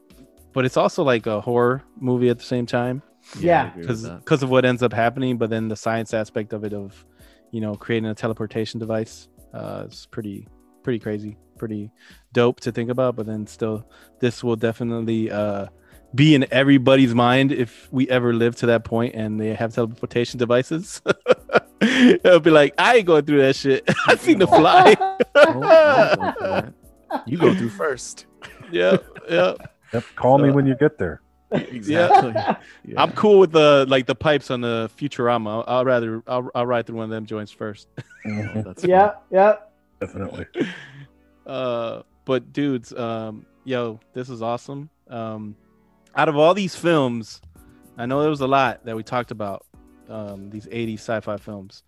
Speaker 2: but it's also like a horror movie at the same time
Speaker 5: yeah.
Speaker 3: I agree with
Speaker 2: because
Speaker 3: that.
Speaker 2: because of what ends up happening but then the science aspect of it of you know creating a teleportation device uh is pretty pretty crazy pretty dope to think about but then still this will definitely uh be in everybody's mind if we ever live to that point and they have teleportation devices it'll be like i ain't going through that shit i seen the fly
Speaker 3: Oh, I'm going for that. You go through first.
Speaker 2: Yeah yeah
Speaker 4: Yep. Call me when you get there.
Speaker 3: Exactly. Yeah.
Speaker 2: i'm cool with the like the pipes on the futurama i'll rather i'll, I'll ride through one of them joints first
Speaker 4: Mhm,
Speaker 3: That's
Speaker 5: Yeah, yeah.
Speaker 4: Definitely.
Speaker 2: uh but dudes um yo this is awesome um out of all these films i know there was a lot that we talked about um these 80s sci-fi films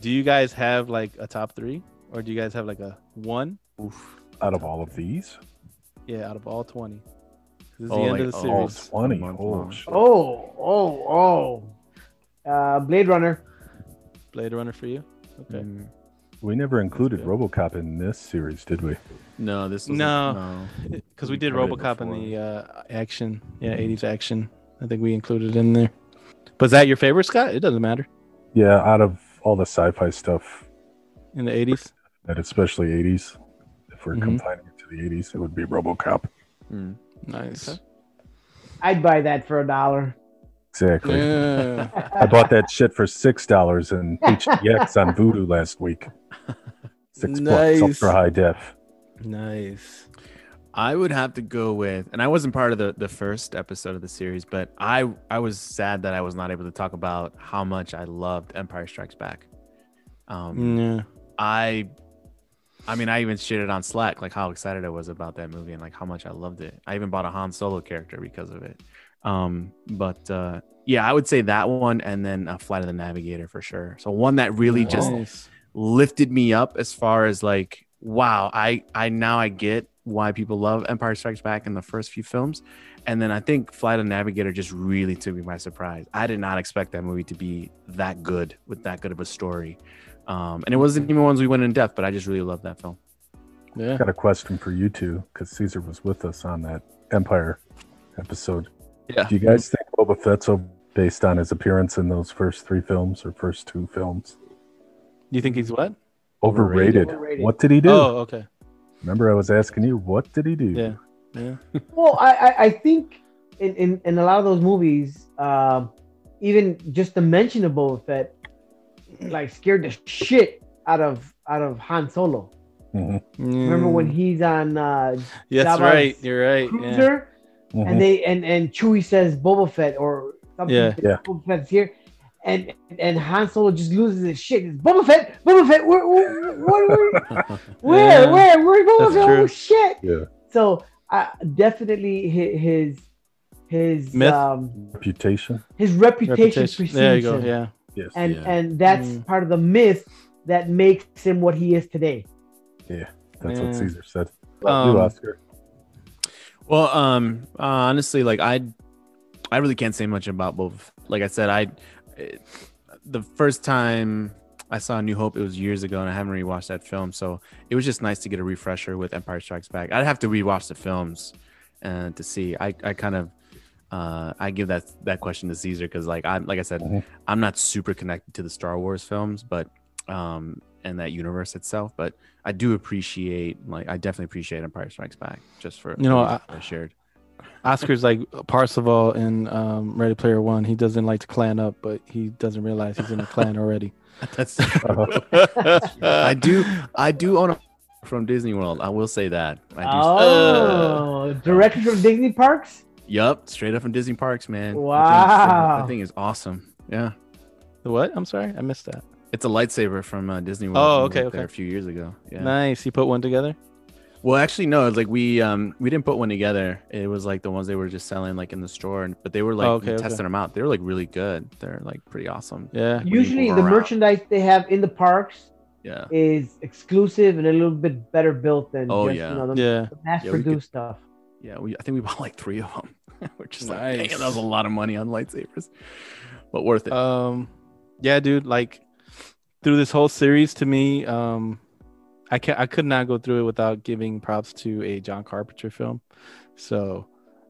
Speaker 2: do you guys have like a top three or do you guys have like a one Oof.
Speaker 4: Out of all of these,
Speaker 2: yeah out of all 20 this is
Speaker 3: Oh,
Speaker 2: the end
Speaker 3: like,
Speaker 2: of the
Speaker 3: oh,
Speaker 4: all 20.
Speaker 3: Month
Speaker 4: Oh,
Speaker 3: long.
Speaker 5: Oh, oh, oh. Uh, Blade Runner.
Speaker 2: blade runner for you okay
Speaker 3: Mm.
Speaker 4: We never included. RoboCop in this series, did we?
Speaker 3: No, this was
Speaker 2: No. because we
Speaker 3: We
Speaker 2: did
Speaker 3: covered it
Speaker 2: robocop in the uh action yeah 80s action i think we included in there but is that your favorite scott it doesn't matter
Speaker 4: Yeah, out of all the sci-fi stuff,
Speaker 2: in the 80s
Speaker 4: and especially 80s, if we're
Speaker 2: Mhm.
Speaker 4: confining it to the 80s, it would be RoboCop.
Speaker 3: Mm.
Speaker 2: Nice.
Speaker 5: I'd buy that for a dollar.
Speaker 4: Exactly.
Speaker 2: Yeah.
Speaker 4: I bought that shit for six dollars in HDX on Vudu last week. Six bucks
Speaker 2: Nice.
Speaker 4: ultra high def.
Speaker 2: nice.
Speaker 3: I would have to go with, and I wasn't part of the, the first episode of the series, but I I was sad that I was not able to talk about how much I loved Empire Strikes Back. Um,
Speaker 2: Yeah.
Speaker 3: I, I mean, I even shared it on Slack, like how excited I was about that movie and like how much I loved it. I even bought a Han Solo character because of it. Um, but uh, yeah, I would say that one, and then uh, Flight of the Navigator for sure. So one that really just
Speaker 2: Nice.
Speaker 3: lifted me up as far as like wow i i now i get why people love empire strikes back in the first few films and then i think flight of the navigator just really took me by surprise i did not expect that movie to be that good with that good of a story um and it wasn't even ones we went in depth but i just really loved that film
Speaker 2: Yeah.
Speaker 4: Got a question for you two because Caesar was with us on that Empire episode.
Speaker 3: Yeah.
Speaker 4: Do you guys think Boba Fett's o- based on his appearance in those first three films or first two films?
Speaker 2: You think he's what?
Speaker 4: Overrated.
Speaker 5: Overrated.
Speaker 4: What did he do?
Speaker 2: Oh, okay.
Speaker 4: Remember, I was asking you, what did he do?
Speaker 2: Yeah. Yeah.
Speaker 5: Well, I, I, I think in, in, in a lot of those movies, um, even just the mention of Boba Fett, like scared the shit out of out of Han Solo.
Speaker 4: Mhm,
Speaker 5: Remember when
Speaker 2: Mm.
Speaker 5: he's on uh,
Speaker 2: That's
Speaker 5: Jabba's
Speaker 2: right. You're right. Yeah.
Speaker 5: cruiser
Speaker 4: mhm.
Speaker 5: and they and and Chewie says Boba Fett or something.
Speaker 2: Yeah.
Speaker 4: Yeah.
Speaker 5: Boba Fett's here, and and Han Solo just loses his shit. It's Boba Fett, Boba Fett, where, where, where, where, where,
Speaker 2: Yeah.
Speaker 5: where, where's Boba
Speaker 2: That's
Speaker 5: Fett?
Speaker 2: true.
Speaker 5: Oh shit!
Speaker 4: Yeah.
Speaker 5: So uh, definitely hi- his his
Speaker 2: Myth?
Speaker 5: um
Speaker 4: Reputation.
Speaker 5: his reputation,
Speaker 2: Reputation.
Speaker 5: precedes
Speaker 2: There you go.
Speaker 5: him,
Speaker 2: Yeah.
Speaker 4: Yes.
Speaker 5: and
Speaker 3: Yeah.
Speaker 5: and that's
Speaker 2: Mm.
Speaker 5: part of the myth that makes him what he is today.
Speaker 4: Yeah, that's
Speaker 2: Yeah.
Speaker 4: what Caesar said. About you,
Speaker 2: Um,
Speaker 4: Oscar.
Speaker 3: Well, um, uh, honestly, like I, I really can't say much about both. Like I said, I, it, the first time I saw New Hope, it was years ago, and I haven't rewatched that film, so it was just nice to get a refresher with Empire Strikes Back. I'd have to rewatch the films, and to see. I, I kind of, uh, I give that that question to Caesar because, like I, like I said,
Speaker 4: Mhm.
Speaker 3: I'm not super connected to the Star Wars films, but, um, and that universe itself, but I do appreciate, like, I definitely appreciate Empire Strikes Back just for
Speaker 2: You know, I-
Speaker 3: I shared.
Speaker 2: Oscar's like Parzival in um, Ready Player One. He doesn't like to clan up, but he doesn't realize he's in a clan already.
Speaker 3: That's
Speaker 4: Uh-huh.
Speaker 3: I do I do own a from Disney World. I will say that. I do.
Speaker 5: Oh, directed from Disney parks.
Speaker 3: Yup, straight up from Disney Parks, man. That thing-
Speaker 5: Wow.
Speaker 3: That thing is awesome. Yeah.
Speaker 2: The what? I'm sorry, I missed that.
Speaker 3: It's a lightsaber from uh, Disney World.
Speaker 2: Oh,
Speaker 3: We
Speaker 2: okay,
Speaker 3: there
Speaker 2: okay.
Speaker 3: A few years ago. Yeah.
Speaker 2: Nice. You put one together.
Speaker 3: Well, actually, no. It's like we um we didn't put one together. It was like the ones they were just selling like in the store, and but they were like
Speaker 2: Oh, okay,
Speaker 3: we
Speaker 2: okay.
Speaker 3: testing them out. They were like really good. They're like pretty awesome.
Speaker 2: Yeah.
Speaker 3: you
Speaker 5: Usually, the
Speaker 3: around.
Speaker 5: merchandise they have in the parks
Speaker 3: Yeah.
Speaker 5: is exclusive and a little bit better built than
Speaker 3: Oh,
Speaker 5: just,
Speaker 3: yeah.
Speaker 5: you know, the,
Speaker 2: Yeah.
Speaker 5: the mass
Speaker 3: Yeah, we could-
Speaker 5: produced stuff.
Speaker 3: Yeah. We I think we bought like three of them. like, dang,
Speaker 2: Nice.
Speaker 3: that was a lot of money on lightsabers, but worth it.
Speaker 2: Um, yeah, dude. Like through this whole series, to me, um, I can I could not go through it without giving props to a John Carpenter film. So,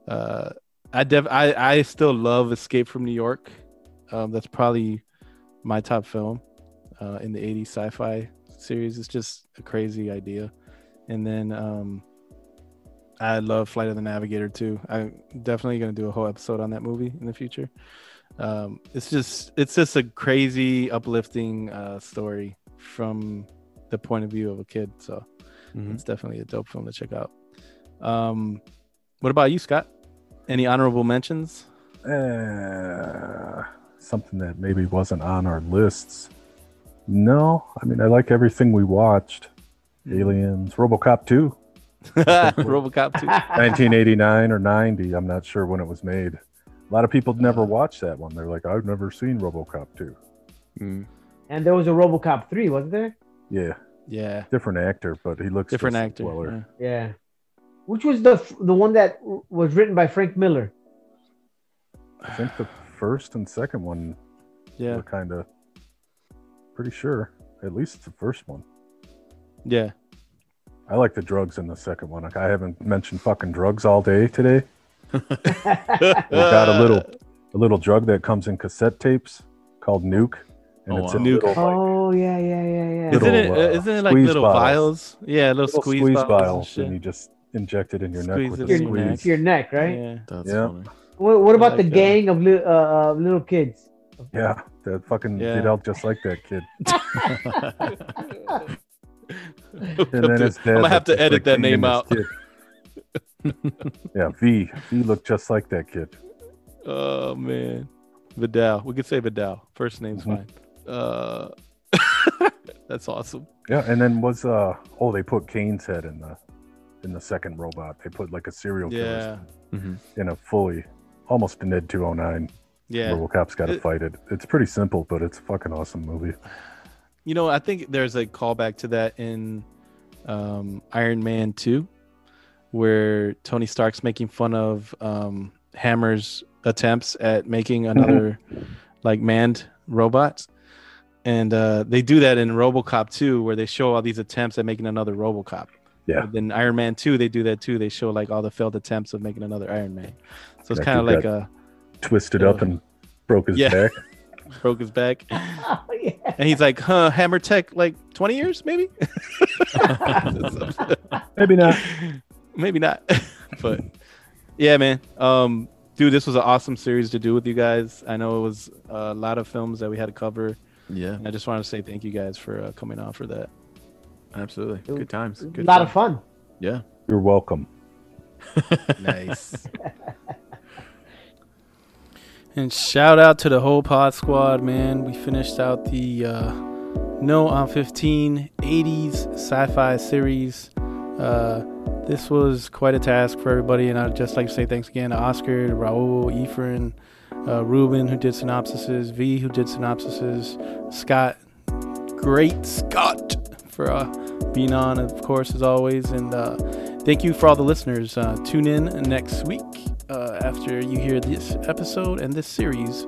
Speaker 2: uh, I def I I still love Escape from New York. Um, that's probably my top film uh, in the '80s sci-fi series. It's just a crazy idea. And then um, I love Flight of the Navigator too. I'm definitely gonna do a whole episode on that movie in the future um it's just it's just a crazy uplifting uh story from the point of view of a kid so
Speaker 3: Mhm.
Speaker 2: it's definitely a dope film to check out um what about you scott any honorable mentions
Speaker 4: Uh, something that maybe wasn't on our lists. No, I mean I like everything we watched. Aliens, RoboCop 2,
Speaker 2: robocop 2
Speaker 4: 1989 or 90. I'm not sure when it was made. A lot of people never watched that one. They're like, I've never seen RoboCop 2.
Speaker 3: Mm.
Speaker 5: And there was a RoboCop three, wasn't there?
Speaker 4: Yeah,
Speaker 2: yeah
Speaker 4: different actor, but he looks
Speaker 2: different actor
Speaker 4: Weller.
Speaker 2: yeah.
Speaker 5: Yeah. Which was the the one that was written by Frank Miller?
Speaker 4: I think the first and second one
Speaker 2: yeah
Speaker 4: were kind of pretty sure. At least the first one.
Speaker 2: yeah
Speaker 4: I like the drugs in the second one. Like, I haven't mentioned fucking drugs all day today. We got a little a little drug that comes in cassette tapes called Nuke, and
Speaker 3: Oh,
Speaker 4: it's
Speaker 3: wow.
Speaker 4: in
Speaker 2: Nuke.
Speaker 4: little, like,
Speaker 5: oh yeah, yeah, yeah, yeah.
Speaker 4: Little,
Speaker 2: isn't it
Speaker 4: uh,
Speaker 2: isn't it like little
Speaker 4: bottles.
Speaker 2: vials yeah little,
Speaker 4: little
Speaker 2: squeeze,
Speaker 4: squeeze,
Speaker 2: vials, and shit.
Speaker 4: and you just injected in your
Speaker 2: Squeeze
Speaker 4: neck with
Speaker 2: it
Speaker 4: a
Speaker 2: in your
Speaker 4: squeeze.
Speaker 2: neck.
Speaker 5: Your neck, right?
Speaker 2: Yeah.
Speaker 3: That's
Speaker 4: Yeah.
Speaker 3: funny.
Speaker 5: What, what about
Speaker 2: like
Speaker 5: the
Speaker 2: that.
Speaker 5: gang of li- uh, uh, little kids?
Speaker 4: Yeah, that fucking
Speaker 2: Yeah.
Speaker 4: did out just like that kid.
Speaker 2: I'm
Speaker 4: And then his dad
Speaker 2: gonna have to edit that name out.
Speaker 4: yeah, V. V looked just like that kid.
Speaker 2: Oh man, Vidal. We could say Vidal. First name's
Speaker 4: Mhm.
Speaker 2: fine. Uh, that's awesome.
Speaker 4: Yeah, and then was uh oh they put Cain's head in the in the second robot. They put like a serial killer
Speaker 2: Yeah,
Speaker 3: Mhm.
Speaker 4: in a fully almost a Ned 209.
Speaker 2: yeah.
Speaker 4: RoboCop's got to
Speaker 2: It-
Speaker 4: fight it. It's pretty simple, but it's a fucking awesome movie.
Speaker 2: You know, I think there's a callback to that in um, Iron Man 2, where Tony Stark's making fun of um, Hammer's attempts at making another like manned robot. And uh, they do that in RoboCop 2, where they show all these attempts at making another RoboCop.
Speaker 4: Yeah.
Speaker 2: But then Iron Man 2, they do that too. They show like all the failed attempts of making another Iron Man. So it's kind of like a
Speaker 4: Twisted up and broke his
Speaker 2: Yeah.
Speaker 4: back.
Speaker 2: broke his back.
Speaker 5: Oh, yeah.
Speaker 2: And he's like, huh, Hammer Tech, like 20 years, maybe?
Speaker 4: Maybe not.
Speaker 2: maybe not. but yeah, man. Um, dude, this was an awesome series to do with you guys. I know it was a lot of films that we had to cover.
Speaker 3: Yeah,
Speaker 2: And I just want to say thank you guys for uh, coming on for that.
Speaker 3: absolutely.
Speaker 5: was
Speaker 3: Good times.
Speaker 5: A lot
Speaker 3: times.
Speaker 5: of fun.
Speaker 3: Yeah.
Speaker 4: You're welcome.
Speaker 3: Nice.
Speaker 2: And shout out to the whole pod squad, man. We finished out the uh, No on 15 80s sci fi series. Uh, this was quite a task for everybody, and I'd just like to say thanks again to Oscar, to Raul, Ephraim, uh, Ruben, who did synopsises, V, who did synopsises, Scott, great Scott, for uh, being on, of course, as always. And uh, thank you for all the listeners. Uh, tune in next week uh, after you hear this episode and this series,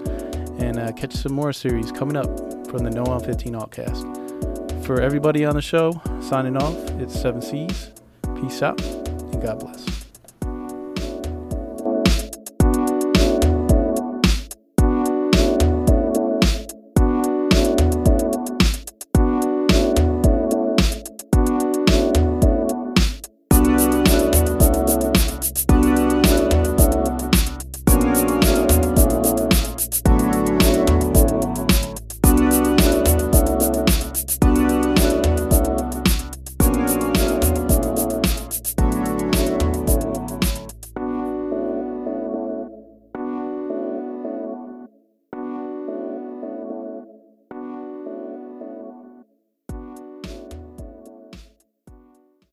Speaker 2: and uh, catch some more series coming up from the No on 15 Altcast. For everybody on the show, signing off, it's Seven Seas. Peace out, and God bless.